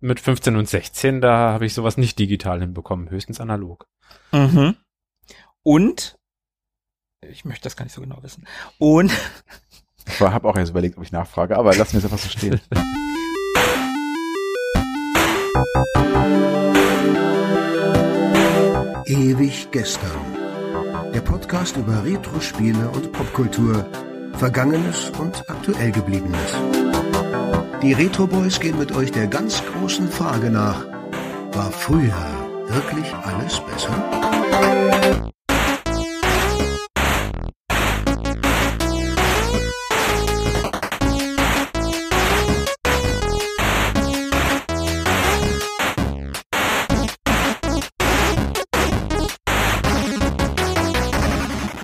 mit 15 und 16, da habe ich sowas nicht digital hinbekommen, höchstens analog. Mhm. Und, ich möchte das gar nicht so genau wissen. Und, Ich habe auch erst überlegt, ob ich nachfrage, aber lass mir das einfach so stehen. Ewig gestern. Der Podcast über Retro-Spiele und Popkultur. Vergangenes und aktuell gebliebenes. Die Retro Boys gehen mit euch der ganz großen Frage nach. War früher wirklich alles besser?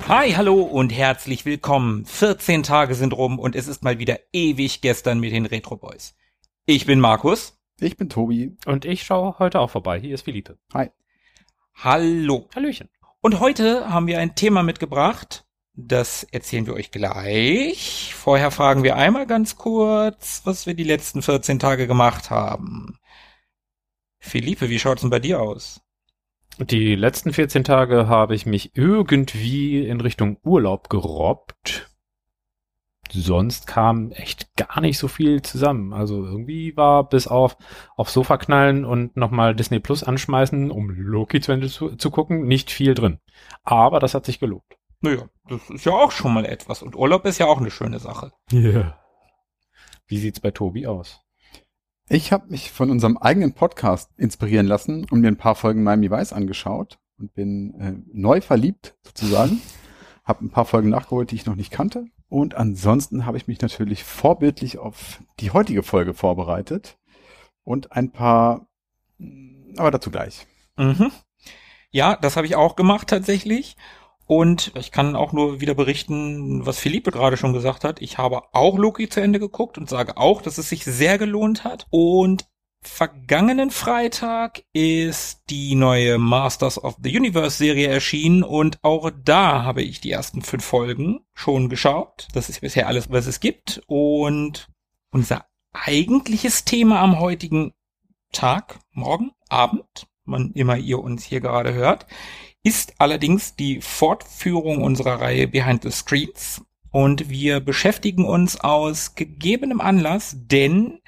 Hi, hallo und herzlich willkommen. 14 Tage sind rum und es ist mal wieder ewig gestern mit den Retro Boys. Ich bin Markus. Ich bin Tobi. Und ich schaue heute auch vorbei. Hier ist Philippe. Hi. Hallo. Hallöchen. Und heute haben wir ein Thema mitgebracht. Das erzählen wir euch gleich. Vorher fragen wir einmal ganz kurz, was wir die letzten 14 Tage gemacht haben. Philippe, wie schaut's denn bei dir aus? Die letzten 14 Tage habe ich mich irgendwie in Richtung Urlaub gerobbt. Sonst kam echt gar nicht so viel zusammen. Also irgendwie war bis auf auf Sofa knallen und nochmal Disney Plus anschmeißen, um Loki zu Ende zu, zu gucken, nicht viel drin. Aber das hat sich gelobt. Naja, das ist ja auch schon mal etwas. Und Urlaub ist ja auch eine schöne Sache. Ja. Yeah. Wie sieht's bei Tobi aus? Ich habe mich von unserem eigenen Podcast inspirieren lassen und mir ein paar Folgen Miami Vice angeschaut und bin äh, neu verliebt sozusagen. habe ein paar Folgen nachgeholt, die ich noch nicht kannte. Und ansonsten habe ich mich natürlich vorbildlich auf die heutige Folge vorbereitet und ein paar, aber dazu gleich. Mhm. Ja, das habe ich auch gemacht tatsächlich. Und ich kann auch nur wieder berichten, was Philippe gerade schon gesagt hat. Ich habe auch Loki zu Ende geguckt und sage auch, dass es sich sehr gelohnt hat. Und vergangenen Freitag ist die neue Masters of the Universe Serie erschienen und auch da habe ich die ersten fünf Folgen schon geschaut. Das ist bisher alles, was es gibt. Und unser eigentliches Thema am heutigen Tag, morgen, Abend, wann immer ihr uns hier gerade hört, ist allerdings die Fortführung unserer Reihe Behind the Screens. Und wir beschäftigen uns aus gegebenem Anlass, denn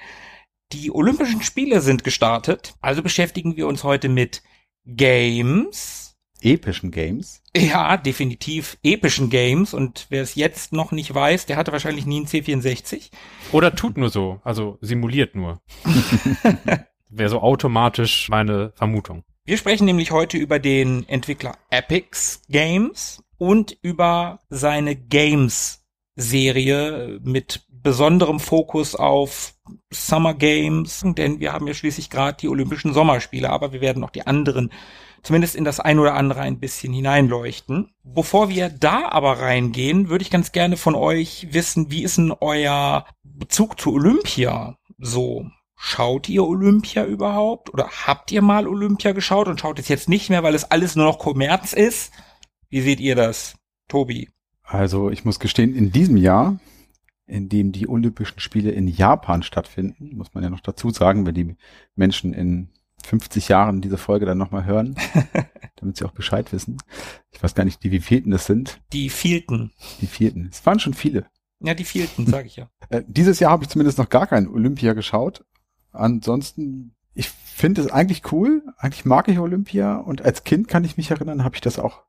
die Olympischen Spiele sind gestartet. Also beschäftigen wir uns heute mit Games. Epischen Games? Ja, definitiv epischen Games. Und wer es jetzt noch nicht weiß, der hatte wahrscheinlich nie einen C64. Oder tut nur so, also simuliert nur. Wäre so automatisch meine Vermutung. Wir sprechen nämlich heute über den Entwickler Epix Games und über seine Games Serie mit besonderem Fokus auf Summer Games, denn wir haben ja schließlich gerade die Olympischen Sommerspiele, aber wir werden auch die anderen zumindest in das ein oder andere ein bisschen hineinleuchten. Bevor wir da aber reingehen, würde ich ganz gerne von euch wissen, wie ist denn euer Bezug zu Olympia so? Schaut ihr Olympia überhaupt? Oder habt ihr mal Olympia geschaut und schaut es jetzt nicht mehr, weil es alles nur noch Kommerz ist? Wie seht ihr das, Tobi? Also ich muss gestehen, in diesem Jahr, in dem die Olympischen Spiele in Japan stattfinden, muss man ja noch dazu sagen, wenn die Menschen in 50 Jahren diese Folge dann nochmal hören, damit sie auch Bescheid wissen. Ich weiß gar nicht, die wievielten das sind. Die vielten. Die vierten. Es waren schon viele. Ja, die vielten, sag ich ja. Äh, dieses Jahr habe ich zumindest noch gar kein Olympia geschaut, ansonsten, ich finde es eigentlich cool. Eigentlich mag ich Olympia und als Kind kann ich mich erinnern, habe ich das auch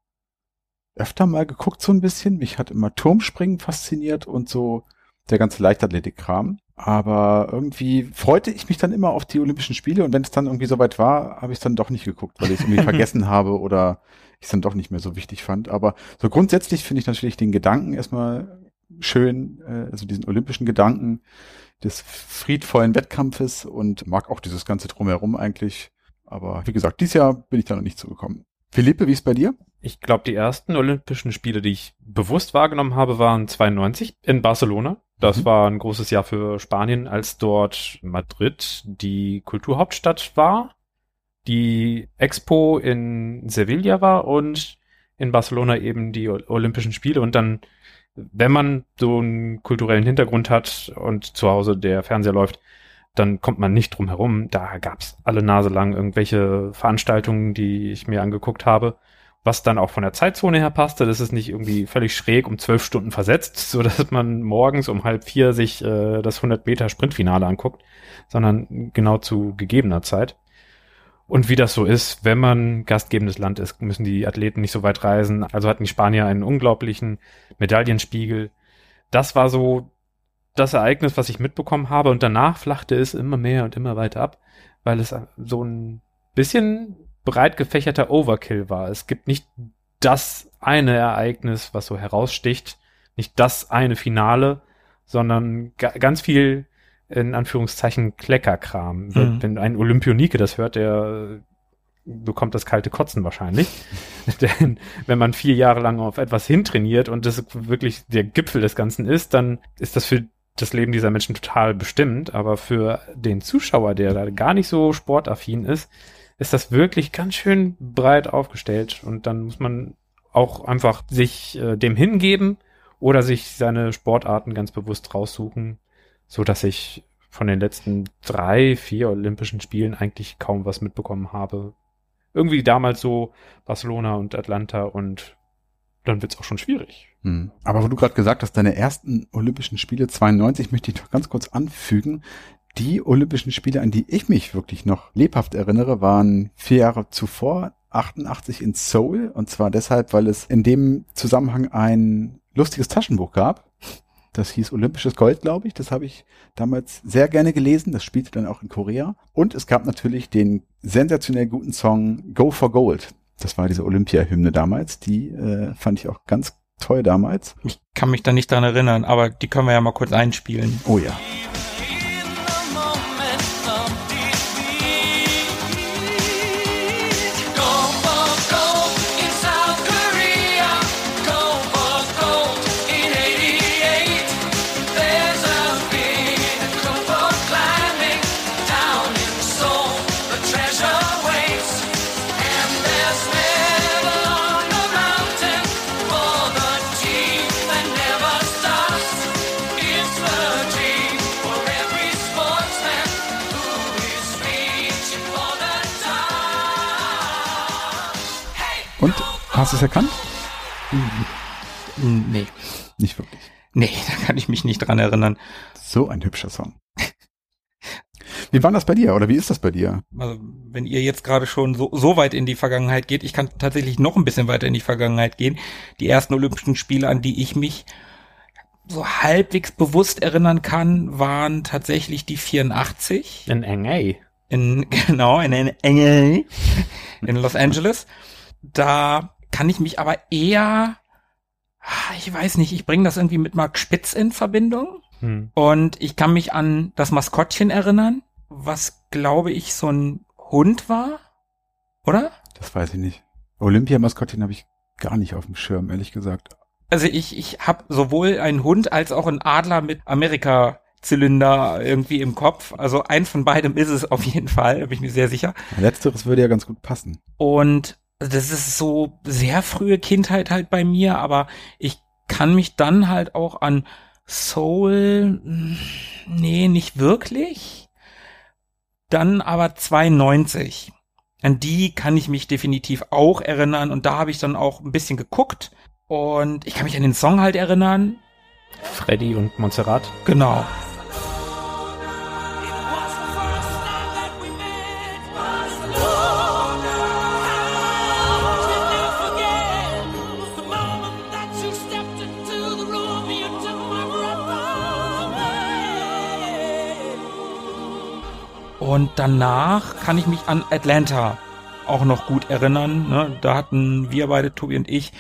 öfter mal geguckt so ein bisschen. Mich hat immer Turmspringen fasziniert und so der ganze Leichtathletikkram. Aber irgendwie freute ich mich dann immer auf die Olympischen Spiele und wenn es dann irgendwie soweit war, habe ich es dann doch nicht geguckt, weil ich es irgendwie vergessen habe oder ich es dann doch nicht mehr so wichtig fand. Aber so grundsätzlich finde ich natürlich den Gedanken erstmal schön, äh, also diesen olympischen Gedanken, des friedvollen Wettkampfes und mag auch dieses ganze Drumherum eigentlich. Aber wie gesagt, dieses Jahr bin ich da noch nicht zugekommen. Philippe, wie ist bei dir? Ich glaube, die ersten Olympischen Spiele, die ich bewusst wahrgenommen habe, waren 92 in Barcelona. Das mhm. war ein großes Jahr für Spanien, als dort Madrid die Kulturhauptstadt war, die Expo in Sevilla war und in Barcelona eben die Olympischen Spiele und dann wenn man so einen kulturellen Hintergrund hat und zu Hause der Fernseher läuft, dann kommt man nicht drum herum. Da gab's alle Nase lang irgendwelche Veranstaltungen, die ich mir angeguckt habe, was dann auch von der Zeitzone her passte. Das ist nicht irgendwie völlig schräg um zwölf Stunden versetzt, so dass man morgens um halb vier sich äh, das 100 Meter Sprintfinale anguckt, sondern genau zu gegebener Zeit. Und wie das so ist, wenn man gastgebendes Land ist, müssen die Athleten nicht so weit reisen. Also hatten die Spanier einen unglaublichen Medaillenspiegel. Das war so das Ereignis, was ich mitbekommen habe. Und danach flachte es immer mehr und immer weiter ab, weil es so ein bisschen breit gefächerter Overkill war. Es gibt nicht das eine Ereignis, was so heraussticht, nicht das eine Finale, sondern ganz viel in Anführungszeichen Kleckerkram. Mhm. Wenn ein Olympionike das hört, der bekommt das kalte Kotzen wahrscheinlich. Denn wenn man vier Jahre lang auf etwas hintrainiert und das wirklich der Gipfel des Ganzen ist, dann ist das für das Leben dieser Menschen total bestimmt. Aber für den Zuschauer, der da gar nicht so sportaffin ist, ist das wirklich ganz schön breit aufgestellt. Und dann muss man auch einfach sich äh, dem hingeben oder sich seine Sportarten ganz bewusst raussuchen, so dass ich von den letzten drei, vier Olympischen Spielen eigentlich kaum was mitbekommen habe. Irgendwie damals so Barcelona und Atlanta und dann wird's auch schon schwierig. Hm. Aber wo du gerade gesagt hast, deine ersten Olympischen Spiele 92 möchte ich doch ganz kurz anfügen. Die Olympischen Spiele, an die ich mich wirklich noch lebhaft erinnere, waren vier Jahre zuvor, 88 in Seoul. Und zwar deshalb, weil es in dem Zusammenhang ein lustiges Taschenbuch gab. Das hieß Olympisches Gold, glaube ich. Das habe ich damals sehr gerne gelesen. Das spielte dann auch in Korea. Und es gab natürlich den sensationell guten Song Go for Gold. Das war diese Olympia-Hymne damals. Die äh, fand ich auch ganz toll damals. Ich kann mich da nicht dran erinnern, aber die können wir ja mal kurz einspielen. Oh ja. Hast du es erkannt? Nee. Nicht wirklich. Nee, da kann ich mich nicht dran erinnern. So ein hübscher Song. Wie war das bei dir oder wie ist das bei dir? Also, wenn ihr jetzt gerade schon so, so weit in die Vergangenheit geht, ich kann tatsächlich noch ein bisschen weiter in die Vergangenheit gehen. Die ersten Olympischen Spiele, an die ich mich so halbwegs bewusst erinnern kann, waren tatsächlich die 84. In NA. In, genau, in NA. In Los Angeles. Da kann ich mich aber eher, ah, ich weiß nicht, ich bringe das irgendwie mit Mark Spitz in Verbindung. Hm. Und ich kann mich an das Maskottchen erinnern, was glaube ich so ein Hund war, oder? Das weiß ich nicht. Olympia-Maskottchen habe ich gar nicht auf dem Schirm, ehrlich gesagt. Also ich, ich habe sowohl einen Hund als auch einen Adler mit Amerika Zylinder irgendwie im Kopf. Also eins von beidem ist es auf jeden Fall, da bin ich mir sehr sicher. Letzteres würde ja ganz gut passen. Und das ist so sehr frühe Kindheit halt bei mir, aber ich kann mich dann halt auch an Soul, hm, nee, nicht wirklich. Dann aber 92. An die kann ich mich definitiv auch erinnern und da habe ich dann auch ein bisschen geguckt und ich kann mich an den Song halt erinnern. Freddy und Montserrat. Genau. Und danach kann ich mich an Atlanta auch noch gut erinnern. Ne? Da hatten wir beide, Tobi und ich,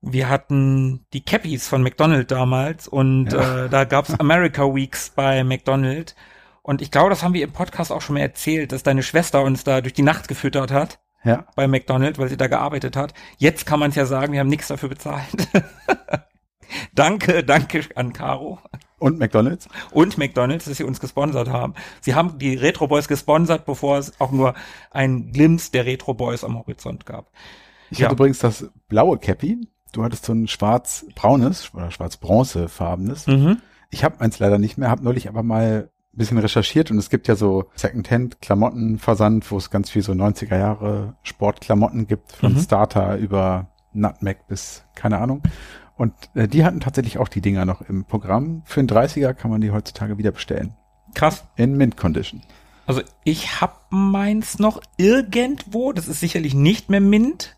wir hatten die Cappies von McDonald's damals und ja. äh, da gab's America Weeks bei McDonald's. Und ich glaube, das haben wir im Podcast auch schon mal erzählt, dass deine Schwester uns da durch die Nacht gefüttert hat. Ja. Bei McDonald's, weil sie da gearbeitet hat. Jetzt kann man es ja sagen, wir haben nichts dafür bezahlt. danke, danke an Caro. Und McDonalds? Und McDonalds, dass sie uns gesponsert haben. Sie haben die Retro Boys gesponsert, bevor es auch nur ein Glimpse der Retro Boys am Horizont gab. Ich ja. hatte übrigens das blaue Cappy. Du hattest so ein schwarz-braunes oder schwarz-bronzefarbenes. Mhm. Ich habe eins leider nicht mehr, habe neulich aber mal ein bisschen recherchiert und es gibt ja so Secondhand-Klamottenversand, wo es ganz viel so 90er Jahre Sportklamotten gibt, von Mhm. Starter über Nutmeg bis keine Ahnung. Und äh, die hatten tatsächlich auch die Dinger noch im Programm. Für einen 30er kann man die heutzutage wieder bestellen. Krass. In Mint Condition. Also ich hab meins noch irgendwo, das ist sicherlich nicht mehr Mint.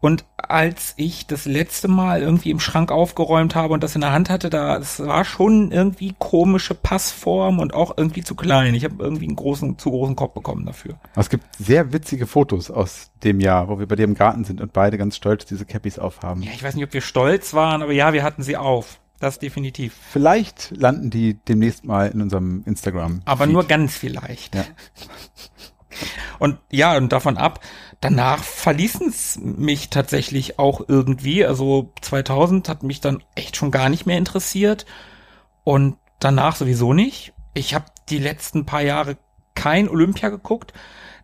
Und als ich das letzte Mal irgendwie im Schrank aufgeräumt habe und das in der Hand hatte, da es war schon irgendwie komische Passform und auch irgendwie zu klein. Ich habe irgendwie einen großen, zu großen Kopf bekommen dafür. Es gibt sehr witzige Fotos aus dem Jahr, wo wir bei dir im Garten sind und beide ganz stolz diese Cappies aufhaben. Ja, ich weiß nicht, ob wir stolz waren, aber ja, wir hatten sie auf. Das definitiv. Vielleicht landen die demnächst mal in unserem Instagram. Aber nur ganz vielleicht. Ja. Und ja, und davon ab, danach verließen es mich tatsächlich auch irgendwie. Also 2000 hat mich dann echt schon gar nicht mehr interessiert. Und danach sowieso nicht. Ich habe die letzten paar Jahre kein Olympia geguckt.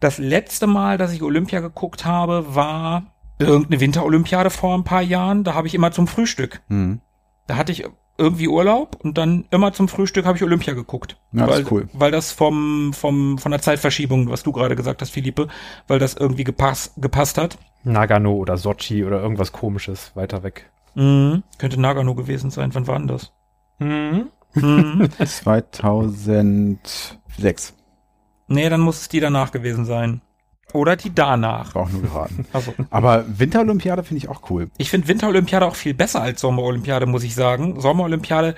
Das letzte Mal, dass ich Olympia geguckt habe, war irgendeine Winterolympiade vor ein paar Jahren. Da habe ich immer zum Frühstück. Hm. Da hatte ich irgendwie Urlaub und dann immer zum Frühstück habe ich Olympia geguckt. Ja, das weil, ist cool. Weil das vom, vom, von der Zeitverschiebung, was du gerade gesagt hast, Philippe, weil das irgendwie gepasst, gepasst hat. Nagano oder Sochi oder irgendwas komisches weiter weg. Mhm. Könnte Nagano gewesen sein. Wann war denn das? Mhm. Mhm. 2006. nee, dann muss es die danach gewesen sein. Oder die danach. War auch nur geraten. Also, Aber Winterolympiade finde ich auch cool. ich finde Winterolympiade auch viel besser als Sommerolympiade, muss ich sagen. Sommerolympiade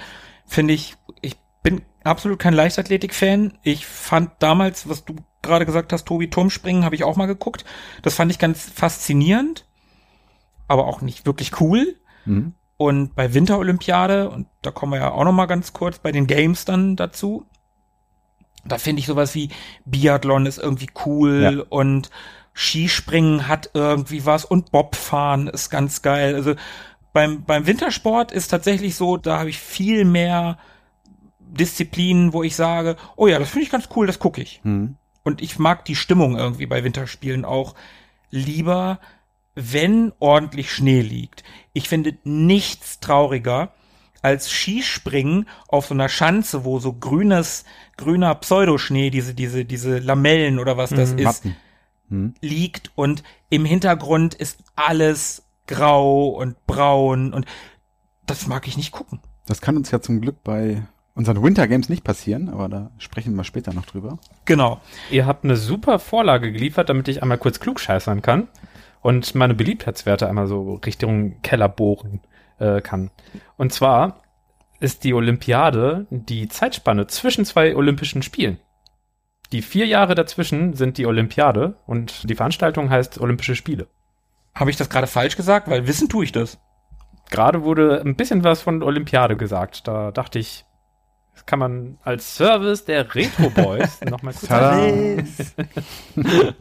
finde ich, ich bin absolut kein Leichtathletik-Fan. Ich fand damals, was du gerade gesagt hast, Tobi Turmspringen, habe ich auch mal geguckt. Das fand ich ganz faszinierend, aber auch nicht wirklich cool. Mhm. Und bei Winterolympiade, und da kommen wir ja auch noch mal ganz kurz bei den Games dann dazu, da finde ich sowas wie Biathlon ist irgendwie cool Ja. und Skispringen hat irgendwie was und Bobfahren ist ganz geil. Also beim, beim Wintersport ist tatsächlich so, da habe ich viel mehr Disziplinen, wo ich sage, oh ja, das finde ich ganz cool, das gucke ich. Mhm. Und ich mag die Stimmung irgendwie bei Winterspielen auch lieber, wenn ordentlich Schnee liegt. Ich finde nichts trauriger als Skispringen auf so einer Schanze, wo so grünes, grüner Pseudoschnee, diese, diese, diese Lamellen oder was das Mhm. ist. Mhm. liegt und im Hintergrund ist alles grau und braun und das mag ich nicht gucken. Das kann uns ja zum Glück bei unseren Winter Games nicht passieren, aber da sprechen wir später noch drüber. Genau. Ihr habt eine super Vorlage geliefert, damit ich einmal kurz klugscheißern kann und meine Beliebtheitswerte einmal so Richtung Keller bohren äh, kann. Und zwar ist die Olympiade die Zeitspanne zwischen zwei Olympischen Spielen. Die vier Jahre dazwischen sind die Olympiade und die Veranstaltung heißt Olympische Spiele. Habe ich das gerade falsch gesagt? Weil wissen tue ich das. Gerade wurde ein bisschen was von Olympiade gesagt. Da dachte ich, das kann man als Service der Retro Boys nochmal kurz.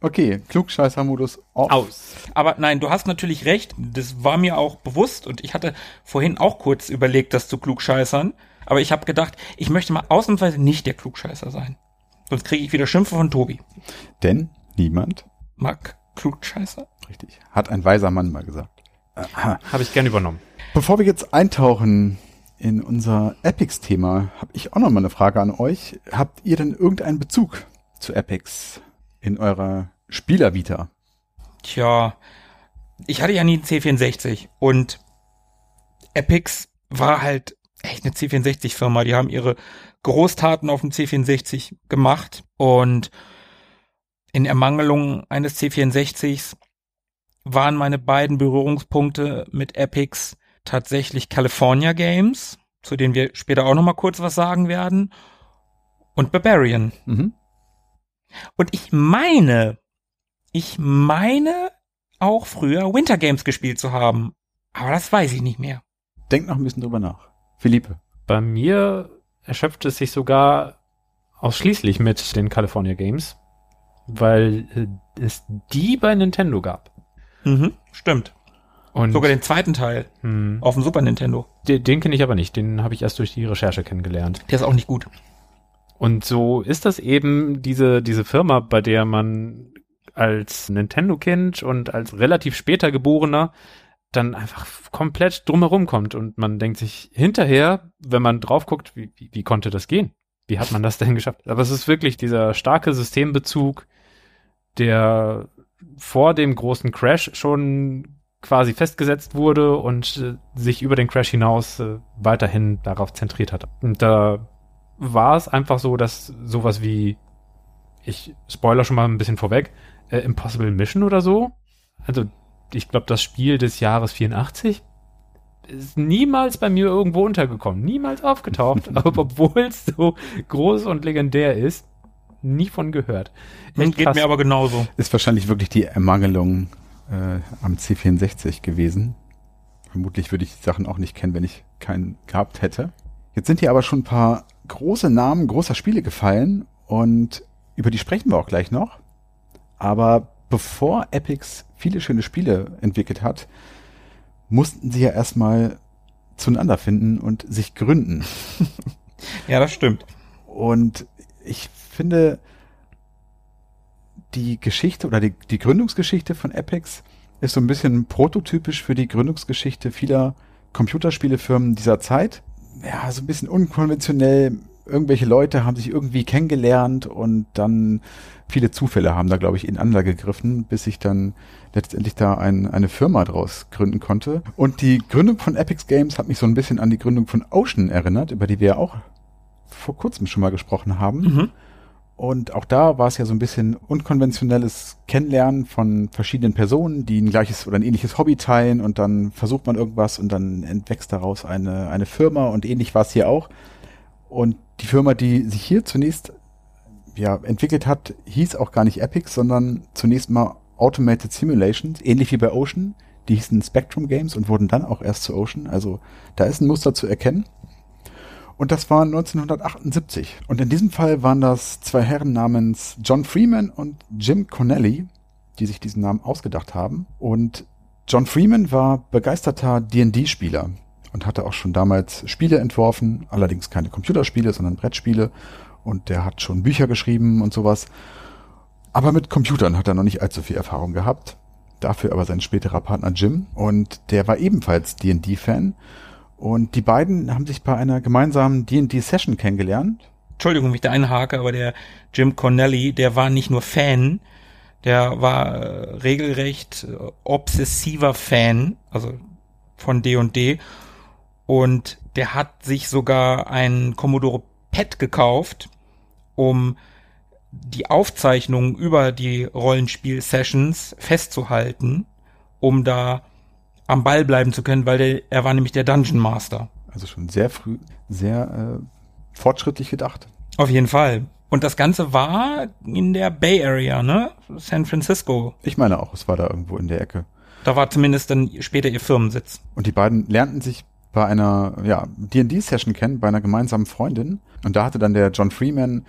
Okay, Klugscheißer-Modus off. aus. Aber nein, du hast natürlich recht. Das war mir auch bewusst und ich hatte vorhin auch kurz überlegt, das zu klugscheißern. Aber ich habe gedacht, ich möchte mal ausnahmsweise nicht der Klugscheißer sein. Sonst kriege ich wieder Schimpfe von Tobi. Denn niemand, Mag Klugscheißer? richtig, hat ein weiser Mann mal gesagt. Habe ich gern übernommen. Bevor wir jetzt eintauchen in unser Epics-Thema, habe ich auch noch mal eine Frage an euch. Habt ihr denn irgendeinen Bezug zu Epics in eurer Spielervita? Tja, ich hatte ja nie einen C64 und Epix war halt echt eine C64-Firma. Die haben ihre Großtaten auf dem C64 gemacht und in Ermangelung eines C64s waren meine beiden Berührungspunkte mit Epix tatsächlich California Games, zu denen wir später auch noch mal kurz was sagen werden, und Barbarian. Mhm. Und ich meine, ich meine auch früher Winter Games gespielt zu haben. Aber das weiß ich nicht mehr. Denkt noch ein bisschen drüber nach. Philippe. Bei mir erschöpft es sich sogar ausschließlich mit den California Games, weil äh, es die bei Nintendo gab. Mhm, stimmt. Und Sogar den zweiten Teil hm, auf dem Super Nintendo. den, den kenne ich aber nicht. Den habe ich erst durch die Recherche kennengelernt. Der ist auch nicht gut. Und so ist das eben diese, diese Firma, bei der man als Nintendo-Kind und als relativ später Geborener dann einfach komplett drumherum kommt und man denkt sich hinterher, wenn man drauf guckt, wie, wie, wie konnte das gehen? wie hat man das denn geschafft? Aber es ist wirklich dieser starke Systembezug, der vor dem großen Crash schon quasi festgesetzt wurde und äh, sich über den Crash hinaus äh, weiterhin darauf zentriert hat. Und da war es einfach so, dass sowas wie, ich spoiler schon mal ein bisschen vorweg, äh, Impossible Mission oder so, also ich glaube das Spiel des Jahres 84, ist niemals bei mir irgendwo untergekommen, niemals aufgetaucht, aber obwohl es so groß und legendär ist, nie von gehört. Echt geht krass. mir aber genauso. Ist wahrscheinlich wirklich die Ermangelung äh, am C64 gewesen. Vermutlich würde ich die Sachen auch nicht kennen, wenn ich keinen gehabt hätte. Jetzt sind hier aber schon ein paar große Namen großer Spiele gefallen und über die sprechen wir auch gleich noch. Aber bevor Epics viele schöne Spiele entwickelt hat, mussten sie ja erstmal zueinander finden und sich gründen. Ja, das stimmt. Und ich finde, die Geschichte oder die, die Gründungsgeschichte von Epics ist so ein bisschen prototypisch für die Gründungsgeschichte vieler Computerspielefirmen dieser Zeit. Ja, so ein bisschen unkonventionell. Irgendwelche Leute haben sich irgendwie kennengelernt und dann viele Zufälle haben da, glaube ich, ineinander gegriffen, bis sich dann letztendlich da ein, eine Firma draus gründen konnte. Und die Gründung von Epics Games hat mich so ein bisschen an die Gründung von Ocean erinnert, über die wir ja auch vor kurzem schon mal gesprochen haben. Mhm. Und auch da war es ja so ein bisschen unkonventionelles Kennenlernen von verschiedenen Personen, die ein gleiches oder ein ähnliches Hobby teilen und dann versucht man irgendwas und dann entwächst daraus eine, eine Firma und ähnlich war es hier auch. Und die Firma, die sich hier zunächst ja, entwickelt hat, hieß auch gar nicht Epic, sondern zunächst mal Automated Simulations, ähnlich wie bei Ocean. Die hießen Spectrum Games und wurden dann auch erst zu Ocean. Also da ist ein Muster zu erkennen. Und das war 1978. Und in diesem Fall waren das zwei Herren namens John Freeman und Jim Connelly, die sich diesen Namen ausgedacht haben. Und John Freeman war begeisterter D&D-Spieler und hatte auch schon damals Spiele entworfen, allerdings keine Computerspiele, sondern Brettspiele. Und der hat schon Bücher geschrieben und sowas. Aber mit Computern hat er noch nicht allzu viel Erfahrung gehabt. Dafür aber sein späterer Partner Jim. Und der war ebenfalls D&D-Fan. Und die beiden haben sich bei einer gemeinsamen D&D-Session kennengelernt. Entschuldigung, wenn ich da einhake, aber der Jim Connelly, der war nicht nur Fan, der war äh, regelrecht äh, obsessiver Fan, also von D&D. Und der hat sich sogar ein Commodore PET gekauft, um die Aufzeichnungen über die Rollenspiel-Sessions festzuhalten, um da am Ball bleiben zu können, weil der, er war nämlich der Dungeon Master. Also schon sehr früh, sehr äh, fortschrittlich gedacht. Auf jeden Fall. Und das Ganze war in der Bay Area, ne? San Francisco. Ich meine auch, es war da irgendwo in der Ecke. Da war zumindest dann später ihr Firmensitz. Und die beiden lernten sich bei einer ja, D&D-Session kennen, bei einer gemeinsamen Freundin. Und da hatte dann der John Freeman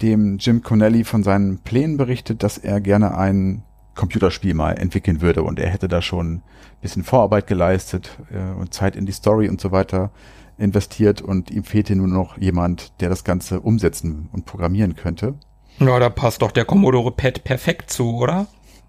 dem Jim Connelly von seinen Plänen berichtet, dass er gerne ein Computerspiel mal entwickeln würde. Und er hätte da schon ein bisschen Vorarbeit geleistet äh, und Zeit in die Story und so weiter investiert. Und ihm fehlte nur noch jemand, der das Ganze umsetzen und programmieren könnte. Ja, da passt doch der Commodore PET perfekt zu, oder?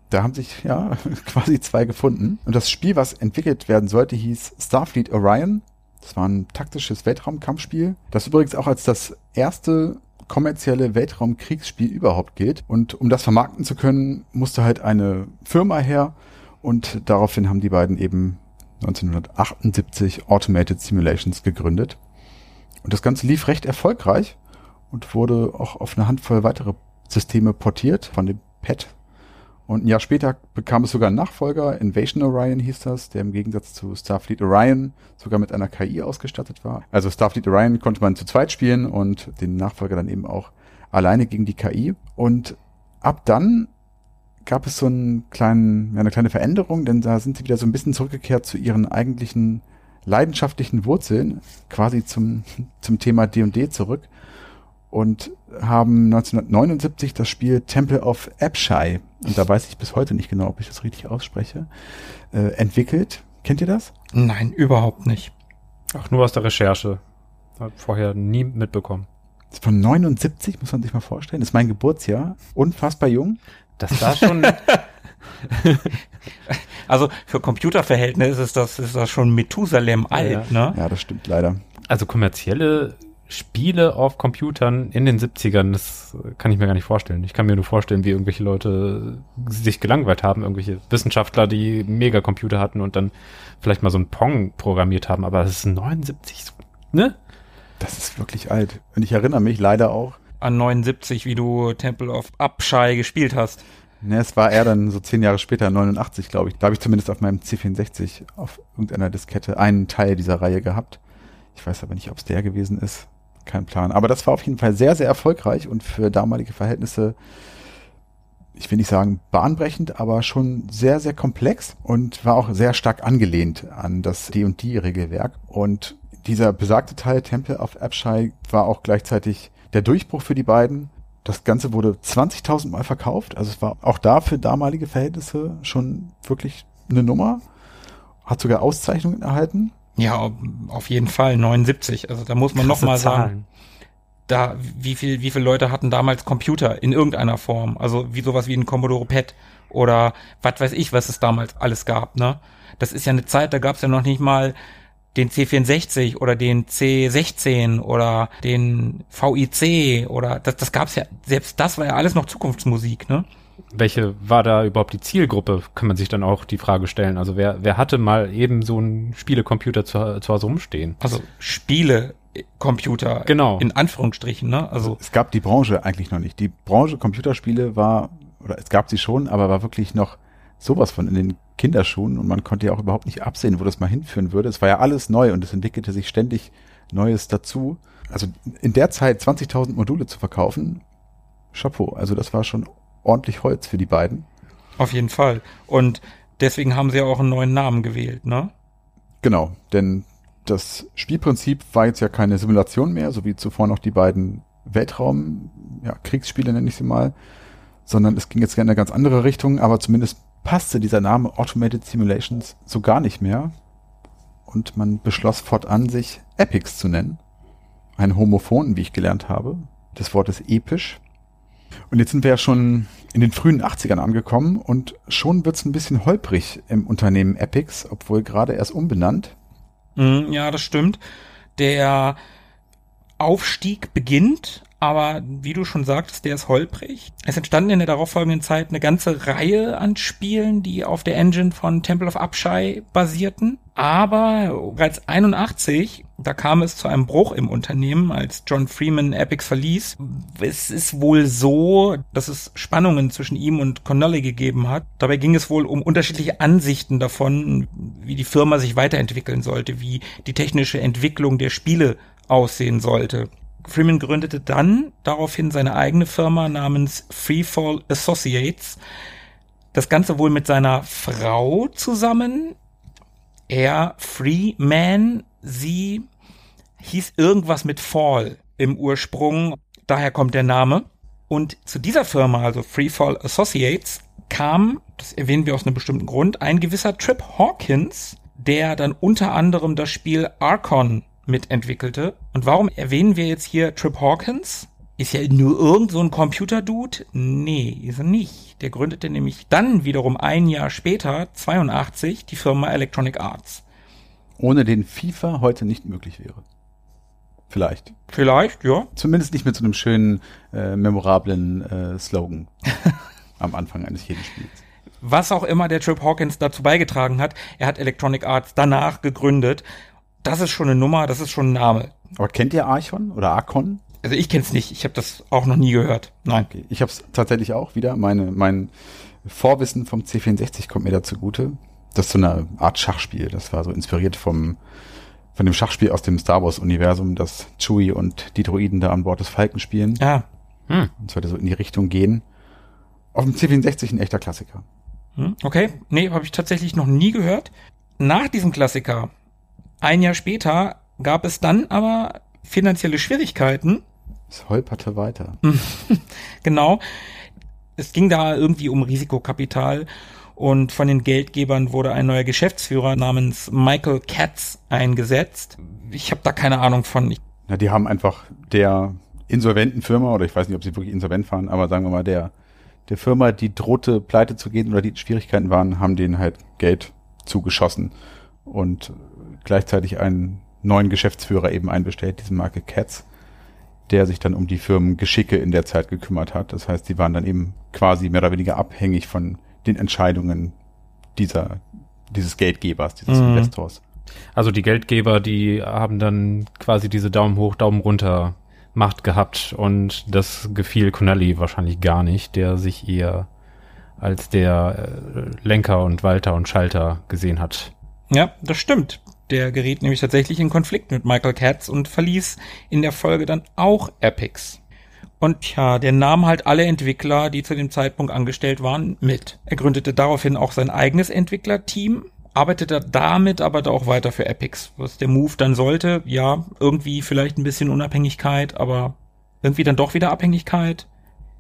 Da haben sich ja quasi zwei gefunden. Und das Spiel, was entwickelt werden sollte, hieß Starfleet Orion. Das war ein taktisches Weltraumkampfspiel, das übrigens auch als das erste kommerzielle Weltraumkriegsspiel überhaupt gilt. Und um das vermarkten zu können, musste halt eine Firma her. Und daraufhin haben die beiden eben 1978 Automated Simulations gegründet. Und das Ganze lief recht erfolgreich und wurde auch auf eine Handvoll weitere Systeme portiert von dem PET. Und ein Jahr später bekam es sogar einen Nachfolger, Invasion Orion hieß das, der im Gegensatz zu Starfleet Orion sogar mit einer KI ausgestattet war. Also Starfleet Orion konnte man zu zweit spielen und den Nachfolger dann eben auch alleine gegen die KI. Und ab dann gab es so einen kleinen, eine kleine Veränderung, denn da sind sie wieder so ein bisschen zurückgekehrt zu ihren eigentlichen leidenschaftlichen Wurzeln, quasi zum, zum Thema D&D zurück und haben 1979 das Spiel Temple of Apshai, und da weiß ich bis heute nicht genau, ob ich das richtig ausspreche, äh, entwickelt. Kennt ihr das? Nein, überhaupt nicht. Ach, nur aus der Recherche. Hab vorher nie mitbekommen. Von 79, muss man sich mal vorstellen. Das ist mein Geburtsjahr. Unfassbar jung. Das war schon, Also für Computerverhältnisse ist das, ist das schon Methusalem alt, ne? Ja, das stimmt leider. also kommerzielle Spiele auf Computern in den 70ern, das kann ich mir gar nicht vorstellen. Ich kann mir nur vorstellen, wie irgendwelche Leute sich gelangweilt haben, irgendwelche Wissenschaftler, die Megacomputer hatten und dann vielleicht mal so ein Pong programmiert haben, aber das ist 79, ne? Das ist wirklich alt. Und ich erinnere mich leider auch. An 79, wie du Temple of Upshai gespielt hast. Ne, es war eher dann so zehn Jahre später, 89, glaube ich. Da habe ich zumindest auf meinem C64 auf irgendeiner Diskette einen Teil dieser Reihe gehabt. Ich weiß aber nicht, ob es der gewesen ist. Kein Plan. Aber das war auf jeden Fall sehr, sehr erfolgreich und für damalige Verhältnisse, ich will nicht sagen bahnbrechend, aber schon sehr, sehr komplex und war auch sehr stark angelehnt an das D&D-Regelwerk. Und dieser besagte Teil Temple of Abshai war auch gleichzeitig der Durchbruch für die beiden. Das Ganze wurde 20.000 Mal verkauft. Also es war auch da für damalige Verhältnisse schon wirklich eine Nummer. Hat sogar Auszeichnungen erhalten. Ja, auf jeden Fall 79. Also da muss man noch mal sagen, da wie viel wie viele Leute hatten damals Computer in irgendeiner Form, also wie sowas wie ein Commodore PET oder was weiß ich, was es damals alles gab, ne? Das ist ja eine Zeit, da gab es ja noch nicht mal den C64 oder den C16 oder den VIC oder das, das gab's ja, selbst das war ja alles noch Zukunftsmusik, ne? Welche war da überhaupt die Zielgruppe, kann man sich dann auch die Frage stellen. Also wer, wer hatte mal eben so einen Spielecomputer zu, zu Hause rumstehen? Also Spielecomputer. Genau. In Anführungsstrichen, ne? Also. Es gab die Branche eigentlich noch nicht. Die Branche Computerspiele war, oder es gab sie schon, aber war wirklich noch sowas von in den Kinderschuhen und man konnte ja auch überhaupt nicht absehen, wo das mal hinführen würde. Es war ja alles neu und es entwickelte sich ständig Neues dazu. Also in der Zeit 20.000 Module zu verkaufen, Chapeau. Also das war schon ordentlich Holz für die beiden. Auf jeden Fall. Und deswegen haben sie auch einen neuen Namen gewählt, ne? Genau, denn das Spielprinzip war jetzt ja keine Simulation mehr, so wie zuvor noch die beiden Weltraum, ja, Kriegsspiele nenne ich sie mal, sondern es ging jetzt in eine ganz andere Richtung, aber zumindest passte dieser Name Automated Simulations so gar nicht mehr. Und man beschloss fortan, sich Epics zu nennen. Ein Homophon, wie ich gelernt habe. Das Wort ist episch. Und jetzt sind wir ja schon in den frühen 80ern angekommen und schon wird's ein bisschen holprig im Unternehmen Epics, obwohl gerade erst umbenannt. Mm, ja, das stimmt. Der Aufstieg beginnt, aber wie du schon sagtest, der ist holprig. Es entstanden in der darauffolgenden Zeit eine ganze Reihe an Spielen, die auf der Engine von Temple of Upshai basierten. Aber bereits 81, da kam es zu einem Bruch im Unternehmen, als John Freeman Epics verließ. Es ist wohl so, dass es Spannungen zwischen ihm und Connolly gegeben hat. Dabei ging es wohl um unterschiedliche Ansichten davon, wie die Firma sich weiterentwickeln sollte, wie die technische Entwicklung der Spiele aussehen sollte. Freeman gründete dann daraufhin seine eigene Firma namens Freefall Associates. Das Ganze wohl mit seiner Frau zusammen. Er Freeman, sie hieß irgendwas mit Fall im Ursprung. Daher kommt der Name. Und zu dieser Firma, also Freefall Associates, kam, das erwähnen wir aus einem bestimmten Grund, ein gewisser Trip Hawkins, der dann unter anderem das Spiel Archon mitentwickelte. Und warum erwähnen wir jetzt hier Trip Hawkins? Ist ja nur irgend so ein Computer-Dude? Nee, ist er nicht. Der gründete nämlich dann wiederum ein Jahr später, 82, die Firma Electronic Arts. Ohne den FIFA heute nicht möglich wäre. Vielleicht. Vielleicht, ja. Zumindest nicht mit so einem schönen, äh, memorablen äh, Slogan am Anfang eines jeden Spiels. Was auch immer der Trip Hawkins dazu beigetragen hat, er hat Electronic Arts danach gegründet das ist schon eine Nummer, das ist schon ein Name. Aber kennt ihr Archon oder Archon? Also ich kenn's nicht, ich habe das auch noch nie gehört. Nein. Okay. Ich habe es tatsächlich auch wieder. Meine, mein Vorwissen vom C64 kommt mir dazu gute. Das ist so eine Art Schachspiel. Das war so inspiriert vom von dem Schachspiel aus dem Star Wars Universum, das Chewie und die Droiden da an Bord des Falken spielen. Ja. Hm. Und sollte so in die Richtung gehen. Auf dem C64 ein echter Klassiker. Hm. Okay, nee, habe ich tatsächlich noch nie gehört. Nach diesem Klassiker ein Jahr später gab es dann aber finanzielle Schwierigkeiten. Es holperte weiter. genau. Es ging da irgendwie um Risikokapital und von den Geldgebern wurde ein neuer Geschäftsführer namens Michael Katz eingesetzt. Ich habe da keine Ahnung von. Na, die haben einfach der insolventen Firma, oder ich weiß nicht, ob sie wirklich insolvent waren, aber sagen wir mal, der, der Firma, die drohte pleite zu gehen oder die Schwierigkeiten waren, haben denen halt Geld zugeschossen. Und gleichzeitig einen neuen Geschäftsführer eben einbestellt, diese Marke Cats. der sich dann um die Firmengeschicke in der Zeit gekümmert hat. Das heißt, sie waren dann eben quasi mehr oder weniger abhängig von den Entscheidungen dieser, dieses Geldgebers, dieses Mhm. Investors. Also die Geldgeber, die haben dann quasi diese Daumen hoch, Daumen runter Macht gehabt und das gefiel Connelly wahrscheinlich gar nicht, der sich eher als der äh, Lenker und Walter und Schalter gesehen hat. Ja, das stimmt. Der geriet nämlich tatsächlich in Konflikt mit Michael Katz und verließ in der Folge dann auch Epics. Und ja, der nahm halt alle Entwickler, die zu dem Zeitpunkt angestellt waren, mit. Er gründete daraufhin auch sein eigenes Entwicklerteam, arbeitete damit aber auch weiter für Epics. Was der Move dann sollte, ja, irgendwie vielleicht ein bisschen Unabhängigkeit, aber irgendwie dann doch wieder Abhängigkeit.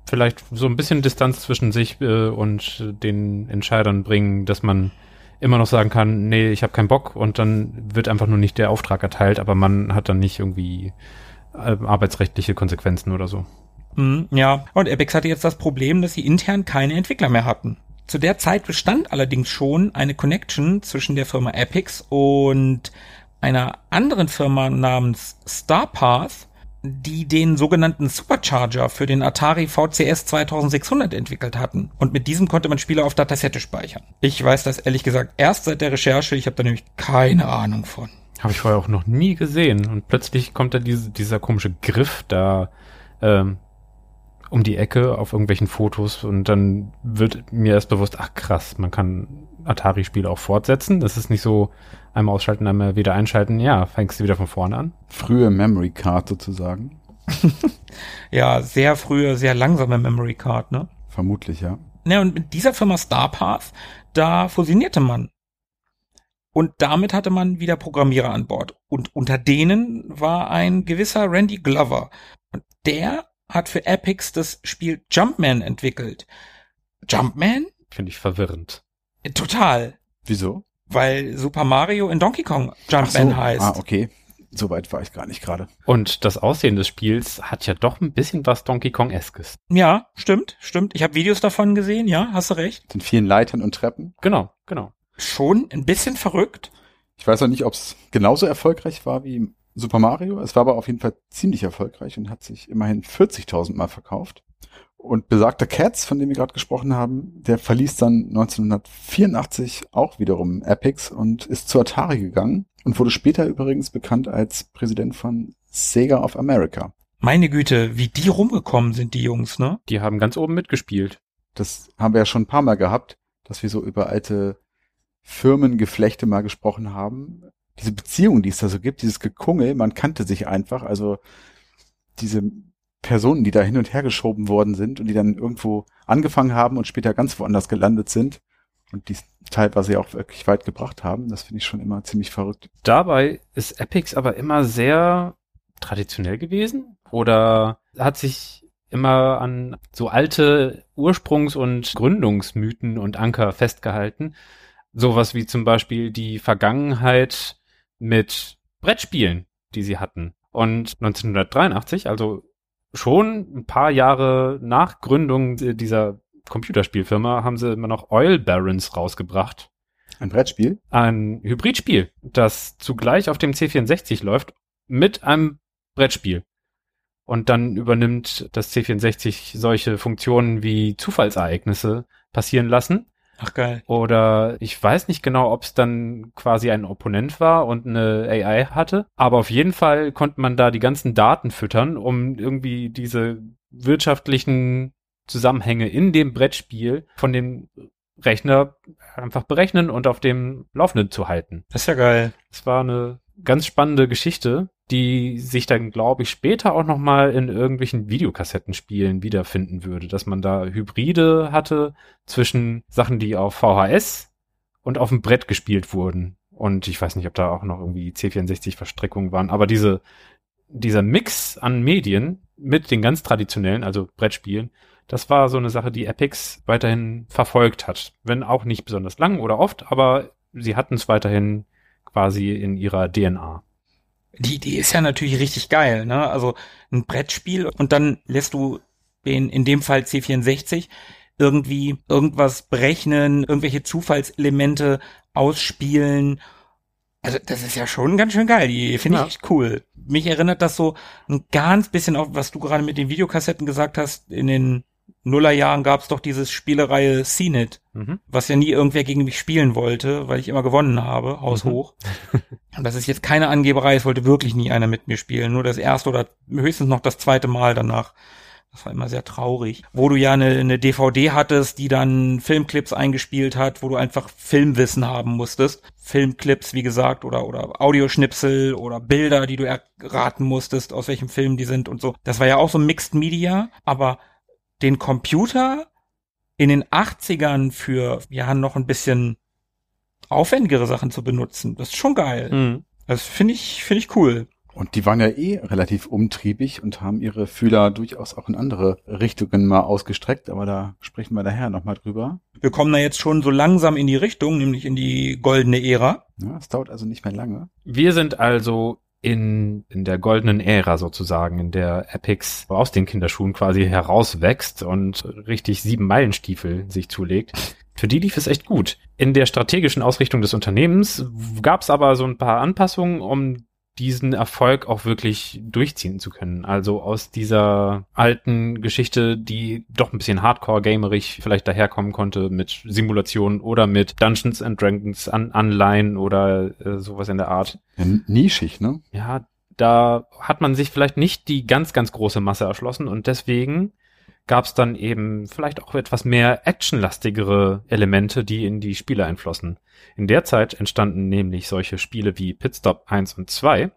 Vielleicht so ein bisschen Distanz zwischen sich äh, und den Entscheidern bringen, dass man immer noch sagen kann, nee, ich habe keinen Bock und dann wird einfach nur nicht der Auftrag erteilt, aber man hat dann nicht irgendwie äh, arbeitsrechtliche Konsequenzen oder so. Mhm, ja, und Epics hatte jetzt das Problem, dass sie intern keine Entwickler mehr hatten. Zu der Zeit bestand allerdings schon eine Connection zwischen der Firma Epics und einer anderen Firma namens Starpath, die den sogenannten Supercharger für den Atari VCS 2600 entwickelt hatten. Und mit diesem konnte man Spiele auf Datasette speichern. Ich weiß das ehrlich gesagt erst seit der Recherche, ich habe da nämlich keine Ahnung von. Habe ich vorher auch noch nie gesehen. Und plötzlich kommt da diese, dieser komische Griff da ähm, um die Ecke auf irgendwelchen Fotos und dann wird mir erst bewusst, ach krass, man kann Atari-Spiele auch fortsetzen. Das ist nicht so einmal ausschalten, einmal wieder einschalten. Ja, fängst du wieder von vorne an. Frühe Memory Card sozusagen. Ja, sehr frühe, sehr langsame Memory Card, ne? Vermutlich, ja. Ne, und mit dieser Firma Starpath, da fusionierte man. Und damit hatte man wieder Programmierer an Bord. Und unter denen war ein gewisser Randy Glover. Und der hat für Epics das Spiel Jumpman entwickelt. Jumpman? Finde ich verwirrend. Total. Wieso? Weil Super Mario in Donkey Kong Ach Jumpman so. heißt. Ah, okay. Soweit war ich gar nicht gerade. Und das Aussehen des Spiels hat ja doch ein bisschen was Donkey Kong-eskes. Ja, stimmt, stimmt. Ich habe Videos davon gesehen, ja, hast du recht. Mit den vielen Leitern und Treppen. Genau, genau. Schon ein bisschen verrückt. Ich weiß auch nicht, ob es genauso erfolgreich war wie Super Mario. Es war aber auf jeden Fall ziemlich erfolgreich und hat sich immerhin 40.000 Mal verkauft. Und besagter Cats, von dem wir gerade gesprochen haben, der verließ dann 1984 auch wiederum Epics und ist zu Atari gegangen und wurde später übrigens bekannt als Präsident von Sega of America. Meine Güte, wie die rumgekommen sind, die Jungs, ne? Die haben ganz oben mitgespielt. Das haben wir ja schon ein paar Mal gehabt, dass wir so über alte Firmengeflechte mal gesprochen haben. Diese Beziehungen, die es da so gibt, dieses Gekungel, man kannte sich einfach, also diese Personen, die da hin und her geschoben worden sind und die dann irgendwo angefangen haben und später ganz woanders gelandet sind und die teilweise auch wirklich weit gebracht haben, das finde ich schon immer ziemlich verrückt. Dabei ist Epics aber immer sehr traditionell gewesen oder hat sich immer an so alte Ursprungs- und Gründungsmythen und Anker festgehalten. Sowas wie zum Beispiel die Vergangenheit mit Brettspielen, die sie hatten. Und 1983, also schon ein paar Jahre nach Gründung dieser Computerspielfirma, haben sie immer noch Oil Barons rausgebracht. Ein Brettspiel? Ein Hybridspiel, das zugleich auf dem C64 läuft mit einem Brettspiel. Und dann übernimmt das C64 solche Funktionen wie Zufallsereignisse passieren lassen. Ach geil. Oder ich weiß nicht genau, ob es dann quasi ein Opponent war und eine AI hatte. Aber auf jeden Fall konnte man da die ganzen Daten füttern, um irgendwie diese wirtschaftlichen Zusammenhänge in dem Brettspiel von dem Rechner einfach berechnen und auf dem Laufenden zu halten. Das ist ja geil. Es war eine ganz spannende Geschichte, die sich dann, glaube ich, später auch noch mal in irgendwelchen Videokassettenspielen wiederfinden würde, dass man da Hybride hatte zwischen Sachen, die auf VHS und auf dem Brett gespielt wurden. Und ich weiß nicht, ob da auch noch irgendwie C64-Verstrickungen waren, aber diese, dieser Mix an Medien mit den ganz traditionellen, also Brettspielen, das war so eine Sache, die Epics weiterhin verfolgt hat. Wenn auch nicht besonders lang oder oft, aber sie hatten es weiterhin quasi in ihrer DNA. Die Idee ist ja natürlich richtig geil, ne? Also ein Brettspiel und dann lässt du den, in dem Fall C64, irgendwie irgendwas berechnen, irgendwelche Zufallselemente ausspielen Also das ist ja schon ganz schön geil. Die finde ich Ja. echt cool. Mich erinnert das so ein ganz bisschen auf, was du gerade mit den Videokassetten gesagt hast. In den Nullerjahren gab es doch dieses Spielereihe CNET, Mhm. was ja nie irgendwer gegen mich spielen wollte, weil ich immer gewonnen habe, haushoch. Und das ist jetzt keine Angeberei, es wollte wirklich nie einer mit mir spielen. Nur das erste oder höchstens noch das zweite Mal danach. Das war immer sehr traurig. Wo du ja eine, eine DVD hattest, die dann Filmclips eingespielt hat, wo du einfach Filmwissen haben musstest. Filmclips, wie gesagt, oder, oder Audioschnipsel oder Bilder, die du erraten musstest, aus welchem Film die sind und so. Das war ja auch so Mixed Media, aber den Computer in den 80ern für, ja, noch ein bisschen aufwendigere Sachen zu benutzen, das ist schon geil. Mhm. Das finde ich, finde ich cool. Und die waren ja eh relativ umtriebig und haben ihre Fühler durchaus auch in andere Richtungen mal ausgestreckt, aber da sprechen wir daher nochmal drüber. Wir kommen da jetzt schon so langsam in die Richtung, nämlich in die goldene Ära. Ja, es dauert also nicht mehr lange. Wir sind also in, in der goldenen Ära sozusagen, in der Epix aus den Kinderschuhen quasi herauswächst und richtig sieben Meilenstiefel sich zulegt. Für die lief es echt gut. In der strategischen Ausrichtung des Unternehmens gab es aber so ein paar Anpassungen, um diesen Erfolg auch wirklich durchziehen zu können. Also aus dieser alten Geschichte, die doch ein bisschen hardcore-gamerig vielleicht daherkommen konnte mit Simulationen oder mit Dungeons and Dragons an Anleihen oder äh, sowas in der Art. Ja, nischig, ne? Ja, da hat man sich vielleicht nicht die ganz, ganz große Masse erschlossen und deswegen gab es dann eben vielleicht auch etwas mehr actionlastigere Elemente, die in die Spiele einflossen. In der Zeit entstanden nämlich solche Spiele wie Pitstop 1 und 2,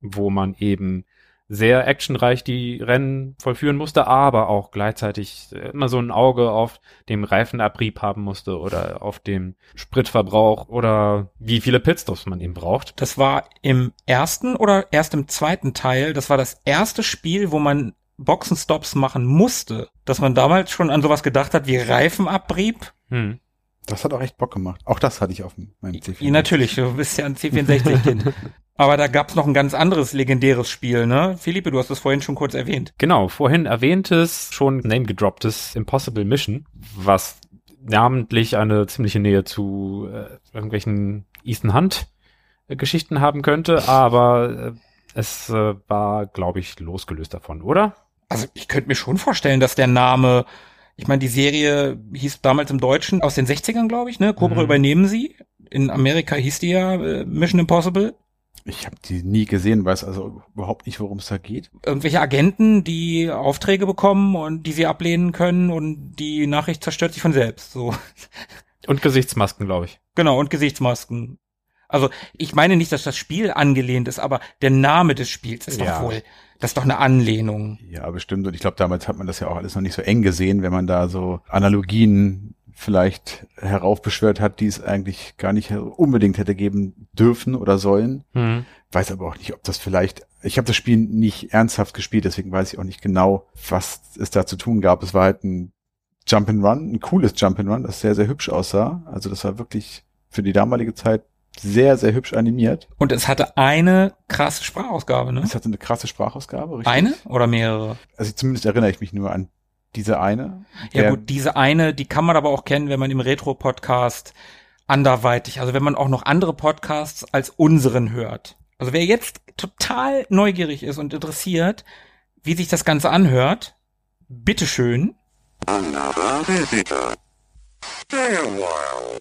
wo man eben sehr actionreich die Rennen vollführen musste, aber auch gleichzeitig immer so ein Auge auf dem Reifenabrieb haben musste oder auf dem Spritverbrauch oder wie viele Pitstops man eben braucht. Das war im ersten oder erst im zweiten Teil. Das war das erste Spiel, wo man Boxenstops machen musste. Dass man damals schon an sowas gedacht hat wie Reifenabrieb. Hm. Das hat auch echt Bock gemacht. Auch das hatte ich auf meinem C4. Ja, natürlich, du bist ja ein C64-Kind. Aber da gab's noch ein ganz anderes legendäres Spiel, ne? Philippe, du hast es vorhin schon kurz erwähnt. Genau, vorhin erwähntes, schon name gedropptes Impossible Mission, was namentlich eine ziemliche Nähe zu äh, irgendwelchen Ethan Hunt äh, Geschichten haben könnte, aber äh, es äh, war, glaube ich, losgelöst davon, oder? Also ich könnte mir schon vorstellen, dass der Name, ich meine, die Serie hieß damals im Deutschen aus den 60ern, glaube ich, ne? Cobra Mhm. übernehmen sie. In Amerika hieß die ja äh, Mission Impossible. Ich habe die nie gesehen, weiß also überhaupt nicht, worum es da geht. Irgendwelche Agenten, die Aufträge bekommen und die sie ablehnen können und die Nachricht zerstört sich von selbst. So. Und Gesichtsmasken, glaube ich. Genau, und Gesichtsmasken. Also ich meine nicht, dass das Spiel angelehnt ist, aber der Name des Spiels ist Ja. doch wohl, das ist doch eine Anlehnung. Ja, bestimmt. Und ich glaube, damals hat man das ja auch alles noch nicht so eng gesehen, wenn man da so Analogien vielleicht heraufbeschwört hat, die es eigentlich gar nicht unbedingt hätte geben dürfen oder sollen. Hm. Weiß aber auch nicht, ob das vielleicht. Ich habe das Spiel nicht ernsthaft gespielt, deswegen weiß ich auch nicht genau, was es da zu tun gab. Es war halt ein Jump and Run, ein cooles Jump and Run, das sehr sehr hübsch aussah. Also das war wirklich für die damalige Zeit sehr sehr hübsch animiert. Und es hatte eine krasse Sprachausgabe, ne? Es hatte eine krasse Sprachausgabe. Richtig? Eine oder mehrere? Also zumindest erinnere ich mich nur an diese eine. Ja gut, diese eine, die kann man aber auch kennen, wenn man im Retro-Podcast anderweitig, also wenn man auch noch andere Podcasts als unseren hört. Also wer jetzt total neugierig ist und interessiert, wie sich das Ganze anhört, bitteschön. Another visitor. Stay a while.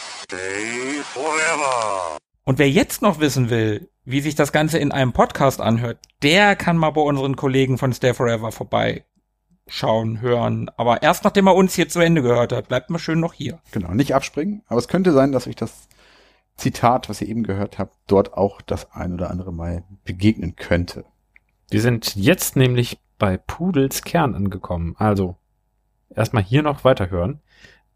Stay forever. Und wer jetzt noch wissen will, wie sich das Ganze in einem Podcast anhört, der kann mal bei unseren Kollegen von Stay Forever vorbeischauen, hören. Aber erst nachdem er uns hier zu Ende gehört hat, bleibt mal schön noch hier. Genau, nicht abspringen. Aber es könnte sein, dass euch das Zitat, was ihr eben gehört habt, dort auch das ein oder andere Mal begegnen könnte. Wir sind jetzt nämlich bei Pudels Kern angekommen. Also erstmal hier noch weiterhören.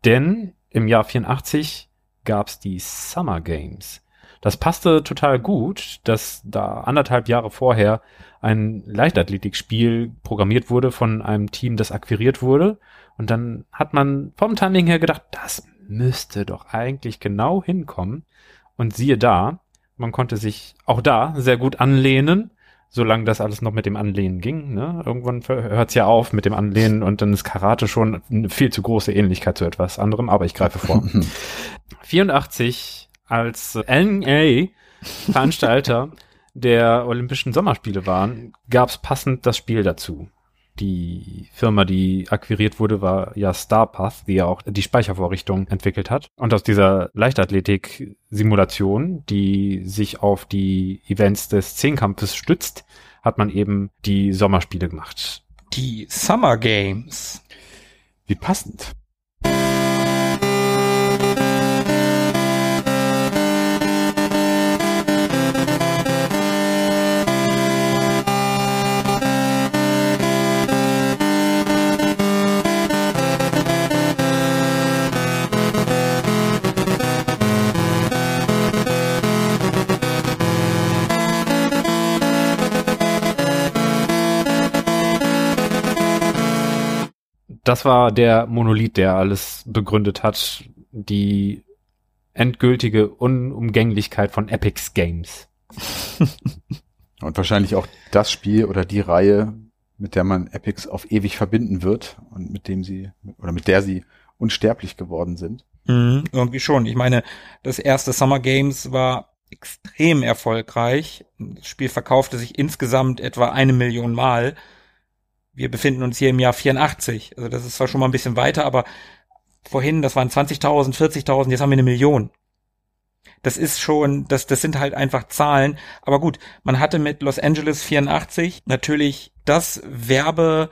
Denn im Jahr 84 gab's die Summer Games. Das passte total gut, dass da anderthalb Jahre vorher ein Leichtathletikspiel programmiert wurde von einem Team, das akquiriert wurde. Und dann hat man vom Timing her gedacht, das müsste doch eigentlich genau hinkommen. Und siehe da, man konnte sich auch da sehr gut anlehnen solange das alles noch mit dem Anlehnen ging. Ne? Irgendwann hört's ja auf mit dem Anlehnen und dann ist Karate schon eine viel zu große Ähnlichkeit zu etwas anderem, aber ich greife vor. 84 als NA Veranstalter der Olympischen Sommerspiele waren, gab es passend das Spiel dazu. Die Firma, die akquiriert wurde, war ja Starpath, die ja auch die Speichervorrichtung entwickelt hat. Und aus dieser Leichtathletik-Simulation, die sich auf die Events des Zehnkampfes stützt, hat man eben die Sommerspiele gemacht. Die Summer Games. Wie passend. Das war der Monolith, der alles begründet hat. Die endgültige Unumgänglichkeit von Epics Games. Und wahrscheinlich auch das Spiel oder die Reihe, mit der man Epics auf ewig verbinden wird und mit dem sie oder mit der sie unsterblich geworden sind. Mhm, irgendwie schon. Ich meine, das erste Summer Games war extrem erfolgreich. Das Spiel verkaufte sich insgesamt etwa eine Million Mal. Wir befinden uns hier im Jahr 84. Also das ist zwar schon mal ein bisschen weiter, aber vorhin, das waren 20.000, 40.000, jetzt haben wir eine Million. Das ist schon, das, das sind halt einfach Zahlen. Aber gut, man hatte mit Los Angeles 84 natürlich das Werbeschild,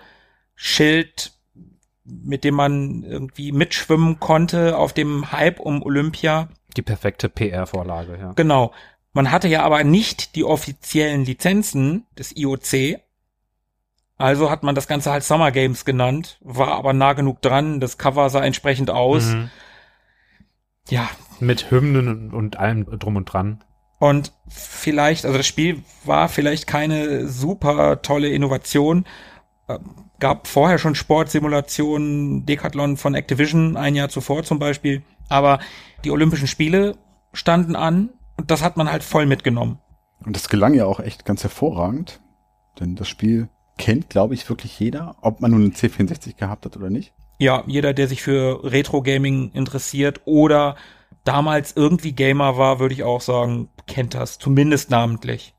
mit dem man irgendwie mitschwimmen konnte auf dem Hype um Olympia. Die perfekte PR-Vorlage, ja. Genau. Man hatte ja aber nicht die offiziellen Lizenzen des IOC. Also hat man das Ganze halt Summer Games genannt, war aber nah genug dran. Das Cover sah entsprechend aus. Mhm. Ja, Mit Hymnen und allem drum und dran. Und vielleicht, also das Spiel war vielleicht keine super tolle Innovation. Äh, Gab vorher schon Sportsimulationen, Decathlon von Activision ein Jahr zuvor zum Beispiel. Aber die Olympischen Spiele standen an und das hat man halt voll mitgenommen. Und das gelang ja auch echt ganz hervorragend. Denn das Spiel kennt, glaube ich, wirklich jeder, ob man nun einen C64 gehabt hat oder nicht. Ja, jeder, der sich für Retro-Gaming interessiert oder damals irgendwie Gamer war, würde ich auch sagen, kennt das, zumindest namentlich.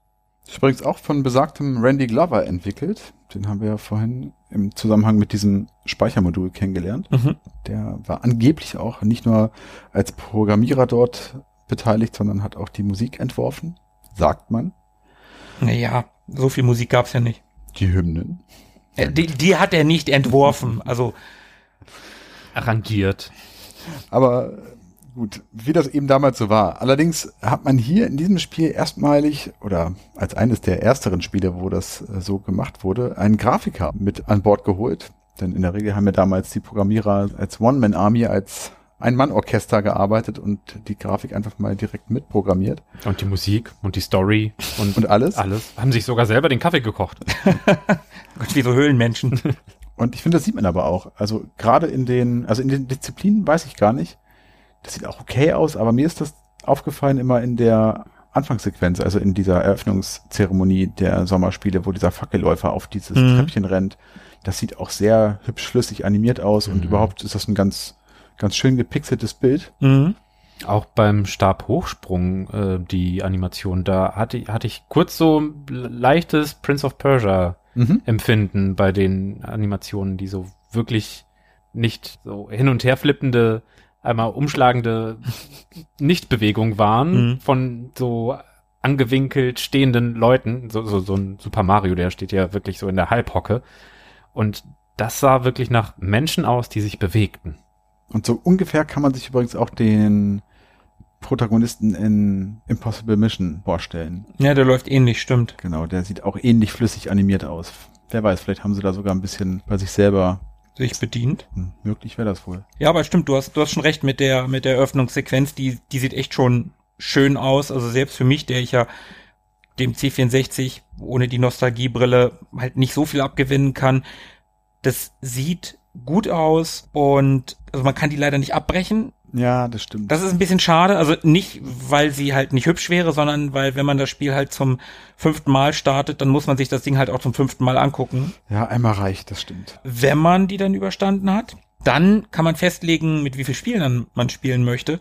Ist übrigens auch von besagtem Randy Glover entwickelt. Den haben wir ja vorhin im Zusammenhang mit diesem Speichermodul kennengelernt. Mhm. Der war angeblich auch nicht nur als Programmierer dort beteiligt, sondern hat auch die Musik entworfen, sagt man. Naja, so viel Musik gab's ja nicht. Die Hymnen. Äh, die, die hat er nicht entworfen. Also, Arrangiert. Aber gut, wie das eben damals so war. Allerdings hat man hier in diesem Spiel erstmalig oder als eines der ersteren Spiele, wo das äh, so gemacht wurde, einen Grafiker mit an Bord geholt. Denn in der Regel haben ja damals die Programmierer als One-Man-Army, als Ein-Mann-Orchester gearbeitet und die Grafik einfach mal direkt mitprogrammiert. Und die Musik und die Story und, Und alles. alles. Haben sich sogar selber den Kaffee gekocht. Gott, wie so Höhlenmenschen. Und ich finde, das sieht man aber auch. Also gerade in den, also in den Disziplinen weiß ich gar nicht. Das sieht auch okay aus, aber mir ist das aufgefallen immer in der Anfangssequenz, also in dieser Eröffnungszeremonie der Sommerspiele, wo dieser Fackelläufer auf dieses Mhm. Treppchen rennt. Das sieht auch sehr hübsch flüssig animiert aus und Mhm. überhaupt ist das ein ganz, ganz schön gepixeltes Bild. mhm. Auch beim Stabhochsprung, äh, die Animation, da hatte, hatte ich kurz so ein leichtes Prince of Persia Mhm. Empfinden bei den Animationen, die so wirklich nicht so hin und her flippende, einmal umschlagende Nichtbewegung waren Mhm. von so angewinkelt stehenden Leuten. So, so, so ein Super Mario, der steht ja wirklich so in der Halbhocke. Und das sah wirklich nach Menschen aus, die sich bewegten. Und so ungefähr kann man sich übrigens auch den Protagonisten in Impossible Mission vorstellen. Ja, der läuft ähnlich, stimmt. Genau, der sieht auch ähnlich flüssig animiert aus. Wer weiß, vielleicht haben sie da sogar ein bisschen bei sich selber. Sich bedient. Hm, möglich wäre das wohl. Ja, aber stimmt, du hast, du hast schon recht mit der, mit der Eröffnungssequenz, die, die sieht echt schon schön aus. Also selbst für mich, der ich ja dem C64 ohne die Nostalgiebrille halt nicht so viel abgewinnen kann. Das sieht gut aus und also man kann die leider nicht abbrechen. Ja, das stimmt. Das ist ein bisschen schade. Also nicht, weil sie halt nicht hübsch wäre, sondern weil, wenn man das Spiel halt zum fünften Mal startet, dann muss man sich das Ding halt auch zum fünften Mal angucken. ja, einmal reicht, das stimmt. Wenn man die dann überstanden hat, dann kann man festlegen, mit wie viel Spielen dann man spielen möchte.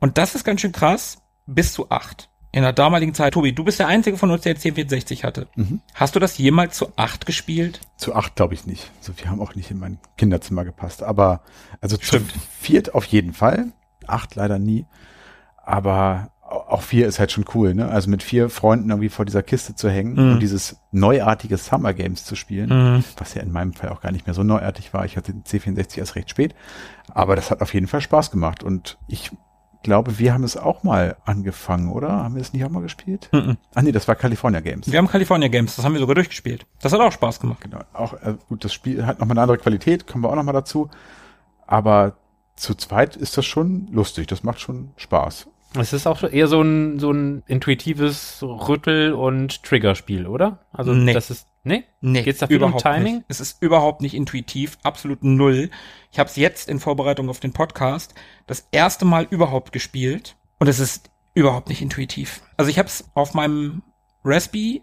Und das ist ganz schön krass, bis zu acht. In der damaligen Zeit, Tobi, du bist der Einzige von uns, der C64 hatte. Mhm. Hast du das jemals zu acht gespielt? Zu acht glaube ich nicht. So viel haben auch nicht in mein Kinderzimmer gepasst. Aber also Stimmt. zu viert auf jeden Fall. Acht leider nie. Aber au- auch vier ist halt schon cool, ne? Also mit vier Freunden irgendwie vor dieser Kiste zu hängen Mhm. und dieses neuartige Summer Games zu spielen, Mhm. was ja in meinem Fall auch gar nicht mehr so neuartig war. Ich hatte den C64 erst recht spät. Aber das hat auf jeden Fall Spaß gemacht. Und ich glaube, wir haben es auch mal angefangen, oder? Haben wir es nicht auch mal gespielt? Mhm. Ah nee, das war California Games. Wir haben California Games, das haben wir sogar durchgespielt. Das hat auch Spaß gemacht. Genau. Auch äh, gut, das Spiel hat nochmal eine andere Qualität, kommen wir auch nochmal dazu. Aber zu zweit ist das schon lustig, das macht schon Spaß. Es ist auch eher so ein, so ein intuitives Rüttel- und Triggerspiel, oder? Also Nee. das ist, nee? Nee, Geht's da viel um überhaupt Timing? Nicht. Es ist überhaupt nicht intuitiv, absolut null. Ich habe es jetzt in Vorbereitung auf den Podcast das erste Mal überhaupt gespielt und es ist überhaupt nicht intuitiv. Also ich habe es auf meinem Raspi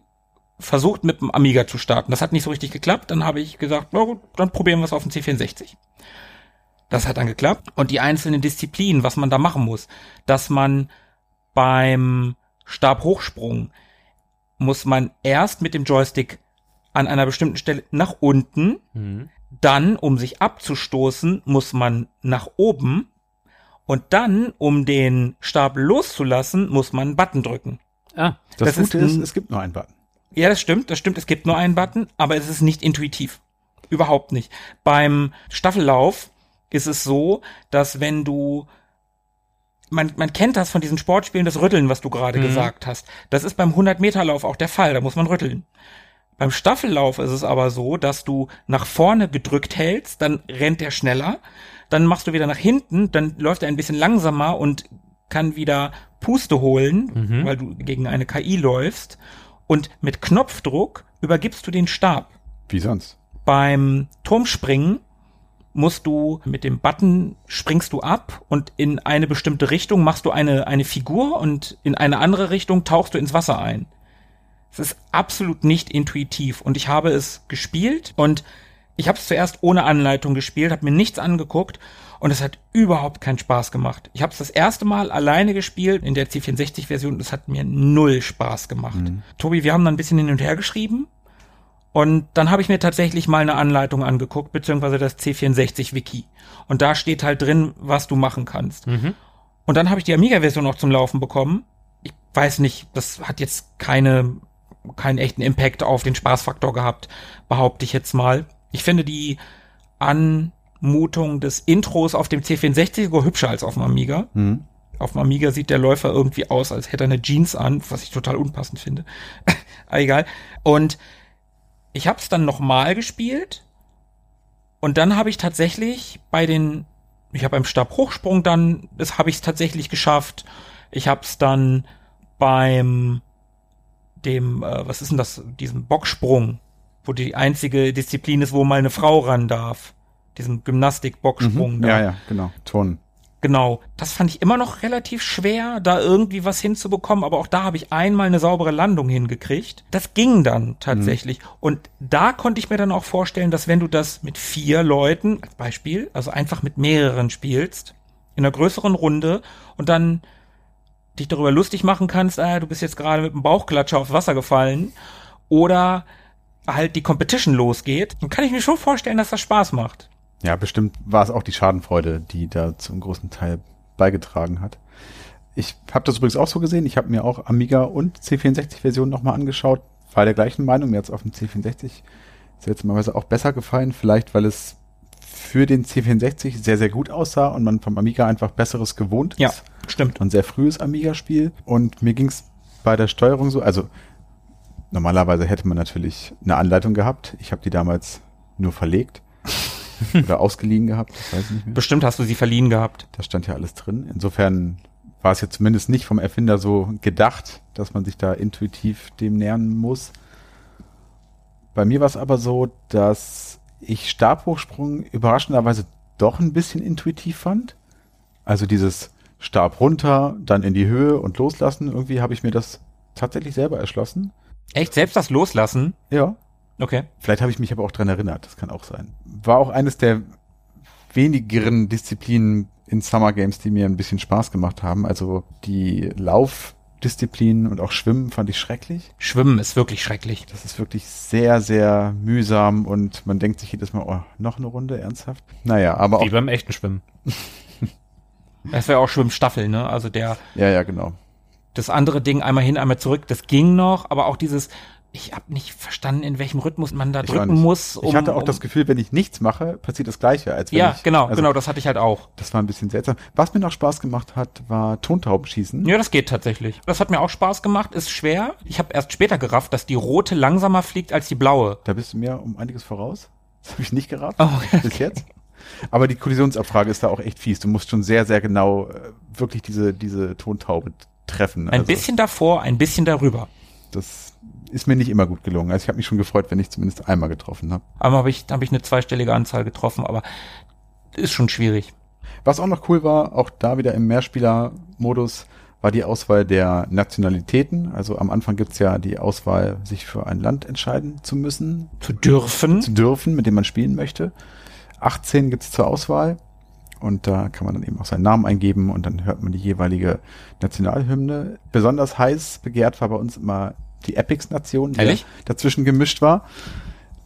versucht mit dem Amiga zu starten. Das hat nicht so richtig geklappt. Dann habe ich gesagt, na gut, dann probieren wir es auf dem C64. Das hat dann geklappt. Und die einzelnen Disziplinen, was man da machen muss, dass man beim Stabhochsprung muss man erst mit dem Joystick an einer bestimmten Stelle nach unten, Mhm. dann, um sich abzustoßen, muss man nach oben und dann, um den Stab loszulassen, muss man einen Button drücken. Ah, Das, Das Gute ist, ein- es gibt nur einen Button. Ja, das stimmt, das stimmt, es gibt nur einen Button, aber es ist nicht intuitiv. Überhaupt nicht. Beim Staffellauf ist es so, dass wenn du man, man kennt das von diesen Sportspielen, das Rütteln, was du gerade Mhm. gesagt hast. Das ist beim 100-Meter-Lauf auch der Fall, da muss man rütteln. Beim Staffellauf ist es aber so, dass du nach vorne gedrückt hältst, dann rennt er schneller, dann machst du wieder nach hinten, dann läuft er ein bisschen langsamer und kann wieder Puste holen, Mhm. weil du gegen eine KI läufst. Und mit Knopfdruck übergibst du den Stab. Wie sonst? Beim Turmspringen musst du mit dem Button springst du ab und in eine bestimmte Richtung machst du eine, eine Figur und in eine andere Richtung tauchst du ins Wasser ein. Es ist absolut nicht intuitiv und ich habe es gespielt und ich habe es zuerst ohne Anleitung gespielt, habe mir nichts angeguckt und es hat überhaupt keinen Spaß gemacht. Ich habe es das erste Mal alleine gespielt in der C64-Version und es hat mir null Spaß gemacht. Tobi, wir haben dann ein bisschen hin und her geschrieben und dann habe ich mir tatsächlich mal eine Anleitung angeguckt, beziehungsweise das C64-Wiki. Und da steht halt drin, was du machen kannst. Mhm. Und dann habe ich die Amiga-Version noch zum Laufen bekommen. Ich weiß nicht, das hat jetzt keine, keinen echten Impact auf den Spaßfaktor gehabt, behaupte ich jetzt mal. Ich finde die Anmutung des Intros auf dem C64 sogar hübscher als auf dem Amiga. Mhm. Auf dem Amiga sieht der Läufer irgendwie aus, als hätte er eine Jeans an, was ich total unpassend finde. Egal. Und ich habe es dann nochmal gespielt und dann habe ich tatsächlich bei den, ich habe beim Stabhochsprung dann, das habe ich es tatsächlich geschafft. Ich habe es dann beim dem, äh, was ist denn das, diesem Bocksprung, wo die einzige Disziplin ist, wo mal eine Frau ran darf. Diesem Gymnastik-Bocksprung Mhm. da. Ja, ja, genau. Turnen. Genau. Das fand ich immer noch relativ schwer, da irgendwie was hinzubekommen, aber auch da habe ich einmal eine saubere Landung hingekriegt. Das ging dann tatsächlich. Und da konnte ich mir dann auch vorstellen, dass wenn du das mit vier Leuten, als Beispiel, also einfach mit mehreren spielst, in einer größeren Runde und dann dich darüber lustig machen kannst, ah, du bist jetzt gerade mit dem Bauchklatscher aufs Wasser gefallen oder halt die Competition losgeht, dann kann ich mir schon vorstellen, dass das Spaß macht. Ja, bestimmt war es auch die Schadenfreude, die da zum großen Teil beigetragen hat. Ich habe das übrigens auch so gesehen. Ich habe mir auch Amiga und C64-Version nochmal angeschaut. War der gleichen Meinung. Mir jetzt auf dem C64 ist jetzt mal auch besser gefallen. Vielleicht, weil es für den C64 sehr, sehr gut aussah und man vom Amiga einfach Besseres gewohnt ist. Ja, stimmt. Und sehr frühes Amiga-Spiel. Und mir ging es bei der Steuerung so, also normalerweise hätte man natürlich eine Anleitung gehabt. Ich habe die damals nur verlegt oder ausgeliehen gehabt, das weiß ich nicht mehr. Bestimmt hast du sie verliehen gehabt. Da stand ja alles drin. Insofern war es jetzt zumindest nicht vom Erfinder so gedacht, dass man sich da intuitiv dem nähern muss. Bei mir war es aber so, dass ich Stabhochsprung überraschenderweise doch ein bisschen intuitiv fand. Also dieses Stab runter, dann in die Höhe und loslassen. Irgendwie habe ich mir das tatsächlich selber erschlossen. Echt? Selbst das Loslassen? Ja, Okay. Vielleicht habe ich mich aber auch dran erinnert, das kann auch sein. War auch eines der wenigeren Disziplinen in Summer Games, die mir ein bisschen Spaß gemacht haben. Also die Laufdisziplinen und auch Schwimmen fand ich schrecklich. Schwimmen ist wirklich schrecklich. Das ist wirklich sehr, sehr mühsam und man denkt sich jedes Mal, oh, noch eine Runde, ernsthaft? Naja, aber Wie auch, beim echten Schwimmen. Das wäre auch Schwimmstaffel, ne? Also der, ja, ja, genau. das andere Ding einmal hin, einmal zurück, das ging noch, aber auch dieses, ich habe nicht verstanden, in welchem Rhythmus man da Ich drücken muss. ich hatte auch um- das Gefühl, wenn ich nichts mache, passiert das Gleiche, als wenn Ja, ich, genau, also, genau, das hatte ich halt auch. Das war ein bisschen seltsam. Was mir noch Spaß gemacht hat, war Tontaubenschießen. Ja, das geht tatsächlich. Das hat mir auch Spaß gemacht, ist schwer. Ich habe erst später gerafft, dass die rote langsamer fliegt als die blaue. Da bist du mir um einiges voraus. Das habe ich nicht gerafft. Oh, bis jetzt. Aber die Kollisionsabfrage ist da auch echt fies. Du musst schon sehr, sehr genau äh, wirklich diese, diese Tontaube treffen. Ein Also, bisschen davor, ein bisschen darüber. Das ist mir nicht immer gut gelungen. Also ich habe mich schon gefreut, wenn ich zumindest einmal getroffen habe. Einmal habe ich, hab ich eine zweistellige Anzahl getroffen, aber ist schon schwierig. Was auch noch cool war, auch da wieder im Mehrspieler-Modus, war die Auswahl der Nationalitäten. Also am Anfang gibt's ja die Auswahl, sich für ein Land entscheiden zu müssen, Zu dürfen. zu dürfen, mit dem man spielen möchte. 18 gibt's zur Auswahl und da kann man dann eben auch seinen Namen eingeben und dann hört man die jeweilige Nationalhymne. Besonders heiß begehrt war bei uns immer die Epics-Nation, die Ehrlich? dazwischen gemischt war,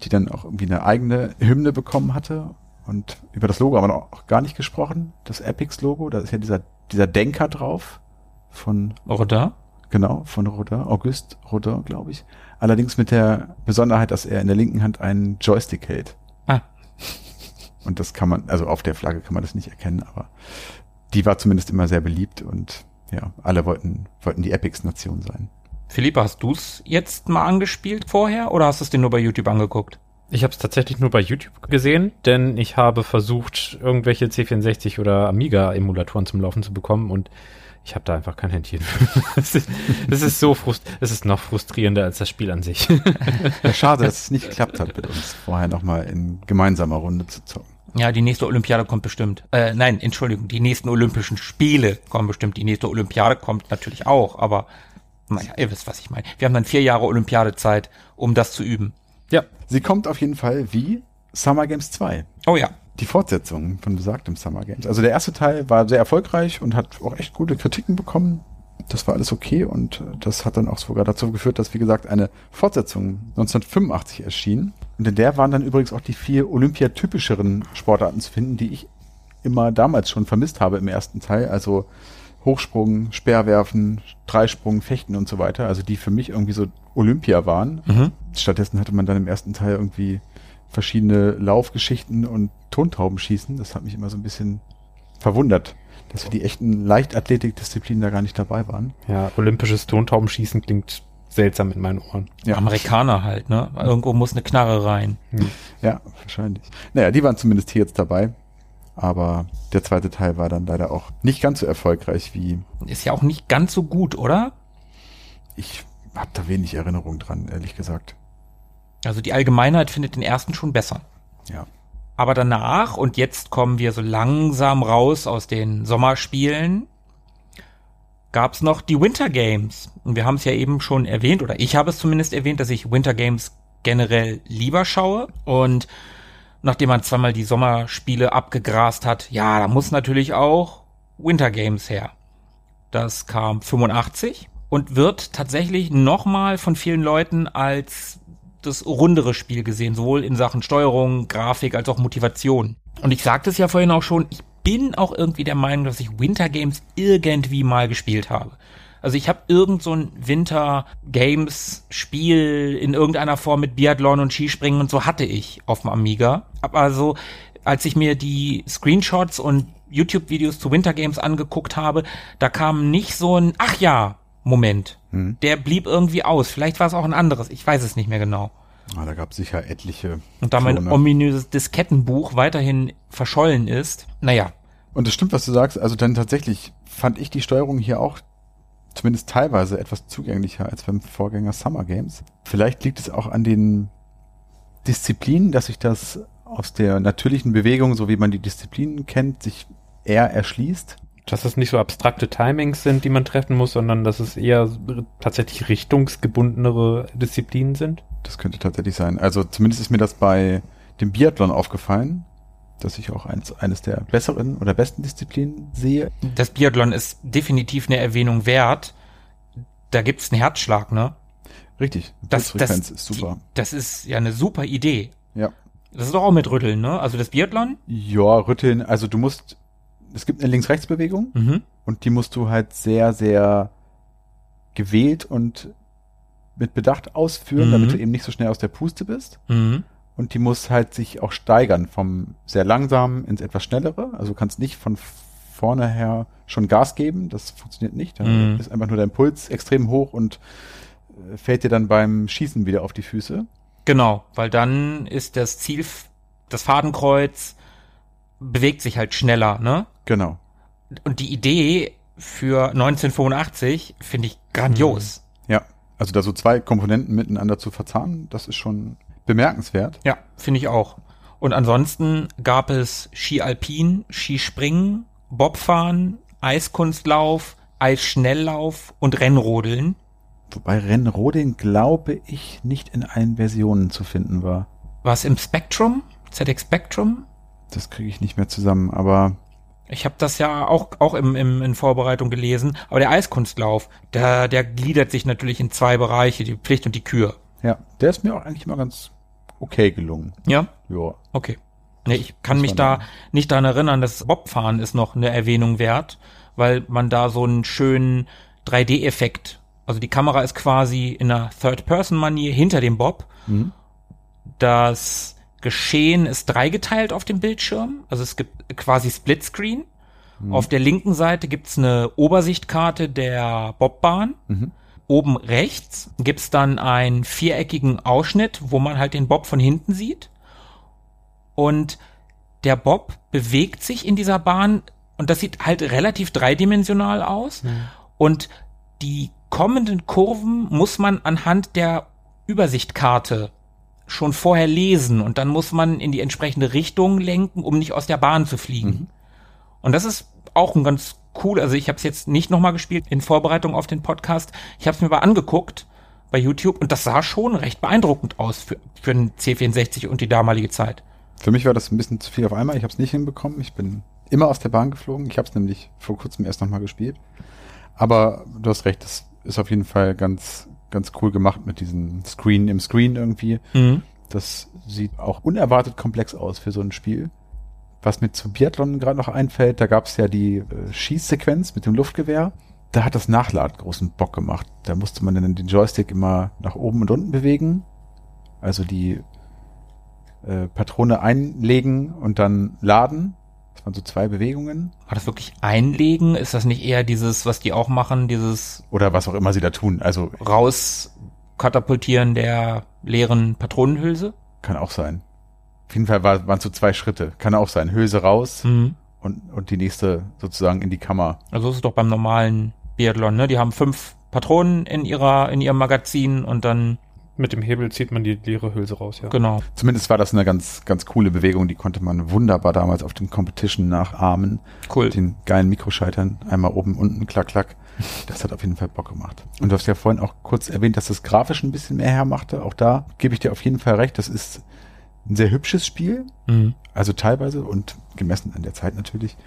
die dann auch irgendwie eine eigene Hymne bekommen hatte. Und über das Logo haben wir noch gar nicht gesprochen. Das Epics-Logo, da ist ja dieser, dieser Denker drauf von Oder? Genau, von Rodin, Auguste Rodin, glaube ich. Allerdings mit der Besonderheit, dass er in der linken Hand einen Joystick hält. Ah. Und das kann man, also auf der Flagge kann man das nicht erkennen, aber die war zumindest immer sehr beliebt und ja, alle wollten, wollten die Epics-Nation sein. Philippe, hast du's jetzt mal angespielt vorher oder hast du es dir nur bei YouTube angeguckt? Ich habe es tatsächlich nur bei YouTube gesehen, denn ich habe versucht, irgendwelche C64 oder Amiga-Emulatoren zum Laufen zu bekommen und ich habe da einfach kein Händchen. Es ist, es ist so frust, es ist noch frustrierender als das Spiel an sich. Ja, schade, dass es nicht geklappt hat mit uns, vorher nochmal in gemeinsamer Runde zu zocken. Ja, die nächste Olympiade kommt bestimmt. Äh, nein, Entschuldigung, die nächsten Olympischen Spiele kommen bestimmt. Die nächste Olympiade kommt natürlich auch, aber naja, ihr wisst, was ich meine. Wir haben dann vier Jahre Olympiadezeit, um das zu üben. ja, Sie kommt auf jeden Fall wie Summer Games 2. Oh ja. die Fortsetzung von besagtem Summer Games. Also der erste Teil war sehr erfolgreich und hat auch echt gute Kritiken bekommen. Das war alles okay und äh, das hat dann auch sogar dazu geführt, dass, wie gesagt, eine Fortsetzung 1985 erschien. Und in der waren dann übrigens auch die vier olympiatypischeren Sportarten zu finden, die ich immer damals schon vermisst habe im ersten Teil. Also Hochsprung, Speerwerfen, Dreisprung, Fechten und so weiter. Also die für mich irgendwie so Olympia waren. Mhm. Stattdessen hatte man dann im ersten Teil irgendwie verschiedene Laufgeschichten und Tontaubenschießen. Das hat mich immer so ein bisschen verwundert, dass so die echten Leichtathletikdisziplinen da gar nicht dabei waren. ja, olympisches Tontaubenschießen klingt seltsam in meinen Ohren. Ja. Amerikaner halt, ne? Irgendwo muss eine Knarre rein. Ja, wahrscheinlich. Naja, die waren zumindest hier jetzt dabei. Aber der zweite Teil war dann leider auch nicht ganz so erfolgreich wie Ist ja auch nicht ganz so gut, oder? ich habe da wenig Erinnerung dran, ehrlich gesagt. Also die Allgemeinheit findet den ersten schon besser. Ja. Aber danach, und jetzt kommen wir so langsam raus aus den Sommerspielen, gab's noch die Winter Games. Und wir haben es ja eben schon erwähnt, oder ich habe es zumindest erwähnt, dass ich Winter Games generell lieber schaue. Und nachdem man zweimal die Sommerspiele abgegrast hat, ja, da muss natürlich auch Winter Games her. Das kam 85 und wird tatsächlich nochmal von vielen Leuten als das rundere Spiel gesehen, sowohl in Sachen Steuerung, Grafik als auch Motivation. Und ich sagte es ja vorhin auch schon, ich bin auch irgendwie der Meinung, dass ich Winter Games irgendwie mal gespielt habe. Also ich habe irgend so ein Winter Games Spiel in irgendeiner Form mit Biathlon und Skispringen und so hatte ich auf dem Amiga. Aber so, als ich mir die Screenshots und YouTube-Videos zu Winter Games angeguckt habe, da kam nicht so ein Ach ja Moment. Hm. Der blieb irgendwie aus. Vielleicht war es auch ein anderes. Ich weiß es nicht mehr genau. Ah, da gab es sicher etliche. Und da mein Klone. ominöses Diskettenbuch weiterhin verschollen ist, naja, Und es stimmt, was du sagst. Also dann tatsächlich fand ich die Steuerung hier auch zumindest teilweise etwas zugänglicher als beim Vorgänger Summer Games. Vielleicht liegt es auch an den Disziplinen, dass sich das aus der natürlichen Bewegung, so wie man die Disziplinen kennt, sich eher erschließt. Dass es nicht so abstrakte Timings sind, die man treffen muss, sondern dass es eher tatsächlich richtungsgebundenere Disziplinen sind. Das könnte tatsächlich sein. Also zumindest ist mir das bei dem Biathlon aufgefallen. Das ich auch eins, eines der besseren oder besten Disziplinen sehe. Das Biathlon ist definitiv eine Erwähnung wert. Da gibt's einen Herzschlag, ne? Richtig. Das, das, ist super. Das ist ja eine super Idee. Ja. Das ist doch auch mit Rütteln, ne? Also das Biathlon? Ja, rütteln. Also du musst, es gibt eine Links-Rechts-Bewegung Mhm. und die musst du halt sehr, sehr gewählt und mit Bedacht ausführen, Mhm. damit du eben nicht so schnell aus der Puste bist. Mhm. Und die muss halt sich auch steigern vom sehr langsamen ins etwas schnellere. Also du kannst nicht von vorne her schon Gas geben. Das funktioniert nicht. Dann Mhm. ist einfach nur dein Puls extrem hoch und äh, fällt dir dann beim Schießen wieder auf die Füße. Genau, weil dann ist das Ziel, das Fadenkreuz bewegt sich halt schneller, ne? Genau. Und die Idee für 1985 finde ich grandios. Ja. Also da so zwei Komponenten miteinander zu verzahnen, das ist schon bemerkenswert. Ja, finde ich auch. Und ansonsten gab es Ski Alpin, Skispringen, Bobfahren, Eiskunstlauf, Eisschnelllauf und Rennrodeln. Wobei Rennroding, glaube ich, nicht in allen Versionen zu finden war. Was im Spectrum? ZX Spectrum? Das kriege ich nicht mehr zusammen, aber Ich habe das ja auch, auch im, im, in Vorbereitung gelesen. Aber der Eiskunstlauf, der, der gliedert sich natürlich in zwei Bereiche, die Pflicht und die Kür. ja, der ist mir auch eigentlich mal ganz okay gelungen. Ja? Ja. Okay. Nee, ich kann mich da nicht daran erinnern, dass Bobfahren ist noch eine Erwähnung wert, weil man da so einen schönen 3D-Effekt, also die Kamera ist quasi in einer Third-Person-Manier hinter dem Bob. Mhm. Das Geschehen ist dreigeteilt auf dem Bildschirm, also es gibt quasi Splitscreen. Auf der linken Seite gibt's eine Obersichtkarte der Bobbahn. Mhm. Oben rechts gibt's dann einen viereckigen Ausschnitt, wo man halt den Bob von hinten sieht. Und der Bob bewegt sich in dieser Bahn und das sieht halt relativ dreidimensional aus. Und die kommenden Kurven muss man anhand der Übersichtkarte schon vorher lesen und dann muss man in die entsprechende Richtung lenken, um nicht aus der Bahn zu fliegen. Und das ist auch ein ganz cool, also ich habe es jetzt nicht nochmal gespielt in Vorbereitung auf den Podcast. Ich habe es mir mal angeguckt bei YouTube und das sah schon recht beeindruckend aus für, für einen C64 und die damalige Zeit. Für mich war das ein bisschen zu viel auf einmal. Ich habe es nicht hinbekommen. Ich bin immer aus der Bahn geflogen. Ich habe es nämlich vor kurzem erst nochmal gespielt. Aber du hast recht, das ist auf jeden Fall ganz, ganz cool gemacht mit diesem Screen im Screen irgendwie. Das sieht auch unerwartet komplex aus für so ein Spiel. Was mir zu Biathlon gerade noch einfällt, da gab es ja die äh, Schießsequenz mit dem Luftgewehr. Da hat das Nachladen großen Bock gemacht. Da musste man dann den Joystick immer nach oben und unten bewegen. Also die äh, Patrone einlegen und dann laden. Das waren so zwei Bewegungen. War das wirklich einlegen? Ist das nicht eher dieses, was die auch machen, dieses Oder was auch immer sie da tun. Also rauskatapultieren der leeren Patronenhülse? kann auch sein. Auf jeden Fall war, waren so zwei Schritte. Kann auch sein. Hülse raus Mhm. und, und die nächste sozusagen in die Kammer. Also ist es doch beim normalen Biathlon, ne? Die haben fünf Patronen in ihrer, in ihrem Magazin und dann, Mit dem Hebel zieht man die leere Hülse raus, ja. genau. Zumindest war das eine ganz, ganz coole Bewegung. Die konnte man wunderbar damals auf dem Competition nachahmen. Cool. Mit den geilen Mikroschaltern. Einmal oben, unten, klack, klack. Das hat auf jeden Fall Bock gemacht. Und du hast ja vorhin auch kurz erwähnt, dass das grafisch ein bisschen mehr hermachte. Auch da gebe ich dir auf jeden Fall recht. Das ist ein sehr hübsches Spiel. Mhm. Also teilweise und gemessen an der Zeit natürlich.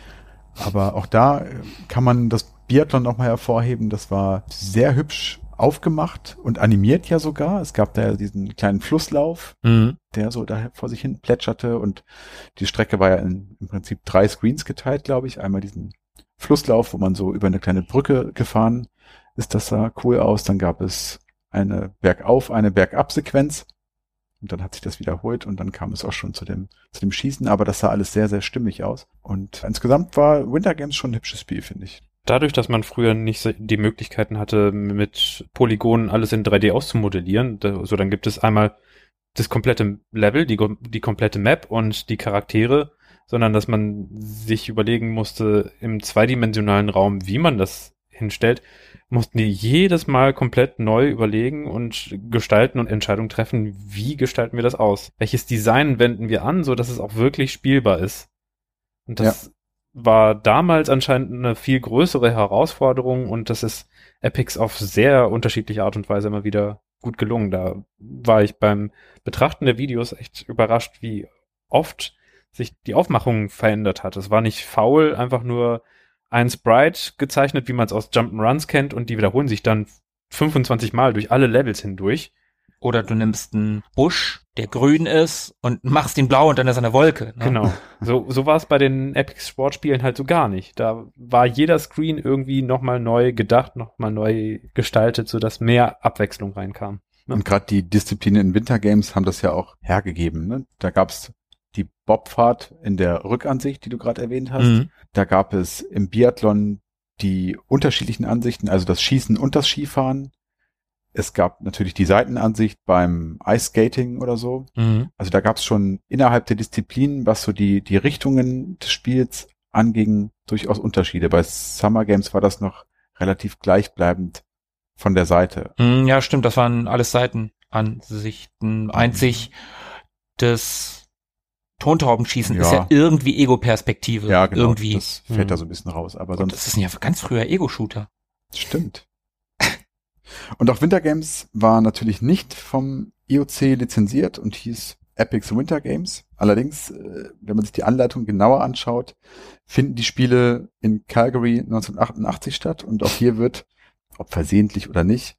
Aber auch da äh, kann man das Biathlon nochmal hervorheben. Das war sehr hübsch aufgemacht und animiert ja sogar. Es gab da ja diesen kleinen Flusslauf, Mhm. der so da vor sich hin plätscherte und die Strecke war ja in, im Prinzip drei Screens geteilt, glaube ich. Einmal diesen Flusslauf, wo man so über eine kleine Brücke gefahren ist. Das sah cool aus. Dann gab es eine Bergauf, eine Bergab-Sequenz. Und dann hat sich das wiederholt und dann kam es auch schon zu dem, zu dem Schießen, aber das sah alles sehr, sehr stimmig aus. Und insgesamt war Winter Games schon ein hübsches Spiel, finde ich. Dadurch, dass man früher nicht die Möglichkeiten hatte, mit Polygonen alles in 3D auszumodellieren, so dann gibt es einmal das komplette Level, die, die komplette Map und die Charaktere, sondern dass man sich überlegen musste im zweidimensionalen Raum, wie man das hinstellt, mussten die jedes Mal komplett neu überlegen und gestalten und Entscheidungen treffen, wie gestalten wir das aus? Welches Design wenden wir an, so dass es auch wirklich spielbar ist? Und das war damals anscheinend eine viel größere Herausforderung und das ist Epics auf sehr unterschiedliche Art und Weise immer wieder gut gelungen. Da war ich beim Betrachten der Videos echt überrascht, wie oft sich die Aufmachung verändert hat. Es war nicht faul, einfach nur ein Sprite gezeichnet, wie man es aus Jump'n'Runs kennt und die wiederholen sich dann 25 Mal durch alle Levels hindurch. Oder du nimmst einen Busch, der grün ist und machst ihn blau und dann ist er eine Wolke. Ne? Genau. So, so war es bei den Epic Sportspielen halt so gar nicht. Da war jeder Screen irgendwie nochmal neu gedacht, nochmal neu gestaltet, sodass mehr Abwechslung reinkam. Und gerade die Disziplinen in Wintergames haben das ja auch hergegeben. Ne? Da gab's die Bobfahrt in der Rückansicht, die du gerade erwähnt hast. Mhm. Da gab es im Biathlon die unterschiedlichen Ansichten, also das Schießen und das Skifahren. Es gab natürlich die Seitenansicht beim Ice Skating oder so. Mhm. Also da gab es schon innerhalb der Disziplinen, was so die, die Richtungen des Spiels anging, durchaus Unterschiede. Bei Summer Games war das noch relativ gleichbleibend von der Seite. Mhm, Ja, stimmt, das waren alles Seitenansichten. Einzig das Tontaubenschießen ist Ja. ja irgendwie Ego-Perspektive. Ja, genau. Irgendwie. Das fällt Mhm. da so ein bisschen raus. Aber Und sonst das ist ja ganz früher Ego-Shooter. Stimmt. Und auch Winter Games war natürlich nicht vom IOC lizenziert und hieß Epics Winter Games. Allerdings, äh, wenn man sich die Anleitung genauer anschaut, finden die Spiele in Calgary 1988 statt und auch hier wird, ob versehentlich oder nicht,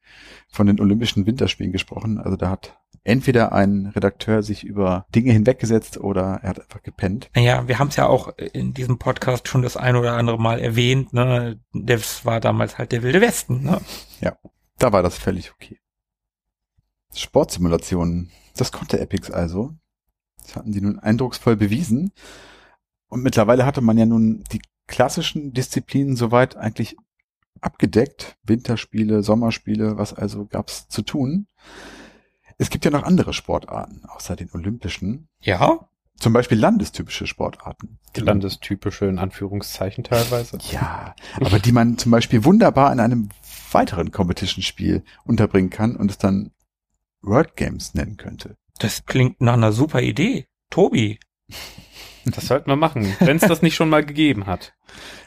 von den Olympischen Winterspielen gesprochen. Also da hat entweder ein Redakteur sich über Dinge hinweggesetzt oder er hat einfach gepennt. Naja, wir haben es ja auch in diesem Podcast schon das ein oder andere Mal erwähnt. Ne? Das war damals halt der Wilde Westen. Ne? Da war das völlig okay. Sportsimulationen, das konnte Epics also. Das hatten sie nun eindrucksvoll bewiesen. Und mittlerweile hatte man ja nun die klassischen Disziplinen soweit eigentlich abgedeckt. Winterspiele, Sommerspiele, was also gab's zu tun. Es gibt ja noch andere Sportarten, außer den olympischen. Ja, Zum Beispiel landestypische Sportarten. Landestypische in Anführungszeichen teilweise. Ja, aber die man zum Beispiel wunderbar in einem weiteren Competition-Spiel unterbringen kann und es dann World Games nennen könnte. das klingt nach einer super Idee. Tobi, Das sollten wir machen, wenn es das nicht schon mal gegeben hat.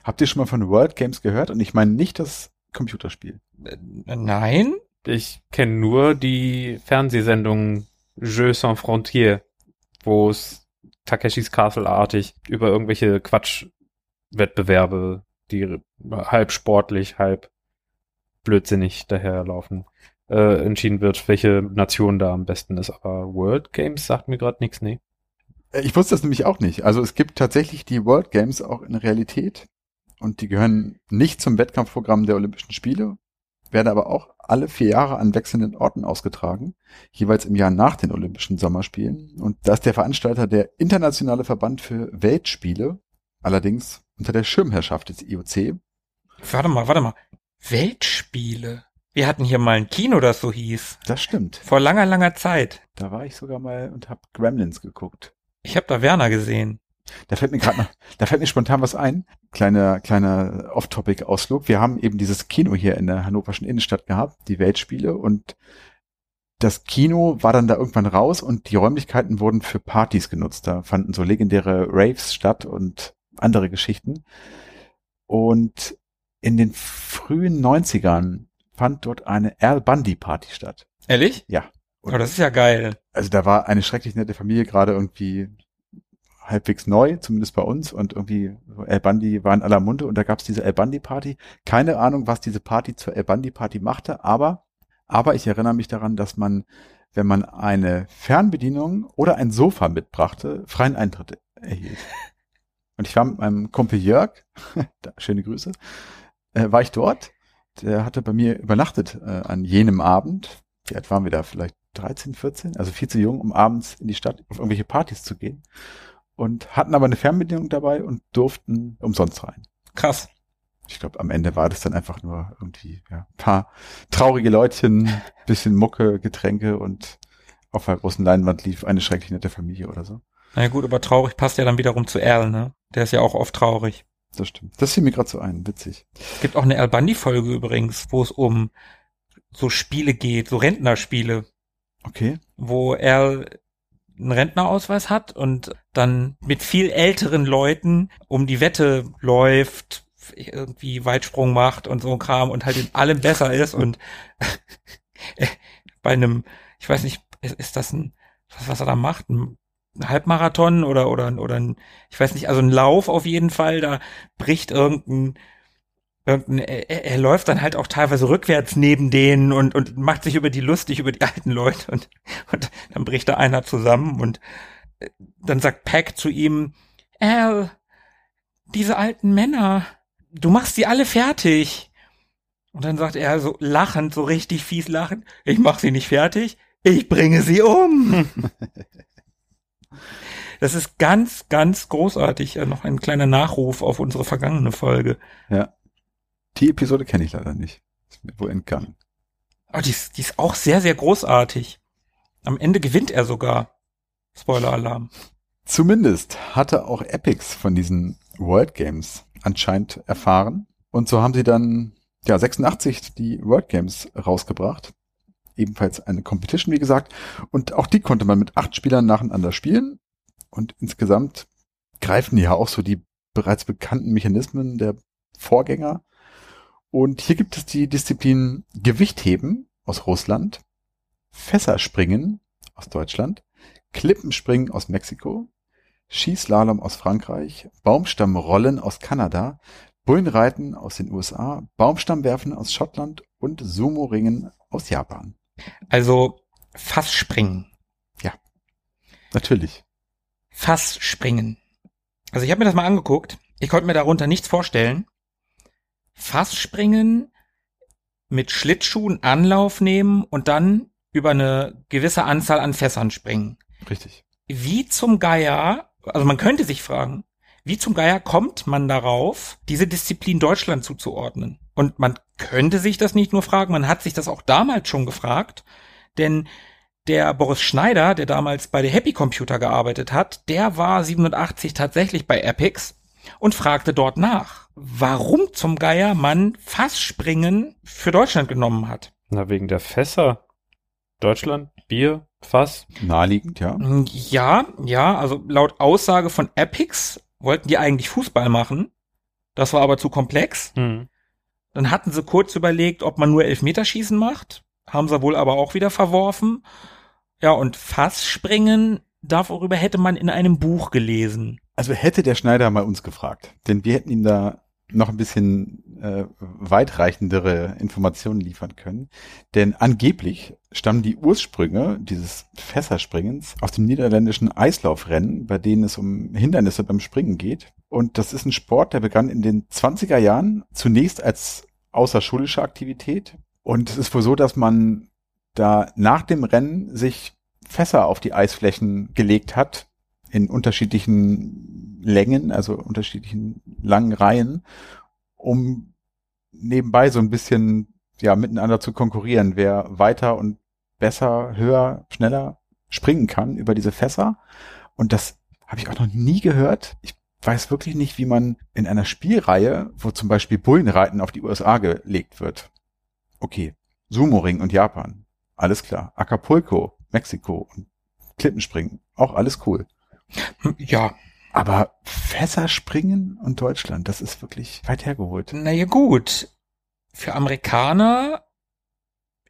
Habt ihr schon mal von World Games gehört? Und ich meine nicht das Computerspiel. äh, nein? Ich kenne nur die Fernsehsendung Jeux sans frontières, wo es Takeshis Castle-artig über irgendwelche Quatschwettbewerbe, die halb sportlich, halb blödsinnig daherlaufen, äh, entschieden wird, welche Nation da am besten ist. Aber World Games sagt mir gerade nichts, nee. Äh, Ich wusste das nämlich auch nicht. Also es gibt tatsächlich die World Games auch in Realität und die gehören nicht zum Wettkampfprogramm der Olympischen Spiele, werden aber auch alle vier Jahre an wechselnden Orten ausgetragen, jeweils im Jahr nach den Olympischen Sommerspielen. Und da ist der Veranstalter der Internationale Verband für Weltspiele, allerdings unter der Schirmherrschaft des IOC. Warte mal, warte mal. Weltspiele. Wir hatten hier mal ein Kino, das so hieß. Das stimmt. Vor langer, langer Zeit. Da war ich sogar mal und habe Gremlins geguckt. Ich habe da Werner gesehen. Da fällt mir gerade da fällt mir spontan was ein. Kleiner, kleiner Off-Topic-Ausflug. Wir haben eben dieses Kino hier in der hannoverschen Innenstadt gehabt, die Weltspiele und das Kino war dann da irgendwann raus und die Räumlichkeiten wurden für Partys genutzt. Da fanden so legendäre Raves statt und andere Geschichten. Und in den frühen 90ern fand dort eine Al Bundy Party statt. Ehrlich? Ja. Oh, das ist ja geil. Also da war eine schrecklich nette Familie gerade irgendwie halbwegs neu, zumindest bei uns und irgendwie El Bandi war in aller Munde und da gab's diese El Bandi Party. Keine Ahnung, was diese Party zur El Bandi Party machte, aber aber ich erinnere mich daran, dass man, wenn man eine Fernbedienung oder ein Sofa mitbrachte, freien Eintritt erhielt. Und ich war mit meinem Kumpel Jörg, da, schöne Grüße, äh, war ich dort. Der hatte bei mir übernachtet äh, an jenem Abend. Wie alt waren wir da? Vielleicht 13, 14? Also viel zu jung, um abends in die Stadt auf irgendwelche Partys zu gehen. Und hatten aber eine Fernbedienung dabei und durften umsonst rein. Krass. Ich glaube, am Ende war das dann einfach nur irgendwie ja, ein paar traurige Leutchen, bisschen Mucke, Getränke und auf einer großen Leinwand lief eine schrecklich nette Familie oder so. Na ja, gut, aber traurig passt ja dann wiederum zu Erl, ne? Der ist ja auch oft traurig. Das stimmt. Das fiel mir gerade so ein, witzig. Es gibt auch eine Al Bundy-Folge übrigens, wo es um so Spiele geht, so Rentnerspiele, Okay. wo er einen Rentnerausweis hat und dann mit viel älteren Leuten um die Wette läuft, irgendwie Weitsprung macht und so ein Kram und halt in allem besser ist und bei einem, ich weiß nicht, ist, ist das ein, was, was er da macht, ein Halbmarathon oder, oder, oder ein, ich weiß nicht, also ein Lauf auf jeden Fall, da bricht irgendein, irgendein er, er läuft dann halt auch teilweise rückwärts neben denen und, und macht sich über die lustig, über die alten Leute und, und dann bricht da einer zusammen und äh, dann sagt Pack zu ihm, Al, diese alten Männer, du machst sie alle fertig. Und dann sagt er so lachend, so richtig fies lachend, ich mach sie nicht fertig, ich bringe sie um. Das ist ganz, ganz großartig. Noch ein kleiner Nachruf auf unsere vergangene Folge. Ja. Die Episode kenne ich leider nicht. Ist mir wohl entgangen. Aber die ist, die ist auch sehr, sehr großartig. Am Ende gewinnt er sogar. Spoiler-Alarm. Zumindest hatte auch Epics von diesen World Games anscheinend erfahren. Und so haben sie dann, ja, 86 die World Games rausgebracht. Ebenfalls eine Competition, wie gesagt. Und auch die konnte man mit acht Spielern nacheinander spielen. Und insgesamt greifen die ja auch so die bereits bekannten Mechanismen der Vorgänger. Und hier gibt es die Disziplin Gewichtheben aus Russland, Fässerspringen aus Deutschland, Klippenspringen aus Mexiko, Skislalom aus Frankreich, Baumstammrollen aus Kanada, Bullenreiten aus den USA, Baumstammwerfen aus Schottland und Sumo-Ringen aus Japan. Also Fassspringen. Natürlich. Fassspringen. Also ich habe mir das mal angeguckt. Ich konnte mir darunter nichts vorstellen. Fassspringen mit Schlittschuhen Anlauf nehmen und dann über eine gewisse Anzahl an Fässern springen. Richtig. Wie zum Geier, also man könnte sich fragen, wie zum Geier kommt man darauf, diese Disziplin Deutschland zuzuordnen? Und man könnte sich das nicht nur fragen, man hat sich das auch damals schon gefragt, denn der Boris Schneider, der damals bei der Happy Computer gearbeitet hat, der war 87 tatsächlich bei Epics und fragte dort nach, warum zum Geier man Fassspringen für Deutschland genommen hat. Na, wegen der Fässer. Deutschland, Bier, Fass. Naheliegend, ja. Ja, ja, also laut Aussage von Epics wollten die eigentlich Fußball machen. Das war aber zu komplex. Hm. Dann hatten sie kurz überlegt, ob man nur Elfmeterschießen macht. Haben sie wohl aber auch wieder verworfen. Ja, und Fassspringen, darüber hätte man in einem Buch gelesen. Also hätte der Schneider mal uns gefragt, denn wir hätten ihm da noch ein bisschen äh, weitreichendere Informationen liefern können. Denn angeblich stammen die Ursprünge dieses Fässerspringens aus dem niederländischen Eislaufrennen, bei denen es um Hindernisse beim Springen geht. Und das ist ein Sport, der begann in den 20er Jahren zunächst als außerschulische Aktivität. Und es ist wohl so, dass man da nach dem Rennen sich Fässer auf die Eisflächen gelegt hat, in unterschiedlichen Längen, also unterschiedlichen langen Reihen, um nebenbei so ein bisschen ja miteinander zu konkurrieren, wer weiter und besser, höher, schneller springen kann über diese Fässer. Und das habe ich auch noch nie gehört. Ich weiß wirklich nicht, wie man in einer Spielreihe, wo zum Beispiel Bullenreiten auf die USA gelegt wird. Okay, Sumo-Ring und Japan. Alles klar. Acapulco, Mexiko und Klippenspringen. Auch alles cool. Ja, Aber Fässerspringen und Deutschland, das ist wirklich weit hergeholt. naja gut. Für Amerikaner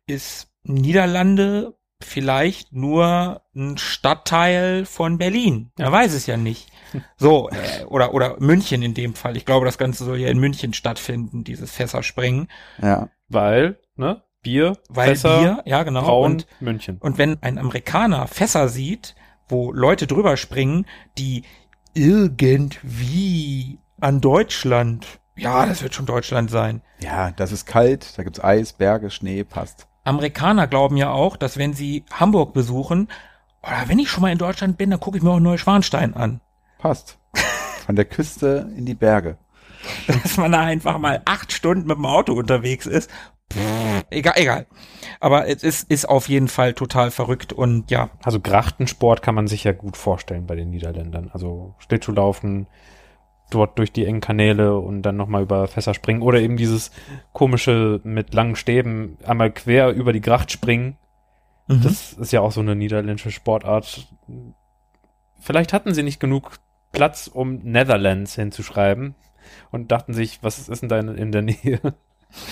ist Niederlande vielleicht nur ein Stadtteil von Berlin. Er weiß es ja nicht. So, äh, oder, oder München in dem Fall. Ich glaube, das Ganze soll ja in München stattfinden, dieses Fässerspringen. Ja. Weil, ne? Bier, Weil Fässer, Bier, ja genau. Braun, Und, München. und wenn ein Amerikaner Fässer sieht, wo Leute drüber springen, die irgendwie an Deutschland, ja, das wird schon Deutschland sein. Ja, das ist kalt, da gibt's Eis, Berge, Schnee, passt. Amerikaner glauben ja auch, dass wenn sie Hamburg besuchen, oder wenn ich schon mal in Deutschland bin, dann gucke ich mir auch Neuschwanstein an. Passt. Von der Küste in die Berge. Dass man da einfach mal acht Stunden mit dem Auto unterwegs ist. Egal, egal. Aber es ist, ist auf jeden Fall total verrückt und ja, Also Grachtensport kann man sich ja gut vorstellen bei den Niederländern. Also Schlittschuhlaufen, dort durch die engen Kanäle und dann nochmal über Fässer springen oder eben dieses komische mit langen Stäben einmal quer über die Gracht springen. Mhm. Das ist ja auch so eine niederländische Sportart. Vielleicht hatten sie nicht genug Platz, um Netherlands hinzuschreiben und dachten sich, was ist denn da in der Nähe?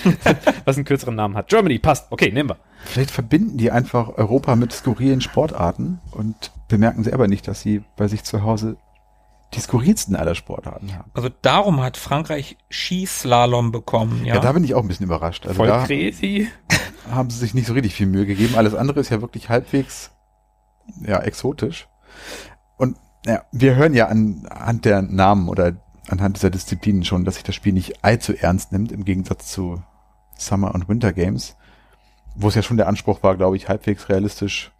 was einen kürzeren Namen hat. Germany, passt. Okay, nehmen wir. Vielleicht verbinden die einfach Europa mit skurrilen Sportarten und bemerken selber nicht, dass sie bei sich zu Hause die skurrilsten aller Sportarten haben. Also darum hat Frankreich Skislalom bekommen, ja. Ja, da bin ich auch ein bisschen überrascht. Also Voll da crazy. haben sie sich nicht so richtig viel Mühe gegeben. Alles andere ist ja wirklich halbwegs ja, exotisch. Und ja, wir hören ja an, anhand der Namen oder anhand dieser Disziplinen schon, dass sich das Spiel nicht allzu ernst nimmt, im Gegensatz zu Summer und Winter Games, wo es ja schon der Anspruch war, glaube ich, halbwegs realistisch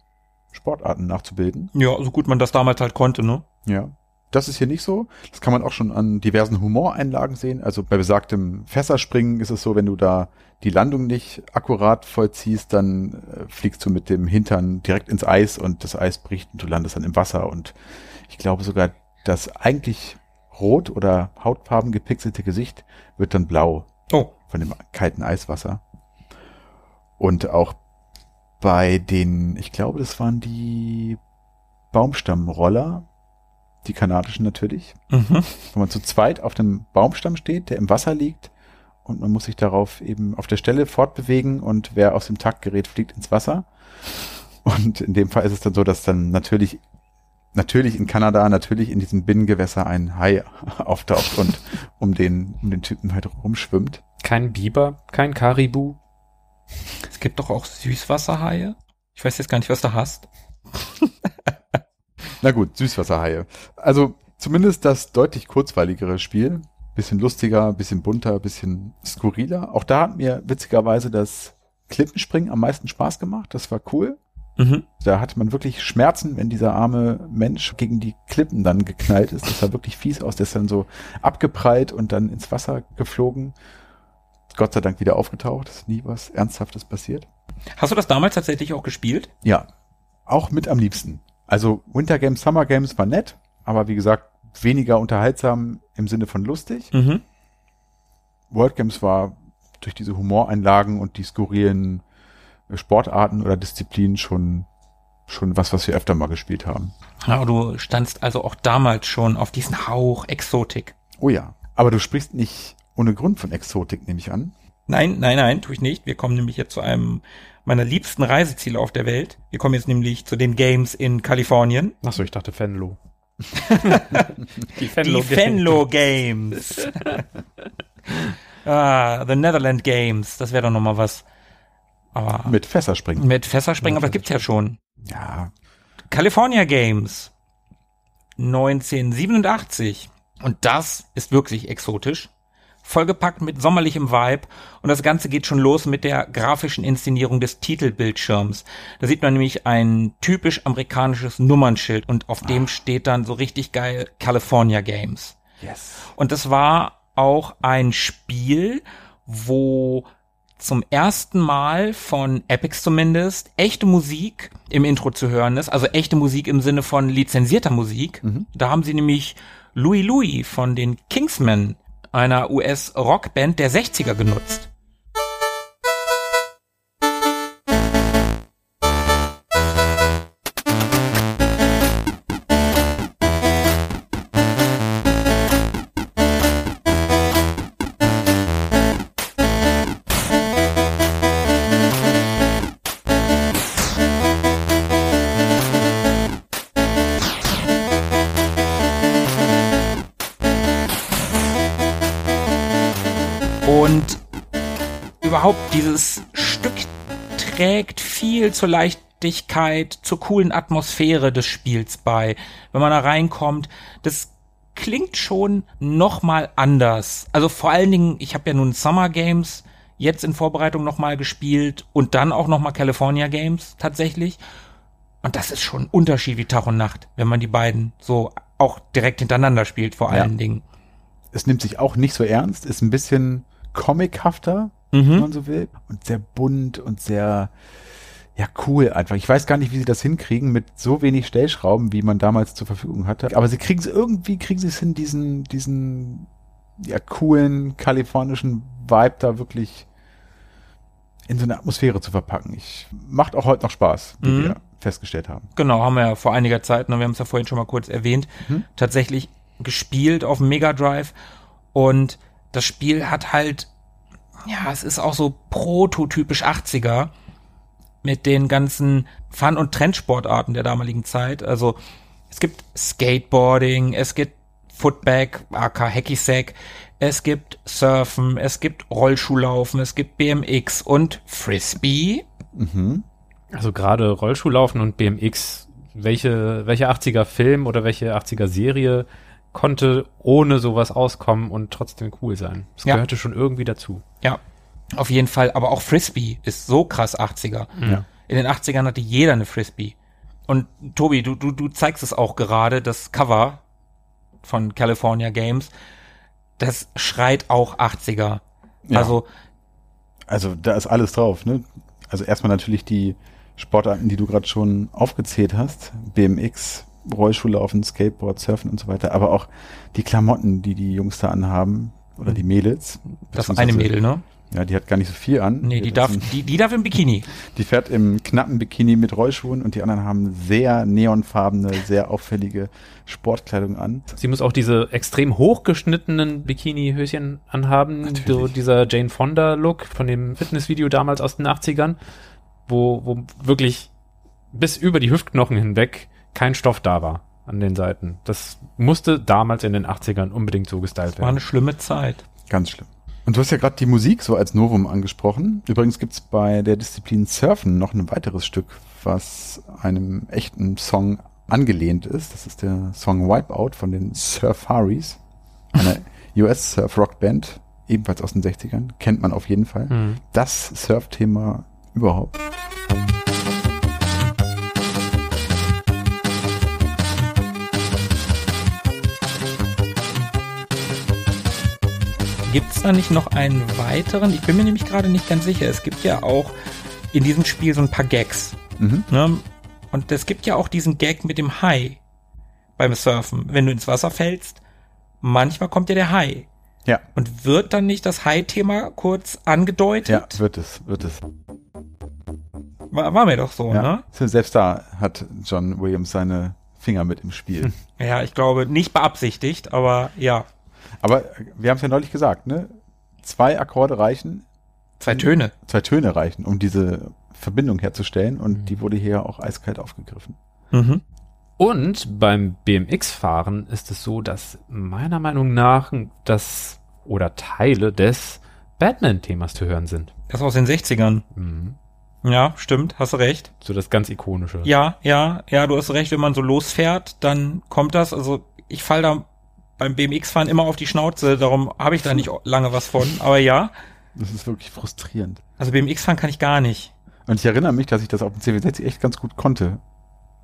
Sportarten nachzubilden. ja, so gut man das damals halt konnte, ne? Ja. Das ist hier nicht so. Das kann man auch schon an diversen Humoreinlagen sehen. Also bei besagtem Fässerspringen ist es so, wenn du da die Landung nicht akkurat vollziehst, dann äh, fliegst du mit dem Hintern direkt ins Eis und das Eis bricht und du landest dann im Wasser. Und ich glaube sogar, das eigentlich rot oder hautfarben gepixelte Gesicht wird dann blau Oh, von dem kalten Eiswasser. Und auch bei den, ich glaube, das waren die Baumstammroller, die kanadischen natürlich, mhm. wo man zu zweit auf dem Baumstamm steht, der im Wasser liegt und man muss sich darauf eben auf der Stelle fortbewegen und wer aus dem Takt gerät, fliegt ins Wasser. Und in dem Fall ist es dann so, dass dann natürlich, natürlich in Kanada, natürlich in diesem Binnengewässer ein Hai auftaucht und um den, um den Typen halt rumschwimmt. Kein Biber, kein Karibu. Es gibt doch auch Süßwasserhaie. Ich weiß jetzt gar nicht, was du hast. Na gut, Süßwasserhaie. Also zumindest das deutlich kurzweiligere Spiel. Bisschen lustiger, bisschen bunter, bisschen skurriler. Auch da hat mir witzigerweise das Klippenspringen am meisten Spaß gemacht. Das war cool. Mhm. Da hatte man wirklich Schmerzen, wenn dieser arme Mensch gegen die Klippen dann geknallt ist. Das sah wirklich fies aus. Der ist dann so abgeprallt und dann ins Wasser geflogen. Gott sei Dank wieder aufgetaucht. Ist nie was Ernsthaftes passiert. Hast du das damals tatsächlich auch gespielt? Ja, auch mit am liebsten. Also Winter Games, Summer Games war nett, aber wie gesagt, weniger unterhaltsam im Sinne von lustig. Mhm. World Games war durch diese Humoreinlagen und die skurrilen Sportarten oder Disziplinen schon, schon was, was wir öfter mal gespielt haben. Ja, du standst also auch damals schon auf diesen Hauch Exotik. Oh ja. Aber du sprichst nicht ohne Grund von Exotik, nehme ich an. Nein, nein, nein, tue ich nicht. Wir kommen nämlich jetzt zu einem meiner liebsten Reiseziele auf der Welt. Wir kommen jetzt nämlich zu den Games in Kalifornien. Achso, ich dachte Fenlo. Die Die Fenlo Games. ah, The Netherland Games. Das wäre doch noch mal was. Aber Mit Fässerspringen. mit Fässerspringen, aber das gibt's ja schon. Ja. California Games 1987 und das ist wirklich exotisch. Vollgepackt mit sommerlichem Vibe und das Ganze geht schon los mit der grafischen Inszenierung des Titelbildschirms. Da sieht man nämlich ein typisch amerikanisches Nummernschild und auf dem steht dann so richtig geil California Games. Yes. Und das war auch ein Spiel, wo zum ersten Mal von Epics zumindest echte Musik im Intro zu hören ist. Also echte Musik im Sinne von lizenzierter Musik. Mhm. Da haben sie nämlich Louis Louis von den Kingsmen, einer US-Rockband der 60er genutzt. Trägt viel zur Leichtigkeit, zur coolen Atmosphäre des Spiels bei. Wenn man da reinkommt, das klingt schon noch mal anders. Also vor allen Dingen, ich habe ja nun Summer Games jetzt in Vorbereitung noch mal gespielt und dann auch noch mal California Games tatsächlich. Und das ist schon ein Unterschied wie Tag und Nacht, wenn man die beiden so auch direkt hintereinander spielt, vor Ja. allen Dingen. Es nimmt sich auch nicht so ernst, ist ein bisschen comichafter, wenn Mhm. man so will. Und sehr bunt und sehr, ja, cool einfach. Ich weiß gar nicht, wie sie das hinkriegen mit so wenig Stellschrauben, wie man damals zur Verfügung hatte. Aber sie kriegen es irgendwie, kriegen sie es hin, diesen, diesen, ja, coolen kalifornischen Vibe da wirklich in so eine Atmosphäre zu verpacken. Ich, macht auch heute noch Spaß, wie Mhm. wir festgestellt haben. Genau, haben wir ja vor einiger Zeit, ne, wir haben es ja vorhin schon mal kurz erwähnt, Mhm. tatsächlich gespielt auf Mega Drive und das Spiel hat halt, ja, es ist auch so prototypisch 80er, mit den ganzen Fun- und Trendsportarten der damaligen Zeit. Also es gibt Skateboarding, es gibt Footback, AK Hacky Sack, es gibt Surfen, es gibt Rollschuhlaufen, es gibt BMX und Frisbee. Mhm. Also gerade Rollschuhlaufen und BMX, welche, welche 80er Film oder welche 80er Serie konnte ohne sowas auskommen und trotzdem cool sein? Das Ja. gehörte schon irgendwie dazu. Ja, auf jeden Fall. Aber auch Frisbee ist so krass 80er. Ja. In den 80ern hatte jeder eine Frisbee. Und Tobi, du, du, du zeigst es auch gerade, das Cover von California Games, das schreit auch 80er. Ja. Also, Also da ist alles drauf, ne? Also erstmal natürlich die Sportarten, die du gerade schon aufgezählt hast. BMX, Rollschuhlaufen, Skateboard, Surfen und so weiter. Aber auch die Klamotten, die die Jungs da anhaben. Oder die Mädels. das ist eine Mädel, ne? Ja, die hat gar nicht so viel an. Nee, die hat darf, ein- die, die darf im Bikini. Die fährt im knappen Bikini mit Rollschuhen und die anderen haben sehr neonfarbene, sehr auffällige Sportkleidung an. Sie muss auch diese extrem hochgeschnittenen Bikini-Höschen anhaben. Natürlich. So dieser Jane Fonda-Look von dem Fitnessvideo damals aus den 80ern, wo, wo wirklich bis über die Hüftknochen hinweg kein Stoff da war an den Seiten. Das musste damals in den 80ern unbedingt so gestylt War eine werden. schlimme Zeit. Ganz schlimm. Und du hast ja gerade die Musik so als Novum angesprochen. Übrigens gibt's bei der Disziplin Surfen noch ein weiteres Stück, was einem echten Song angelehnt ist. Das ist der Song Wipeout von den Surfaris, einer US-Surf-Rock-Band, ebenfalls aus den 60ern. Kennt man auf jeden Fall. Hm. Das Surf-Thema überhaupt. Gibt's da nicht noch einen weiteren? Ich bin mir nämlich gerade nicht ganz sicher. Es gibt ja auch in diesem Spiel so ein paar Gags. Mhm. Ne? Und es gibt ja auch diesen Gag mit dem Hai beim Surfen. Wenn du ins Wasser fällst, manchmal kommt ja der Hai. Ja. Und wird dann nicht das Hai-Thema kurz angedeutet? Ja, wird es, wird es. War, war mir doch so, Ja. ne? Selbst da hat John Williams seine Finger mit im Spiel. Ja, ich glaube, nicht beabsichtigt, aber ja. Aber wir haben es ja neulich gesagt, ne? Zwei Akkorde reichen, Zwei Töne. zwei Töne reichen, um diese Verbindung herzustellen und die wurde hier auch eiskalt aufgegriffen. Mhm. Und beim BMX-Fahren ist es so, dass meiner Meinung nach das oder Teile des Batman-Themas zu hören sind. Das aus den 60ern. Mhm. Ja, stimmt, hast du recht. So das ganz ikonische. Ja, ja, ja, du hast recht, wenn man so losfährt, dann kommt das. Also ich fall da beim BMX-Fahren immer auf die Schnauze, darum habe ich da nicht lange was von. Aber ja, Das ist wirklich frustrierend. also BMX-Fahren kann ich gar nicht. Und ich erinnere mich, dass ich das auf dem CV60 echt ganz gut konnte.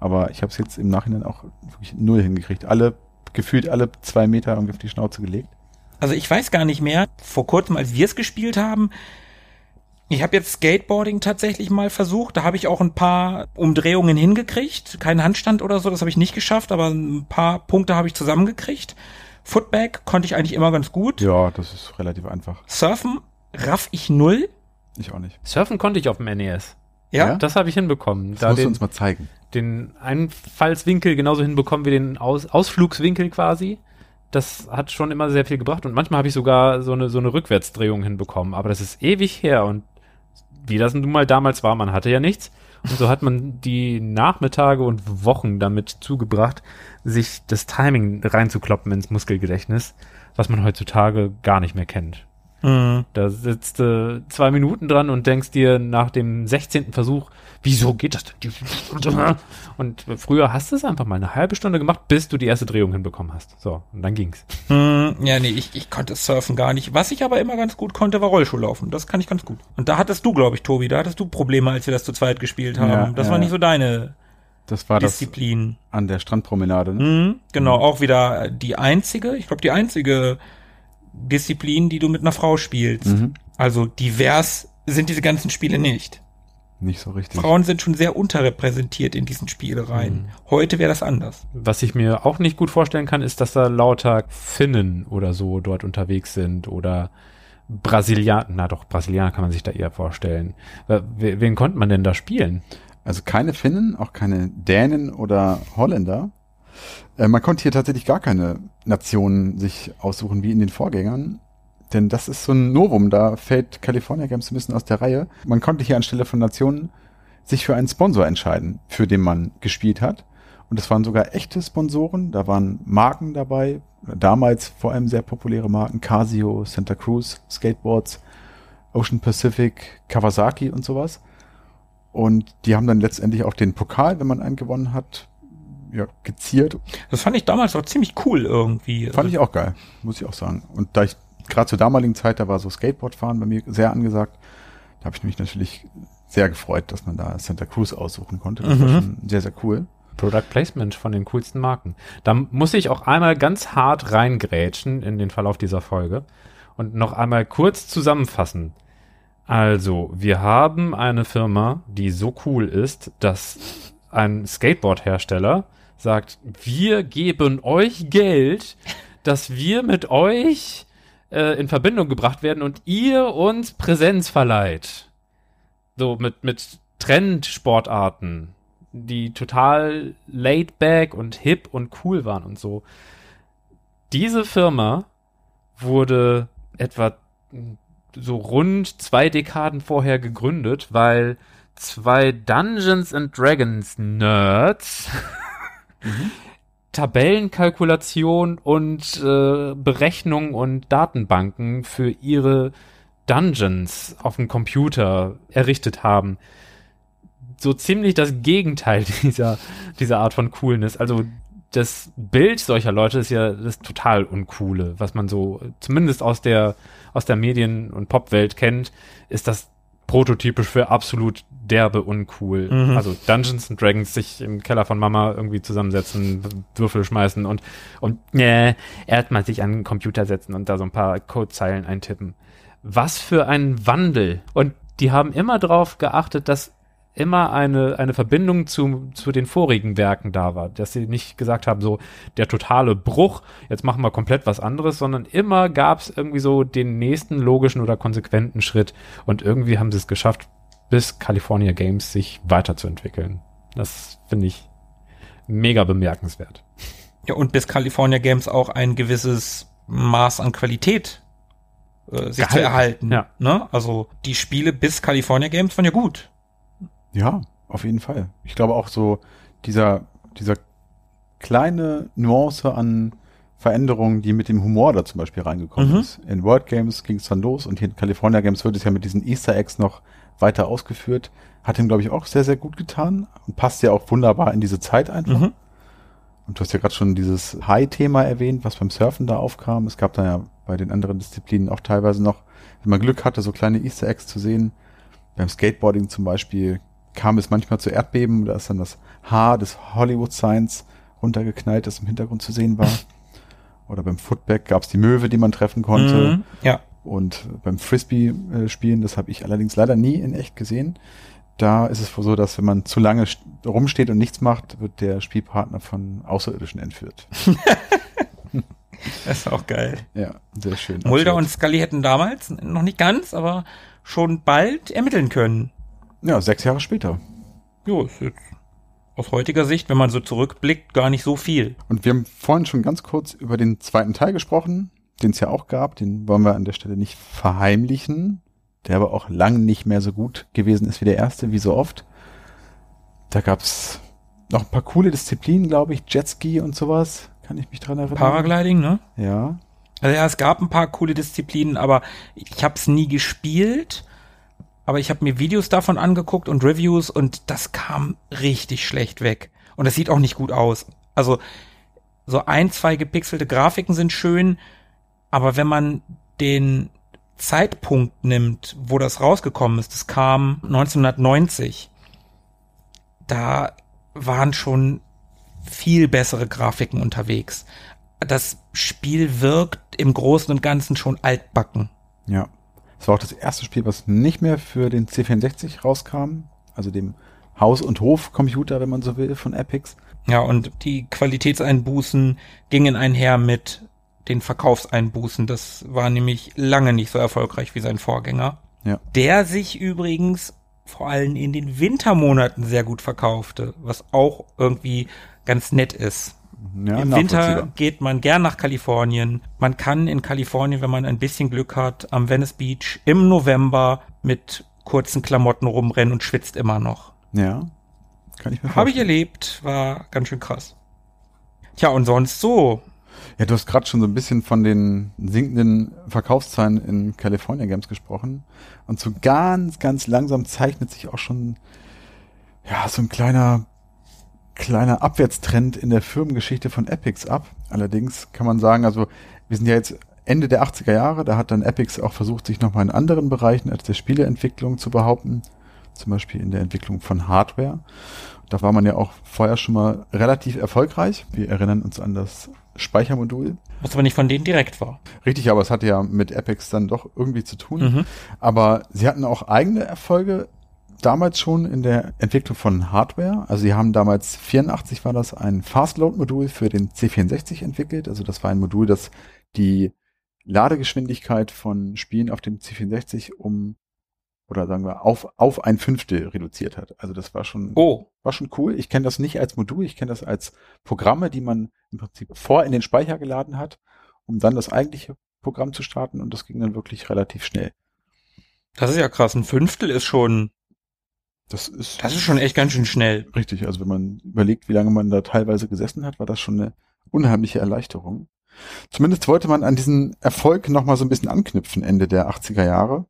Aber ich habe es jetzt im Nachhinein auch wirklich null hingekriegt. Alle, gefühlt alle zwei Meter irgendwie auf die Schnauze gelegt. Also ich weiß gar nicht mehr, vor kurzem, als wir es gespielt haben, ich habe jetzt Skateboarding tatsächlich mal versucht. Da habe ich auch ein paar Umdrehungen hingekriegt. Kein Handstand oder so, das habe ich nicht geschafft, aber ein paar Punkte habe ich zusammengekriegt. Footback konnte ich eigentlich immer ganz gut. Ja, das ist relativ einfach. Surfen raff ich null. Ich auch nicht. Surfen konnte ich auf dem NES. Ja? Das habe ich hinbekommen. Das Da musst du den, uns mal zeigen. den Einfallswinkel genauso hinbekommen wie den Aus Ausflugswinkel quasi. Das hat schon immer sehr viel gebracht und manchmal habe ich sogar so eine, so eine Rückwärtsdrehung hinbekommen. Aber das ist ewig her und wie das nun mal damals war, man hatte ja nichts. Und so hat man die Nachmittage und Wochen damit zugebracht, sich das Timing reinzukloppen ins Muskelgedächtnis, was man heutzutage gar nicht mehr kennt. Mhm. Da sitzt du zwei Minuten dran und denkst dir nach dem 16. Versuch, wieso geht das denn? Und früher hast du es einfach mal eine halbe Stunde gemacht, bis du die erste Drehung hinbekommen hast. So, und dann ging's. Hm, ja, nee, ich, ich konnte Surfen gar nicht. Was ich aber immer ganz gut konnte, war Rollschuhlaufen. Das kann ich ganz gut. Und da hattest du, glaube ich, Tobi, da hattest du Probleme, als wir das zu zweit gespielt haben. Ja, das ja, war nicht so deine Das war das Disziplin. an der Strandpromenade. Ne? Mhm, genau, auch wieder die einzige, ich glaube, die einzige Disziplin, die du mit einer Frau spielst. Mhm. Also divers sind diese ganzen Spiele nicht. Nicht so richtig. Frauen sind schon sehr unterrepräsentiert in diesen Spielereien. Heute wäre das anders. Was ich mir auch nicht gut vorstellen kann, ist, dass da lauter Finnen oder so dort unterwegs sind oder Brasilianer, na doch, Brasilianer kann man sich da eher vorstellen. Wen, wen konnte man denn da spielen? Also keine Finnen, auch keine Dänen oder Holländer. Äh, man konnte hier tatsächlich gar keine Nationen sich aussuchen wie in den Vorgängern. Denn das ist so ein Novum, da fällt California Games ein bisschen aus der Reihe. Man konnte hier anstelle von Nationen sich für einen Sponsor entscheiden, für den man gespielt hat. Und das waren sogar echte Sponsoren. Da waren Marken dabei, damals vor allem sehr populäre Marken, Casio, Santa Cruz, Skateboards, Ocean Pacific, Kawasaki und sowas. Und die haben dann letztendlich auch den Pokal, wenn man einen gewonnen hat, ja, geziert. Das fand ich damals auch ziemlich cool irgendwie. Fand ich auch geil, muss ich auch sagen. Und da ich gerade zur damaligen Zeit, da war so Skateboardfahren bei mir sehr angesagt, da habe ich mich natürlich sehr gefreut, dass man da Santa Cruz aussuchen konnte. Das war Mhm. schon sehr, sehr cool. Product Placement von den coolsten Marken. Da muss ich auch einmal ganz hart reingrätschen in den Verlauf dieser Folge und noch einmal kurz zusammenfassen. Also, wir haben eine Firma, die so cool ist, dass ein Skateboard-Hersteller sagt, wir geben euch Geld, dass wir mit euch äh, in Verbindung gebracht werden und ihr uns Präsenz verleiht. So mit, mit Trendsportarten, die total laid back und hip und cool waren und so. Diese Firma wurde etwa so rund zwei Dekaden vorher gegründet, weil zwei Dungeons and Dragons Nerds Tabellenkalkulation und äh, Berechnung und Datenbanken für ihre Dungeons auf dem Computer errichtet haben. So ziemlich das Gegenteil dieser, dieser Art von Coolness. Also das Bild solcher Leute ist ja das total Uncoole, was man so zumindest aus der, aus der Medien- und Popwelt kennt, ist das prototypisch für absolut derbe uncool. Mhm. Also Dungeons and Dragons sich im Keller von Mama irgendwie zusammensetzen, Würfel schmeißen und und nee, erstmal sich an den Computer setzen und da so ein paar Codezeilen eintippen. Was für ein Wandel. Und die haben immer darauf geachtet, dass immer eine, eine Verbindung zu, zu den vorigen Werken da war. Dass sie nicht gesagt haben, so der totale Bruch, jetzt machen wir komplett was anderes, sondern immer gab es irgendwie so den nächsten logischen oder konsequenten Schritt. Und irgendwie haben sie es geschafft, bis California Games sich weiterzuentwickeln. Das finde ich mega bemerkenswert. Ja, und bis California Games auch ein gewisses Maß an Qualität äh, sich zu Gehalten, erhalten. ja. Ne? Also die Spiele bis California Games waren ja gut. Ja, auf jeden Fall. Ich glaube auch so dieser, dieser kleine Nuance an Veränderungen, die mit dem Humor da zum Beispiel reingekommen Mhm. ist. In World Games ging es dann los und hier in California Games wird es ja mit diesen Easter Eggs noch weiter ausgeführt. Hat ihm, glaube ich, auch sehr, sehr gut getan und passt ja auch wunderbar in diese Zeit einfach. Mhm. Und du hast ja gerade schon dieses High-Thema erwähnt, was beim Surfen da aufkam. Es gab da ja bei den anderen Disziplinen auch teilweise noch, wenn man Glück hatte, so kleine Easter Eggs zu sehen. Beim Skateboarding zum Beispiel kam es manchmal zu Erdbeben, da ist dann das Haar des Hollywood-Signs runtergeknallt, das im Hintergrund zu sehen war. Oder beim Footback gab es die Möwe, die man treffen konnte. Mhm. Ja. Und beim Frisbee-Spielen, das habe ich allerdings leider nie in echt gesehen, da ist es so, dass wenn man zu lange st- rumsteht und nichts macht, wird der Spielpartner von Außerirdischen entführt. Das ist auch geil. Ja, sehr schön. Mulder Absolut. und Scully hätten damals, noch nicht ganz, aber schon bald ermitteln können. Ja, sechs Jahre später. Jo, ist jetzt aus heutiger Sicht, wenn man so zurückblickt, gar nicht so viel. Und wir haben vorhin schon ganz kurz über den zweiten Teil gesprochen, den es ja auch gab. Den wollen wir an der Stelle nicht verheimlichen, der aber auch lang nicht mehr so gut gewesen ist wie der erste, wie so oft. Da gab's noch ein paar coole Disziplinen, glaube ich, Jetski und sowas. Kann ich mich dran erinnern? Paragliding, ne? Ja. Also ja, es gab ein paar coole Disziplinen, aber ich habe es nie gespielt. Aber ich habe mir Videos davon angeguckt und Reviews und das kam richtig schlecht weg. Und das sieht auch nicht gut aus. Also so ein, zwei gepixelte Grafiken sind schön, aber wenn man den Zeitpunkt nimmt, wo das rausgekommen ist, das kam 1990, da waren schon viel bessere Grafiken unterwegs. Das Spiel wirkt im Großen und Ganzen schon altbacken. Ja. Das war auch das erste Spiel, was nicht mehr für den C64 rauskam, also dem Haus- und Hofcomputer, wenn man so will, von Epics. Ja, und die Qualitätseinbußen gingen einher mit den Verkaufseinbußen. Das war nämlich lange nicht so erfolgreich wie sein Vorgänger. Ja. Der sich übrigens vor allem in den Wintermonaten sehr gut verkaufte, was auch irgendwie ganz nett ist. Ja, Im Winter geht man gern nach Kalifornien. Man kann in Kalifornien, wenn man ein bisschen Glück hat, am Venice Beach im November mit kurzen Klamotten rumrennen und schwitzt immer noch. Ja. Kann ich mir Habe ich vorstellen. erlebt, war ganz schön krass. Tja, und sonst so. Ja, du hast gerade schon so ein bisschen von den sinkenden Verkaufszahlen in California Games gesprochen. Und so ganz, ganz langsam zeichnet sich auch schon, ja, so ein kleiner, kleiner Abwärtstrend in der Firmengeschichte von Epics ab. Allerdings kann man sagen, also wir sind ja jetzt Ende der 80er Jahre, da hat dann Epics auch versucht, sich nochmal in anderen Bereichen als der Spieleentwicklung zu behaupten. Zum Beispiel in der Entwicklung von Hardware. Da war man ja auch vorher schon mal relativ erfolgreich. Wir erinnern uns an das Speichermodul. Was aber nicht von denen direkt war. Richtig, aber es hatte ja mit Epics dann doch irgendwie zu tun. Mhm. Aber sie hatten auch eigene Erfolge damals schon in der Entwicklung von Hardware. Also sie haben damals 84 war das ein Fastload-Modul für den C64 entwickelt. Also das war ein Modul, das die Ladegeschwindigkeit von Spielen auf dem C64 um oder sagen wir auf auf ein Fünftel reduziert hat. Also das war schon Oh, war schon cool. Ich kenne das nicht als Modul, ich kenne das als Programme, die man im Prinzip vor in den Speicher geladen hat, um dann das eigentliche Programm zu starten und das ging dann wirklich relativ schnell. das ist ja krass. Ein Fünftel ist schon, Das ist, das ist schon echt ganz schön schnell. richtig. Also wenn man überlegt, wie lange man da teilweise gesessen hat, war das schon eine unheimliche Erleichterung. Zumindest wollte man an diesen Erfolg nochmal so ein bisschen anknüpfen, Ende der 80er Jahre.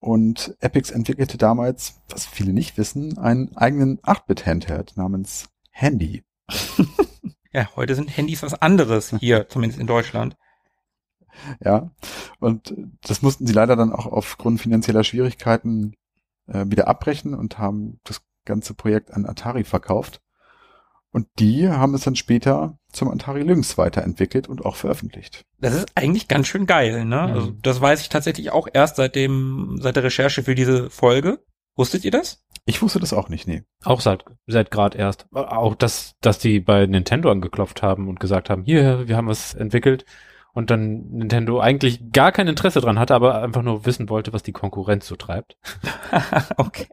Und Epix entwickelte damals, was viele nicht wissen, einen eigenen 8-Bit-Handheld namens Handy. Ja, heute sind Handys was anderes hier, zumindest in Deutschland. Ja, und das mussten sie leider dann auch aufgrund finanzieller Schwierigkeiten äh, wieder abbrechen und haben das ganze Projekt an Atari verkauft. Und die haben es dann später zum Atari Lynx weiterentwickelt und auch veröffentlicht. Das ist eigentlich ganz schön geil, ne? Mhm. Also das weiß ich tatsächlich auch erst seit dem, seit der Recherche für diese Folge. Wusstet ihr das? Ich wusste das auch nicht, nee. Auch seit, seit gerade erst. Auch, dass, dass die bei Nintendo angeklopft haben und gesagt haben, hier, wir haben was entwickelt. Und dann Nintendo eigentlich gar kein Interesse dran hatte, aber einfach nur wissen wollte, was die Konkurrenz so treibt. okay.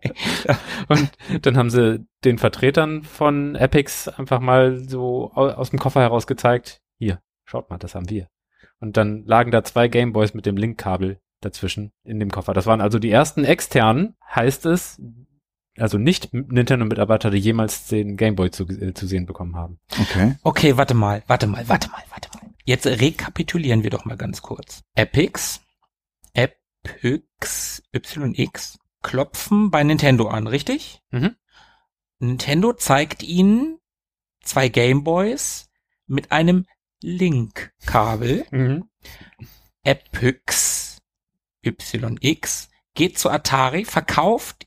Und dann haben sie den Vertretern von Epics einfach mal so au- aus dem Koffer heraus gezeigt, hier, schaut mal, das haben wir. Und dann lagen da zwei Gameboys mit dem Linkkabel dazwischen in dem Koffer. Das waren also die ersten externen, heißt es, also nicht Nintendo-Mitarbeiter, die jemals den Gameboy zu, äh, zu sehen bekommen haben. Okay. Okay, warte mal, warte mal, warte mal, warte mal. Jetzt rekapitulieren wir doch mal ganz kurz. Epics, Epics, YX, klopfen bei Nintendo an, richtig? Mhm. Nintendo zeigt ihnen zwei Gameboys mit einem Link-Kabel. Mhm. Epics, YX, geht zu Atari, verkauft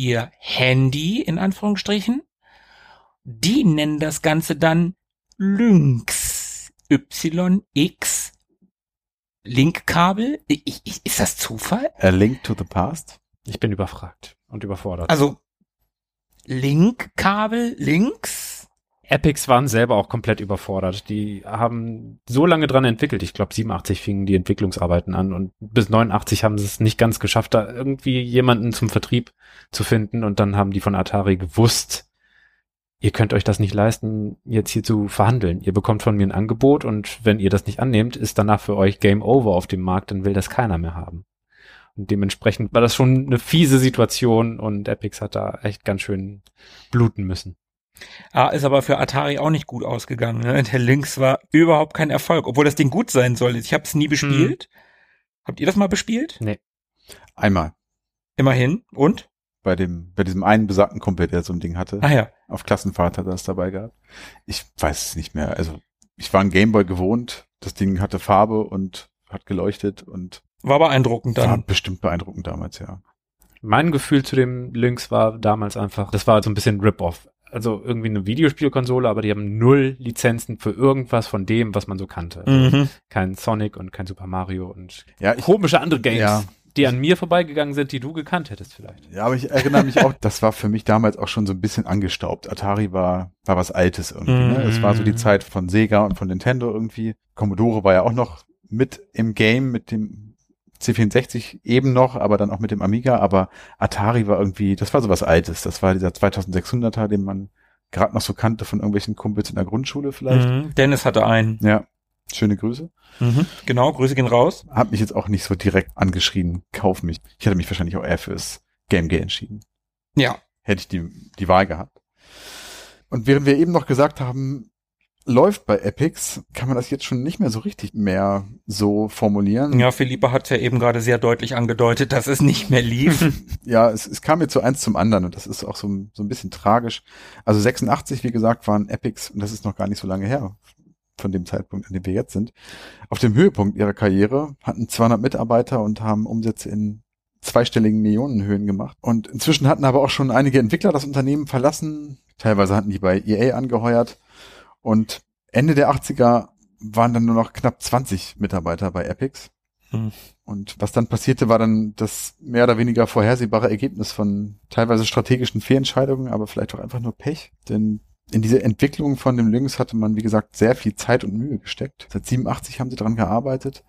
ihr Handy in Anführungsstrichen. Die nennen das Ganze dann Lynx, YX, Linkkabel. Ist das Zufall? A Link to the Past. Ich bin überfragt und überfordert. Also Linkkabel, Links? Epics waren selber auch komplett überfordert. Die haben so lange dran entwickelt. Ich glaube, 87 fingen die Entwicklungsarbeiten an und bis 89 haben sie es nicht ganz geschafft, da irgendwie jemanden zum Vertrieb zu finden. Und dann haben die von Atari gewusst, ihr könnt euch das nicht leisten, jetzt hier zu verhandeln. Ihr bekommt von mir ein Angebot und wenn ihr das nicht annehmt, ist danach für euch Game Over auf dem Markt, dann will das keiner mehr haben. Und dementsprechend war das schon eine fiese Situation und Epics hat da echt ganz schön bluten müssen. Ah, ist aber für Atari auch nicht gut ausgegangen. Ne? Der Lynx war überhaupt kein Erfolg, obwohl das Ding gut sein soll. Ich habe es nie bespielt. Habt ihr das mal bespielt? Einmal. Immerhin. Und? Bei dem, bei diesem einen besagten Kumpel, der so ein Ding hatte. Ah ja. Auf Klassenfahrt hat er das dabei gehabt. Ich weiß es nicht mehr. Also, ich war ein Gameboy gewohnt. Das Ding hatte Farbe und hat geleuchtet und War beeindruckend war dann. bestimmt beeindruckend damals, ja. Mein Gefühl zu dem Lynx war damals einfach, das war so ein bisschen Rip-Off. Also irgendwie eine Videospielkonsole, aber die haben null Lizenzen für irgendwas von dem, was man so kannte. Also Mhm. Kein Sonic und kein Super Mario und Ja, ich, komische andere Games, Ja. die an mir vorbeigegangen sind, die du gekannt hättest vielleicht. ja, aber ich erinnere mich auch, das war für mich damals auch schon so ein bisschen angestaubt. Atari war, war was Altes irgendwie, ne? Es war so die Mhm. Zeit von Sega und von Nintendo irgendwie. Commodore war ja auch noch mit im Game, mit dem C64 eben noch, aber dann auch mit dem Amiga, aber Atari war irgendwie, das war so was Altes. Das war dieser 2600er, den man gerade noch so kannte von irgendwelchen Kumpels in der Grundschule vielleicht. Mhm. Dennis hatte einen. Ja, schöne Grüße. Mhm. Genau, Grüße gehen raus. Hab mich jetzt auch nicht so direkt angeschrien, kauf mich. Ich hätte mich wahrscheinlich auch eher fürs Game Gear entschieden. Ja. hätte ich die, die Wahl gehabt. Und während wir eben noch gesagt haben, läuft bei Epics, kann man das jetzt schon nicht mehr so richtig mehr so formulieren. Ja, Philippe hat ja eben gerade sehr deutlich angedeutet, dass es nicht mehr lief. ja, es, es kam mir zu eins zum anderen und das ist auch so, so ein bisschen tragisch. Also 86, wie gesagt, waren Epics, und das ist noch gar nicht so lange her, von dem Zeitpunkt, an dem wir jetzt sind, auf dem Höhepunkt ihrer Karriere, hatten 200 Mitarbeiter und haben Umsätze in zweistelligen Millionenhöhen gemacht. Und inzwischen hatten aber auch schon einige Entwickler das Unternehmen verlassen. Teilweise hatten die bei EA angeheuert. Und Ende der 80er waren dann nur noch knapp 20 Mitarbeiter bei Epics. Hm. Und was dann passierte, war dann das mehr oder weniger vorhersehbare Ergebnis von teilweise strategischen Fehlentscheidungen, aber vielleicht auch einfach nur Pech. Denn in diese Entwicklung von dem Lynx hatte man, wie gesagt, sehr viel Zeit und Mühe gesteckt. Seit 87 haben sie dran gearbeitet.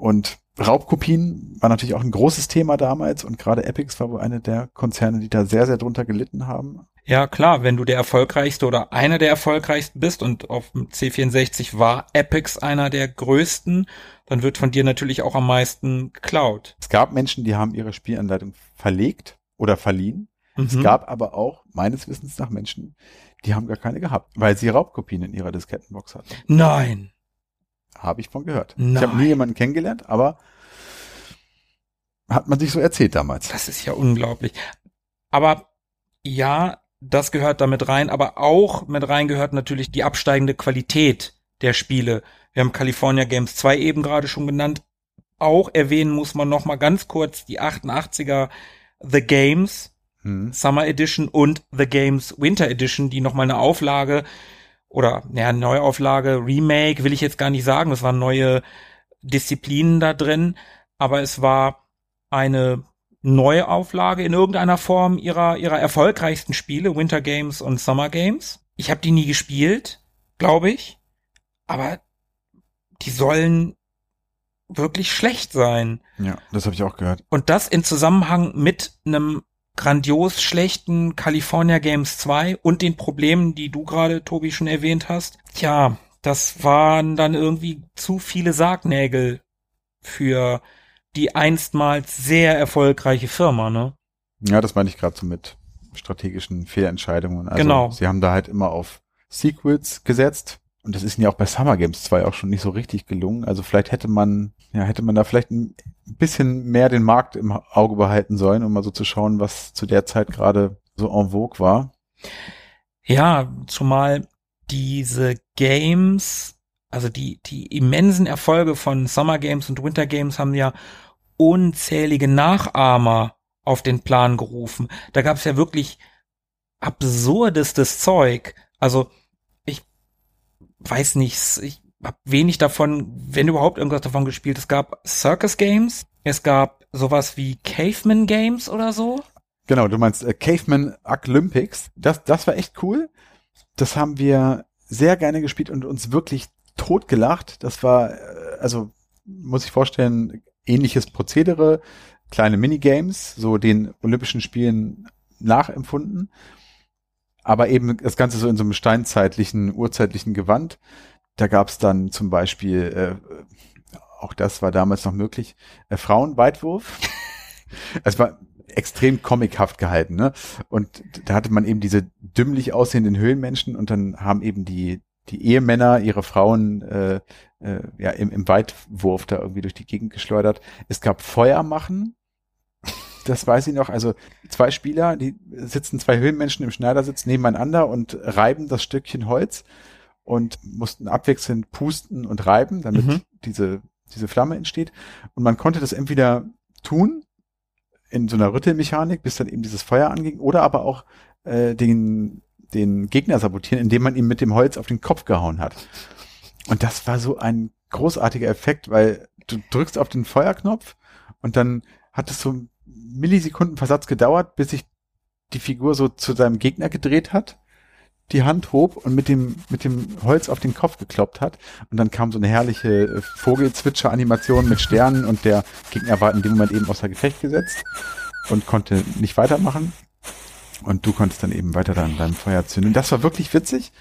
Und Raubkopien war natürlich auch ein großes Thema damals und gerade Epics war wohl eine der Konzerne, die da sehr, sehr drunter gelitten haben. Ja, klar, wenn du der erfolgreichste oder einer der erfolgreichsten bist und auf dem C64 war Epics einer der größten, dann wird von dir natürlich auch am meisten geklaut. Es gab Menschen, die haben ihre Spielanleitung verlegt oder verliehen. Mhm. Es gab aber auch meines Wissens nach Menschen, die haben gar keine gehabt, weil sie Raubkopien in ihrer Diskettenbox hatten. Nein. Habe ich von gehört. Nein. Ich habe nie jemanden kennengelernt, aber hat man sich so erzählt damals. Das ist ja unglaublich. Aber ja, das gehört damit rein, aber auch mit rein gehört natürlich die absteigende Qualität der Spiele. Wir haben California Games 2 eben gerade schon genannt. Auch erwähnen muss man noch mal ganz kurz die 88er The Games hm. Summer Edition und The Games Winter Edition, die noch mal eine Auflage oder ja, Neuauflage, Remake will ich jetzt gar nicht sagen, es waren neue Disziplinen da drin, aber es war eine Neuauflage in irgendeiner Form ihrer ihrer erfolgreichsten Spiele, Winter Games und Summer Games. Ich habe die nie gespielt, glaube ich, aber die sollen wirklich schlecht sein. Ja, das habe ich auch gehört. Und das in Zusammenhang mit einem grandios schlechten California Games 2 und den Problemen, die du gerade, Tobi, schon erwähnt hast. Tja, das waren dann irgendwie zu viele Sargnägel für die einstmals sehr erfolgreiche Firma, ne? Ja, das meine ich gerade so mit strategischen Fehlentscheidungen. Also genau. Sie haben da halt immer auf Sequels gesetzt und das ist ja auch bei Summer Games 2 auch schon nicht so richtig gelungen. Also vielleicht hätte man, ja, hätte man da vielleicht ein bisschen mehr den Markt im Auge behalten sollen, um mal so zu schauen, was zu der Zeit gerade so en vogue war. Ja, zumal diese Games, also die, die immensen Erfolge von Summer Games und Winter Games haben ja unzählige Nachahmer auf den Plan gerufen. Da gab es ja wirklich absurdestes Zeug. Also weiß nicht, ich habe wenig davon, wenn überhaupt irgendwas davon gespielt. Es gab Circus Games, es gab sowas wie Caveman Games oder so. Genau, du meinst äh, Caveman Olympics. Das, das war echt cool. Das haben wir sehr gerne gespielt und uns wirklich totgelacht. Das war, äh, also muss ich vorstellen, ähnliches Prozedere, kleine Minigames, so den Olympischen Spielen nachempfunden aber eben das Ganze so in so einem steinzeitlichen, urzeitlichen Gewand. Da gab es dann zum Beispiel, äh, auch das war damals noch möglich, äh, Frauenweitwurf. es war extrem comichaft gehalten, ne? Und da hatte man eben diese dümmlich aussehenden Höhlenmenschen und dann haben eben die die Ehemänner ihre Frauen äh, äh, ja im, im Weitwurf da irgendwie durch die Gegend geschleudert. Es gab Feuer machen, das weiß ich noch. Also zwei Spieler, die sitzen zwei Höhlenmenschen im Schneidersitz nebeneinander und reiben das Stückchen Holz und mussten abwechselnd pusten und reiben, damit mhm. diese, diese Flamme entsteht. Und man konnte das entweder tun in so einer Rüttelmechanik, bis dann eben dieses Feuer anging, oder aber auch äh, den, den Gegner sabotieren, indem man ihm mit dem Holz auf den Kopf gehauen hat. Und das war so ein großartiger Effekt, weil du drückst auf den Feuerknopf und dann hat es so Millisekunden Versatz gedauert, bis sich die Figur so zu seinem Gegner gedreht hat, die Hand hob und mit dem, mit dem Holz auf den Kopf gekloppt hat. Und dann kam so eine herrliche äh, Vogelzwitscher-Animation mit Sternen und der Gegner war in dem Moment eben außer Gefecht gesetzt und konnte nicht weitermachen. Und du konntest dann eben weiter dann deinem Feuer zünden. Das war wirklich witzig.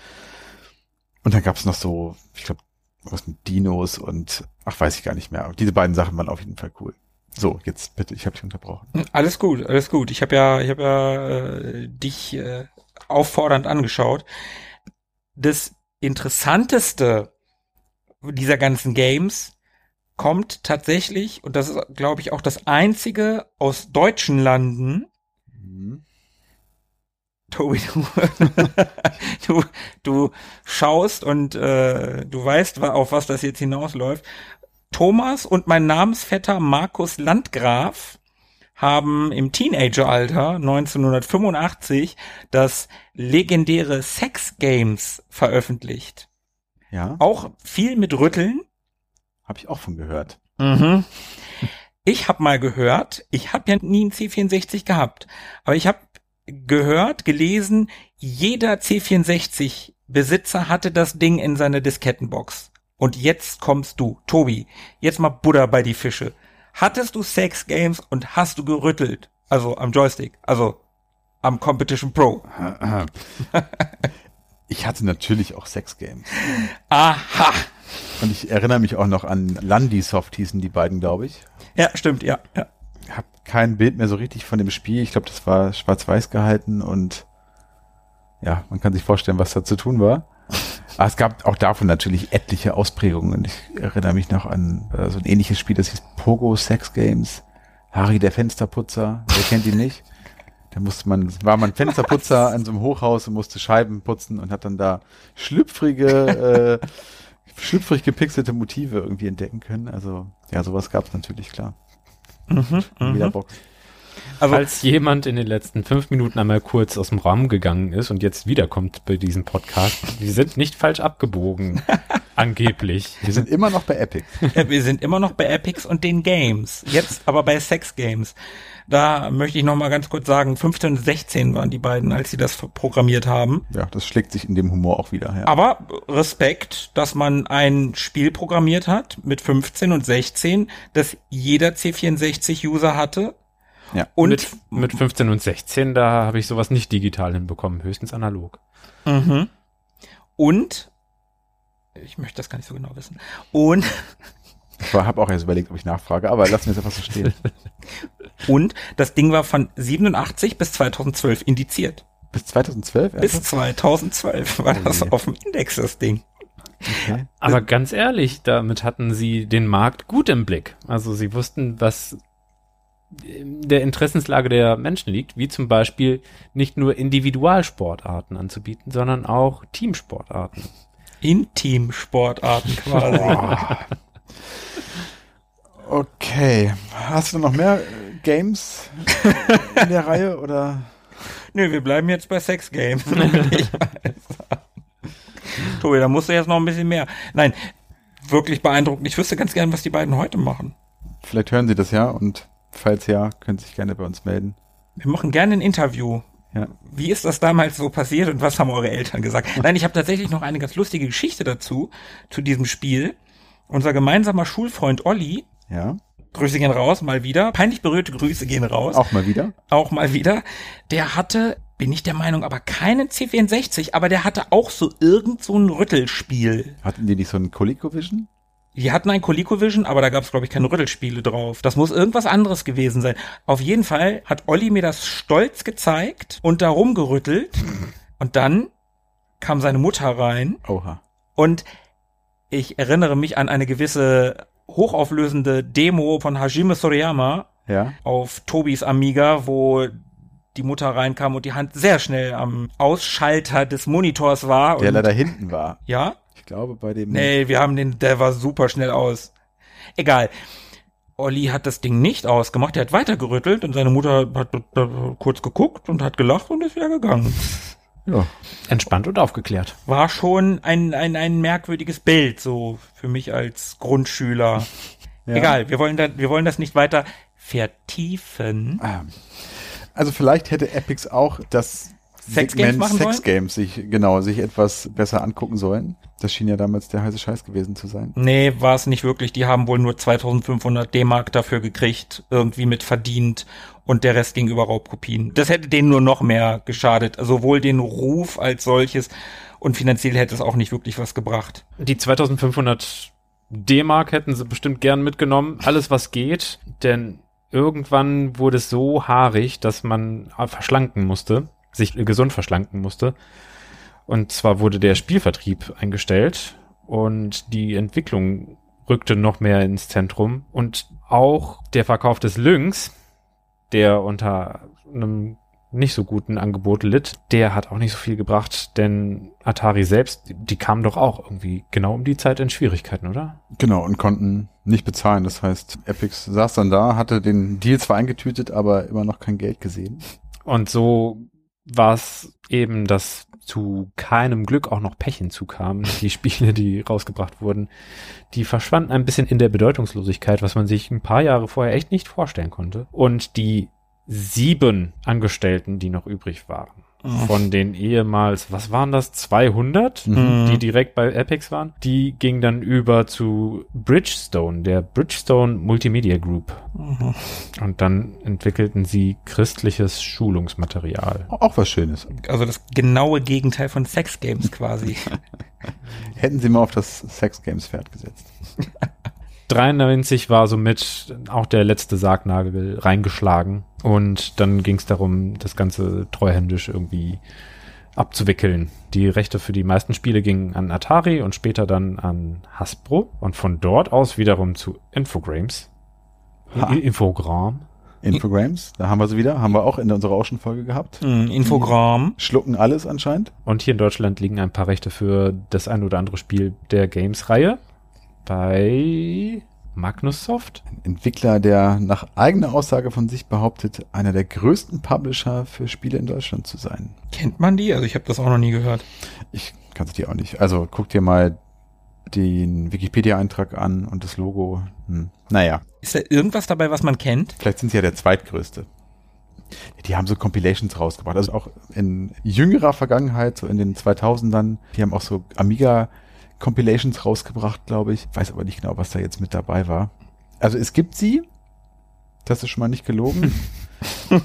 Und dann gab es noch so, ich glaube, was mit Dinos und ach weiß ich gar nicht mehr. Aber diese beiden Sachen waren auf jeden Fall cool. So, jetzt bitte, ich habe dich unterbrochen. Alles gut, alles gut. Ich habe ja, ich habe ja äh, dich äh, auffordernd angeschaut. Das Interessanteste dieser ganzen Games kommt tatsächlich, und das ist, glaube ich, auch das einzige aus deutschen Landen. Mhm. Tobi, du, du, du schaust und äh, du weißt, auf was das jetzt hinausläuft. Thomas und mein Namensvetter Markus Landgraf haben im Teenageralter 1985 das legendäre Sex Games veröffentlicht. Ja, Auch viel mit Rütteln. habe ich auch von gehört. Mhm. Ich habe mal gehört, ich habe ja nie einen C64 gehabt, aber ich habe gehört, gelesen, jeder C64 Besitzer hatte das Ding in seiner Diskettenbox. Und jetzt kommst du, Tobi, jetzt mal Buddha bei die Fische. Hattest du Sex Games und hast du gerüttelt? Also am Joystick, also am Competition Pro. Ich hatte natürlich auch Sexgames. Aha. Und ich erinnere mich auch noch an Landisoft hießen die beiden, glaube ich. Ja, stimmt, ja, ja. Hab kein Bild mehr so richtig von dem Spiel. Ich glaube, das war schwarz-weiß gehalten und ja, man kann sich vorstellen, was da zu tun war. Aber es gab auch davon natürlich etliche Ausprägungen. Ich erinnere mich noch an äh, so ein ähnliches Spiel, das hieß Pogo Sex Games. Harry der Fensterputzer, wer kennt ihn nicht? Da musste man, war man Fensterputzer an so einem Hochhaus und musste Scheiben putzen und hat dann da schlüpfrige, äh, schlüpfrig gepixelte Motive irgendwie entdecken können. Also ja, sowas gab es natürlich klar. Mhm, In jeder mhm. Box. Also, Falls jemand in den letzten fünf Minuten einmal kurz aus dem Raum gegangen ist und jetzt wiederkommt bei diesem Podcast, wir sind nicht falsch abgebogen. angeblich. Wir sind immer noch bei Epic. Ja, wir sind immer noch bei Epics und den Games. Jetzt aber bei Sex Games. Da möchte ich noch mal ganz kurz sagen, 15 und 16 waren die beiden, als sie das programmiert haben. Ja, das schlägt sich in dem Humor auch wieder. Ja. Aber Respekt, dass man ein Spiel programmiert hat mit 15 und 16, das jeder C64-User hatte. Ja. Und mit, mit 15 und 16, da habe ich sowas nicht digital hinbekommen, höchstens analog. Mhm. Und ich möchte das gar nicht so genau wissen. Und Ich habe auch erst überlegt, ob ich nachfrage, aber lassen wir es einfach so stehen. und das Ding war von 87 bis 2012 indiziert. Bis 2012? Bis erst? 2012 war das Oh je. auf dem Index das Ding. Okay. Aber ganz ehrlich, damit hatten sie den Markt gut im Blick. Also sie wussten, was der Interessenslage der Menschen liegt, wie zum Beispiel nicht nur Individualsportarten anzubieten, sondern auch Teamsportarten. Intimsportarten quasi. Okay. Hast du noch mehr äh, Games in der Reihe oder? Nö, wir bleiben jetzt bei Sex Games. Ich weiß. Tobi, da musst du jetzt noch ein bisschen mehr. Nein, wirklich beeindruckend. Ich wüsste ganz gern, was die beiden heute machen. Vielleicht hören Sie das ja und falls ja, können Sie sich gerne bei uns melden. Wir machen gerne ein Interview. Ja. Wie ist das damals so passiert und was haben eure Eltern gesagt? Nein, ich habe tatsächlich noch eine ganz lustige Geschichte dazu, zu diesem Spiel. Unser gemeinsamer Schulfreund Olli, Ja. Grüße gehen raus, mal wieder. Peinlich berührte Grüße gehen raus. Auch mal wieder. auch mal wieder. Der hatte, bin ich der Meinung, aber keinen C64, aber der hatte auch so irgend so ein Rüttelspiel. Hatten die nicht so ein ColecoVision? Die hatten ein ColecoVision, aber da gab es, glaube ich, keine Rüttelspiele drauf. Das muss irgendwas anderes gewesen sein. Auf jeden Fall hat Olli mir das stolz gezeigt und da rumgerüttelt. Und dann kam seine Mutter rein Oha. und ich erinnere mich an eine gewisse hochauflösende Demo von Hajime Soriyama, Ja. auf Tobis Amiga, wo die Mutter reinkam und die Hand sehr schnell am Ausschalter des Monitors war. Der leider hinten war. ja? Ich glaube, bei dem. Nee, wir haben den, der war super schnell aus. Egal. Olli hat das Ding nicht ausgemacht, er hat weitergerüttelt und seine Mutter hat kurz geguckt und hat gelacht und ist wieder gegangen. Ja. Entspannt und aufgeklärt. War schon ein, ein, ein merkwürdiges Bild, so für mich als Grundschüler. ja. Egal, wir wollen, da, wir wollen das nicht weiter vertiefen. Ah. Also vielleicht hätte Epics auch das Sex Games machen Sex sollen? Games sich, genau, sich etwas besser angucken sollen. Das schien ja damals der heiße Scheiß gewesen zu sein. Nee, war es nicht wirklich. Die haben wohl nur 2500 D-Mark dafür gekriegt, irgendwie mit verdient und der Rest ging über Raubkopien. Das hätte denen nur noch mehr geschadet, sowohl den Ruf als solches und finanziell hätte es auch nicht wirklich was gebracht. Die 2500 D-Mark hätten sie bestimmt gern mitgenommen. Alles, was geht. Denn irgendwann wurde es so haarig, dass man verschlanken musste, sich gesund verschlanken musste. Und zwar wurde der Spielvertrieb eingestellt und die Entwicklung rückte noch mehr ins Zentrum und auch der Verkauf des Lynx, der unter einem nicht so guten Angebot litt, der hat auch nicht so viel gebracht, denn Atari selbst, die kamen doch auch irgendwie genau um die Zeit in Schwierigkeiten, oder? Genau, und konnten nicht bezahlen. Das heißt, Epix saß dann da, hatte den Deal zwar eingetütet, aber immer noch kein Geld gesehen. Und so war es eben, dass zu keinem Glück auch noch Pech hinzukam. Die Spiele, die rausgebracht wurden, die verschwanden ein bisschen in der Bedeutungslosigkeit, was man sich ein paar Jahre vorher echt nicht vorstellen konnte. Und die sieben Angestellten, die noch übrig waren, von den ehemals, was waren das, 200, Mhm. die direkt bei Epics waren, die gingen dann über zu Bridgestone, der Bridgestone Multimedia Group. Mhm. Und dann entwickelten sie christliches Schulungsmaterial. Auch was Schönes. Also das genaue Gegenteil von Sex Games quasi. Hätten sie mal auf das Sex Games Pferd gesetzt. 93 war somit auch der letzte Sargnagel reingeschlagen und dann ging es darum, das Ganze treuhändisch irgendwie abzuwickeln. Die Rechte für die meisten Spiele gingen an Atari und später dann an Hasbro und von dort aus wiederum zu Infogrames. Ha. Infogram. Infogrames, da haben wir sie wieder, haben wir auch in unserer Ocean-Folge gehabt. Mhm, Infogramm. Schlucken alles anscheinend. Und hier in Deutschland liegen ein paar Rechte für das ein oder andere Spiel der Games-Reihe bei Magnussoft. Entwickler, der nach eigener Aussage von sich behauptet, einer der größten Publisher für Spiele in Deutschland zu sein. Kennt man die? Also ich habe das auch noch nie gehört. Ich kann es dir auch nicht. Also guck dir mal den Wikipedia-Eintrag an und das Logo. Hm. Naja, Ist da irgendwas dabei, was man kennt? vielleicht sind sie ja der zweitgrößte. Die haben so Compilations rausgebracht. Also auch in jüngerer Vergangenheit, so in den 2000ern, die haben auch so Amiga Compilations rausgebracht, glaube ich. Weiß aber nicht genau, was da jetzt mit dabei war. Also es gibt sie. Das ist schon mal nicht gelogen.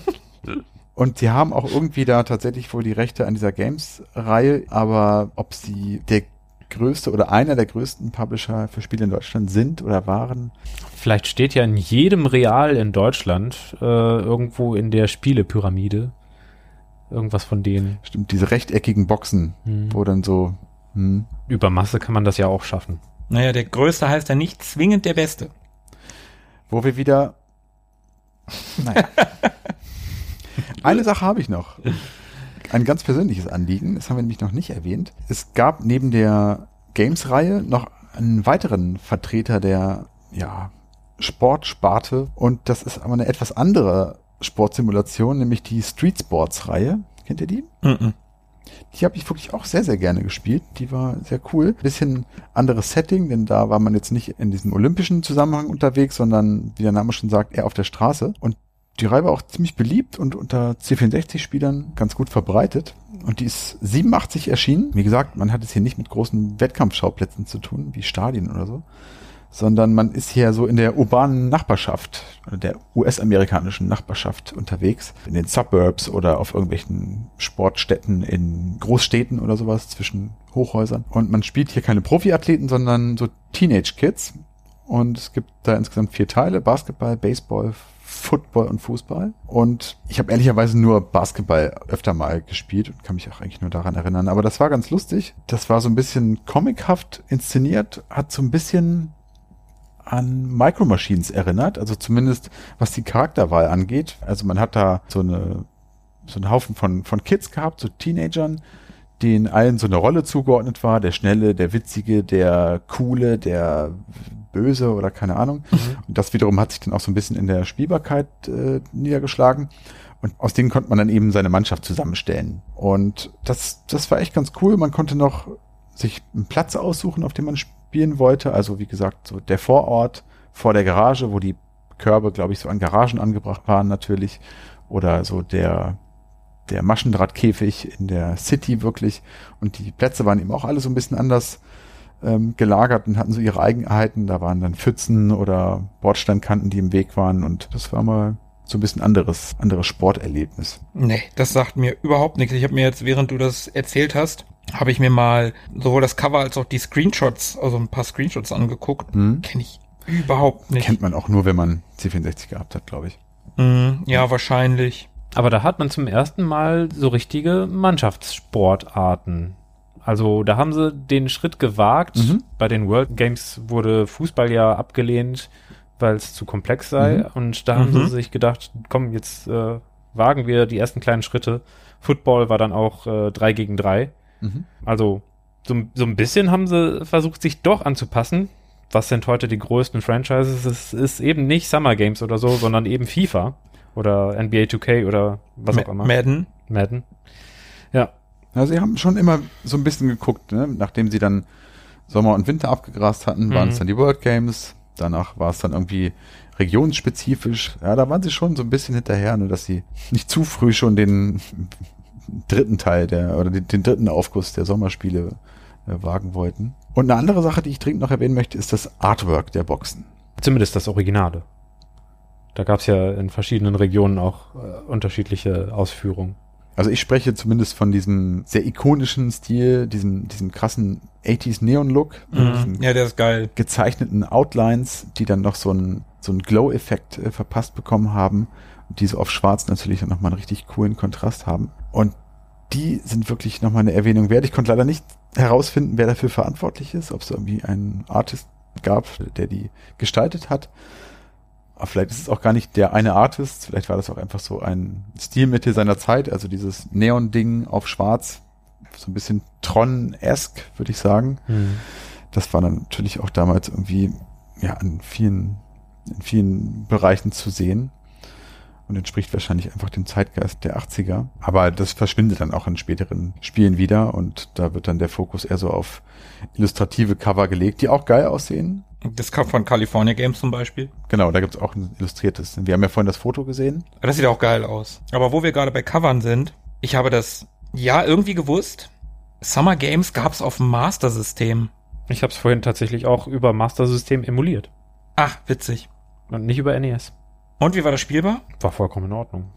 Und sie haben auch irgendwie da tatsächlich wohl die Rechte an dieser Games-Reihe, aber ob sie der größte oder einer der größten Publisher für Spiele in Deutschland sind oder waren, Vielleicht steht ja in jedem Real in Deutschland äh, irgendwo in der Spielepyramide irgendwas von denen. stimmt, diese rechteckigen Boxen, Hm. wo dann so, hm, Über Masse kann man das ja auch schaffen. Naja, der Größte heißt ja nicht zwingend der Beste. wo wir wieder, naja. Eine Sache habe ich noch. Ein ganz persönliches Anliegen, das haben wir nämlich noch nicht erwähnt. Es gab neben der Games-Reihe noch einen weiteren Vertreter der, ja, Sportsparte und das ist aber eine etwas andere Sportsimulation, nämlich die Street Sports-Reihe. Kennt ihr die? Mhm. Die habe ich wirklich auch sehr, sehr gerne gespielt. Die war sehr cool. Bisschen anderes Setting, denn da war man jetzt nicht in diesem olympischen Zusammenhang unterwegs, sondern, wie der Name schon sagt, eher auf der Straße. Und die Reihe war auch ziemlich beliebt und unter C64-Spielern ganz gut verbreitet. Und die ist 87 erschienen. Wie gesagt, man hat es hier nicht mit großen Wettkampfschauplätzen zu tun, wie Stadien oder so, sondern man ist hier so in der urbanen Nachbarschaft, der US-amerikanischen Nachbarschaft unterwegs, in den Suburbs oder auf irgendwelchen Sportstätten in Großstädten oder sowas zwischen Hochhäusern. Und man spielt hier keine Profiathleten, sondern so Teenage-Kids. Und es gibt da insgesamt vier Teile, Basketball, Baseball, Football und Fußball. Und ich habe ehrlicherweise nur Basketball öfter mal gespielt und kann mich auch eigentlich nur daran erinnern. Aber das war ganz lustig. Das war so ein bisschen comichaft inszeniert, hat so ein bisschen an Micro Machines erinnert, also zumindest was die Charakterwahl angeht. Also man hat da so eine so einen Haufen von von Kids gehabt, so Teenagern, denen allen so eine Rolle zugeordnet war, der schnelle, der witzige, der coole, der böse oder keine Ahnung. Und das wiederum hat sich dann auch so ein bisschen in der Spielbarkeit äh, niedergeschlagen. Und aus denen konnte man dann eben seine Mannschaft zusammenstellen. Und das, das war echt ganz cool. Man konnte noch sich einen Platz aussuchen, auf dem man spielen wollte. Also wie gesagt, so der Vorort vor der Garage, wo die Körbe, glaube ich, so an Garagen angebracht waren natürlich. Oder so der, der Maschendrahtkäfig in der City wirklich. Und die Plätze waren eben auch alle so ein bisschen anders ähm, gelagert und hatten so ihre Eigenheiten. Da waren dann Pfützen oder Bordsteinkanten, die im Weg waren. Und das war mal so ein bisschen anderes, anderes Sporterlebnis. Nee, das sagt mir überhaupt nichts. Ich habe mir jetzt, während du das erzählt hast, habe ich mir mal sowohl das Cover als auch die Screenshots, also ein paar Screenshots angeguckt. Hm. Kenne ich überhaupt nicht. Kennt man auch nur, wenn man C64 gehabt hat, glaube ich. Mhm, ja, wahrscheinlich. Aber da hat man zum ersten Mal so richtige Mannschaftssportarten. Also da haben sie den Schritt gewagt. Mhm. Bei den World Games wurde Fußball ja abgelehnt, weil es zu komplex sei. Mhm. Und da haben Mhm. sie sich gedacht, komm, jetzt äh, wagen wir die ersten kleinen Schritte. Football war dann auch äh, 3 gegen 3. Mhm. Also so, so ein bisschen haben sie versucht, sich doch anzupassen. Was sind heute die größten Franchises? Es ist eben nicht Summer Games oder so, sondern eben FIFA oder NBA 2K oder was auch Ma- immer. Madden. Madden. Ja, Ja, sie haben schon immer so ein bisschen geguckt, ne? nachdem sie dann Sommer und Winter abgegrast hatten, waren Mhm. es dann die World Games. Danach war es dann irgendwie regionsspezifisch. Ja, da waren sie schon so ein bisschen hinterher, nur dass sie nicht zu früh schon den dritten Teil der oder den, den dritten Aufguss der Sommerspiele äh, wagen wollten. Und eine andere Sache, die ich dringend noch erwähnen möchte, ist das Artwork der Boxen. zumindest das Originale. Da gab es ja in verschiedenen Regionen auch äh, unterschiedliche Ausführungen. Also ich spreche zumindest von diesem sehr ikonischen Stil, diesem, diesem krassen 80s Neon-Look, diesen Mhm. Ja, der ist geil. gezeichneten Outlines, die dann noch so einen so einen Glow-Effekt äh, verpasst bekommen haben und die so auf Schwarz natürlich dann nochmal einen richtig coolen Kontrast haben. Und die sind wirklich nochmal eine Erwähnung wert. Ich konnte leider nicht herausfinden, wer dafür verantwortlich ist, ob es irgendwie einen Artist gab, der die gestaltet hat. Aber vielleicht ist es auch gar nicht der eine Artist, vielleicht war das auch einfach so ein Stilmittel seiner Zeit, also dieses Neon-Ding auf Schwarz, so ein bisschen Tron-esque, würde ich sagen. Das war dann natürlich auch damals irgendwie ja an vielen in vielen Bereichen zu sehen und entspricht wahrscheinlich einfach dem Zeitgeist der 80er. Aber das verschwindet dann auch in späteren Spielen wieder und da wird dann der Fokus eher so auf illustrative Cover gelegt, die auch geil aussehen. Das Cup von California Games zum Beispiel. Genau, da gibt's auch ein illustriertes. Wir haben ja vorhin das Foto gesehen. Das sieht auch geil aus. Aber wo wir gerade bei Covern sind, ich habe das ja irgendwie gewusst. Summer Games gab's auf dem Master System. Ich habe es vorhin tatsächlich auch über Master System emuliert Ach, witzig. und nicht über NES. Und wie war das spielbar? War vollkommen in Ordnung.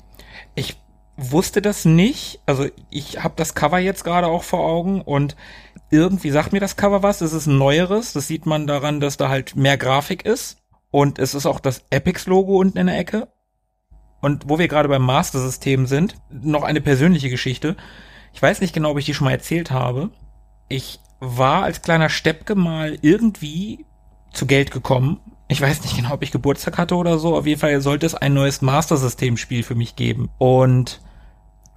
Ich wusste das nicht. Also ich habe das Cover jetzt gerade auch vor Augen und irgendwie sagt mir das Cover was. Es ist ein neueres. Das sieht man daran, dass da halt mehr Grafik ist. Und es ist auch das Epics-Logo unten in der Ecke. Und wo wir gerade beim Master-System sind, noch eine persönliche Geschichte. Ich weiß nicht genau, ob ich die schon mal erzählt habe. Ich war als kleiner Steppke mal irgendwie zu Geld gekommen. Ich weiß nicht genau, ob ich Geburtstag hatte oder so. Auf jeden Fall sollte es ein neues Master-System-Spiel für mich geben. Und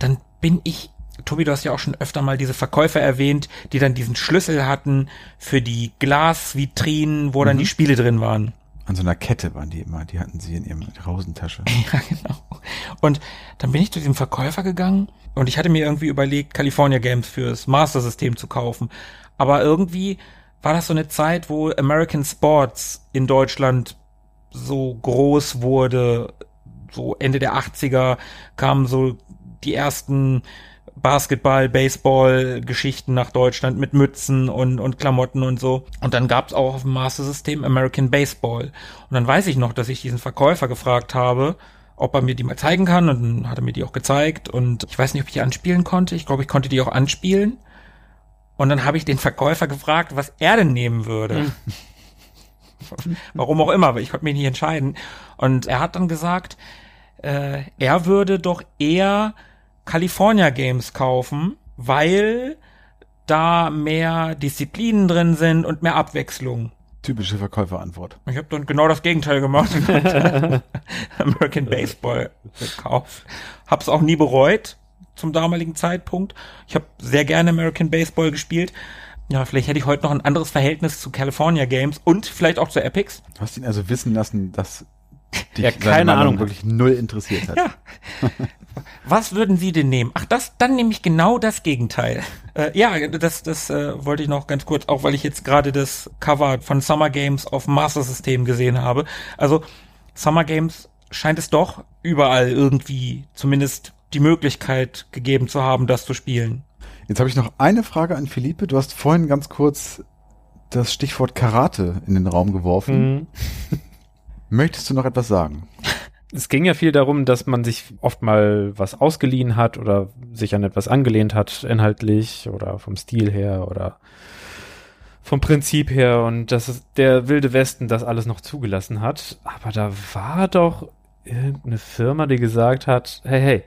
dann bin ich, Tobi, du hast ja auch schon öfter mal diese Verkäufer erwähnt, die dann diesen Schlüssel hatten für die Glasvitrinen, wo dann Mhm. die Spiele drin waren. An so einer Kette waren die immer, die hatten sie in ihrem Hosentasche. Ja, genau. Und dann bin ich zu diesem Verkäufer gegangen und ich hatte mir irgendwie überlegt, California Games fürs Master System zu kaufen. Aber irgendwie war das so eine Zeit, wo American Sports in Deutschland so groß wurde. So Ende der 80er kamen so die ersten Basketball, Baseball Geschichten nach Deutschland mit Mützen und, und Klamotten und so. Und dann gab's auch auf dem Master System American Baseball. Und dann weiß ich noch, dass ich diesen Verkäufer gefragt habe, ob er mir die mal zeigen kann. Und dann hat er mir die auch gezeigt. Und ich weiß nicht, ob ich die anspielen konnte. Ich glaube, ich konnte die auch anspielen. Und dann habe ich den Verkäufer gefragt, was er denn nehmen würde. Warum auch immer, aber ich konnte mich nicht entscheiden. Und er hat dann gesagt, äh, er würde doch eher California Games kaufen, weil da mehr Disziplinen drin sind und mehr Abwechslung. Typische Verkäuferantwort. Ich habe dann genau das Gegenteil gemacht American Baseball gekauft. Hab's auch nie bereut zum damaligen Zeitpunkt. Ich habe sehr gerne American Baseball gespielt. Ja, vielleicht hätte ich heute noch ein anderes Verhältnis zu California Games und vielleicht auch zu Epics. Du hast ihn also wissen lassen, dass dich Er seine keine Ahnung wirklich null interessiert hat. Ja. Was würden Sie denn nehmen? Ach, das, dann nehme ich genau das Gegenteil. Äh, ja, das, das äh, wollte ich noch ganz kurz, auch weil ich jetzt gerade das Cover von Summer Games auf Master System gesehen habe. Also Summer Games scheint es doch überall irgendwie zumindest die Möglichkeit gegeben zu haben, das zu spielen. Jetzt habe ich noch eine Frage an Philippe. Du hast vorhin ganz kurz das Stichwort Karate in den Raum geworfen. Mhm. Möchtest du noch etwas sagen? es ging ja viel darum, dass man sich oft mal was ausgeliehen hat oder sich an etwas angelehnt hat, inhaltlich oder vom Stil her oder vom Prinzip her und dass es der Wilde Westen das alles noch zugelassen hat. Aber da war doch irgendeine Firma, die gesagt hat, hey, hey,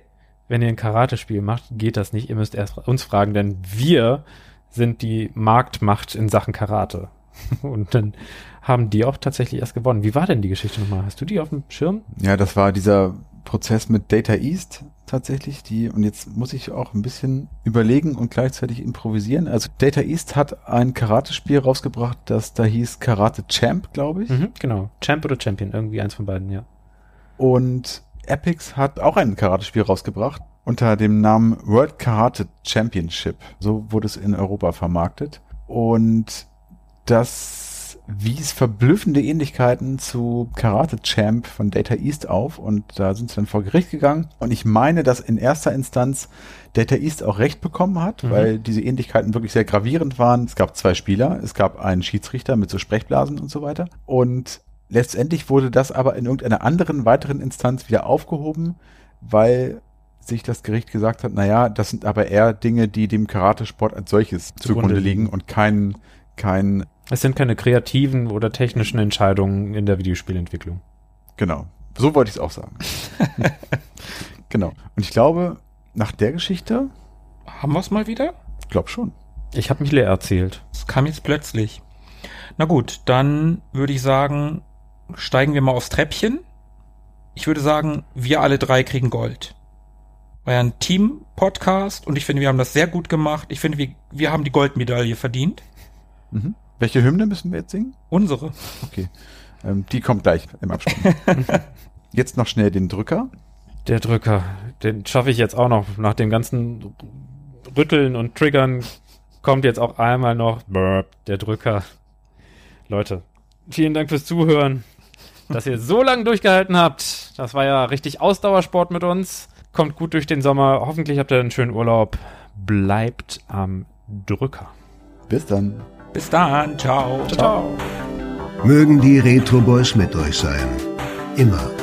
wenn ihr ein Karate-Spiel macht, geht das nicht. Ihr müsst erst uns fragen, denn wir sind die Marktmacht in Sachen Karate. Und dann haben die auch tatsächlich erst gewonnen. Wie war denn die Geschichte nochmal? Hast du die auf dem Schirm? Ja, das war dieser Prozess mit Data East tatsächlich, die, und jetzt muss ich auch ein bisschen überlegen und gleichzeitig improvisieren. Also Data East hat ein Karate-Spiel rausgebracht, das da hieß Karate Champ, glaube ich. Mhm, genau. Champ oder Champion, irgendwie eins von beiden, ja. Und Epix hat auch ein Karate-Spiel rausgebracht unter dem Namen World Karate Championship. So wurde es in Europa vermarktet. Und das wies verblüffende Ähnlichkeiten zu Karate Champ von Data East auf und da sind sie dann vor Gericht gegangen und ich meine, dass in erster Instanz Data East auch recht bekommen hat, Mhm. weil diese Ähnlichkeiten wirklich sehr gravierend waren. Es gab zwei Spieler, es gab einen Schiedsrichter mit so Sprechblasen und so weiter und letztendlich wurde das aber in irgendeiner anderen weiteren Instanz wieder aufgehoben, weil sich das Gericht gesagt hat, naja, das sind aber eher Dinge, die dem Karatesport als solches zugrunde liegen und kein, kein, Es sind keine kreativen oder technischen Entscheidungen in der Videospielentwicklung. genau. So wollte ich es auch sagen. genau. Und ich glaube, nach der Geschichte, Haben wir es mal wieder? ich glaube schon. Ich habe mich leer erzählt. Das kam jetzt plötzlich. Na gut, dann würde ich sagen, steigen wir mal aufs Treppchen. Ich würde sagen, wir alle drei kriegen Gold. War ja ein Team-Podcast und ich finde, wir haben das sehr gut gemacht. Ich finde, wir, wir haben die Goldmedaille verdient. Mhm. Welche Hymne müssen wir jetzt singen? Unsere. Okay. Ähm, die kommt gleich im Abspann. jetzt noch schnell den Drücker. Der Drücker, den schaffe ich jetzt auch noch. Nach dem ganzen Rütteln und Triggern kommt jetzt auch einmal noch der Drücker. Leute, vielen Dank fürs Zuhören, dass ihr so lange durchgehalten habt. Das war ja richtig Ausdauersport mit uns. Kommt gut durch den Sommer. Hoffentlich habt ihr einen schönen Urlaub. Bleibt am Drücker. Bis dann. Bis dann. Ciao. Ciao. Mögen die Retro Boys mit euch sein. Immer.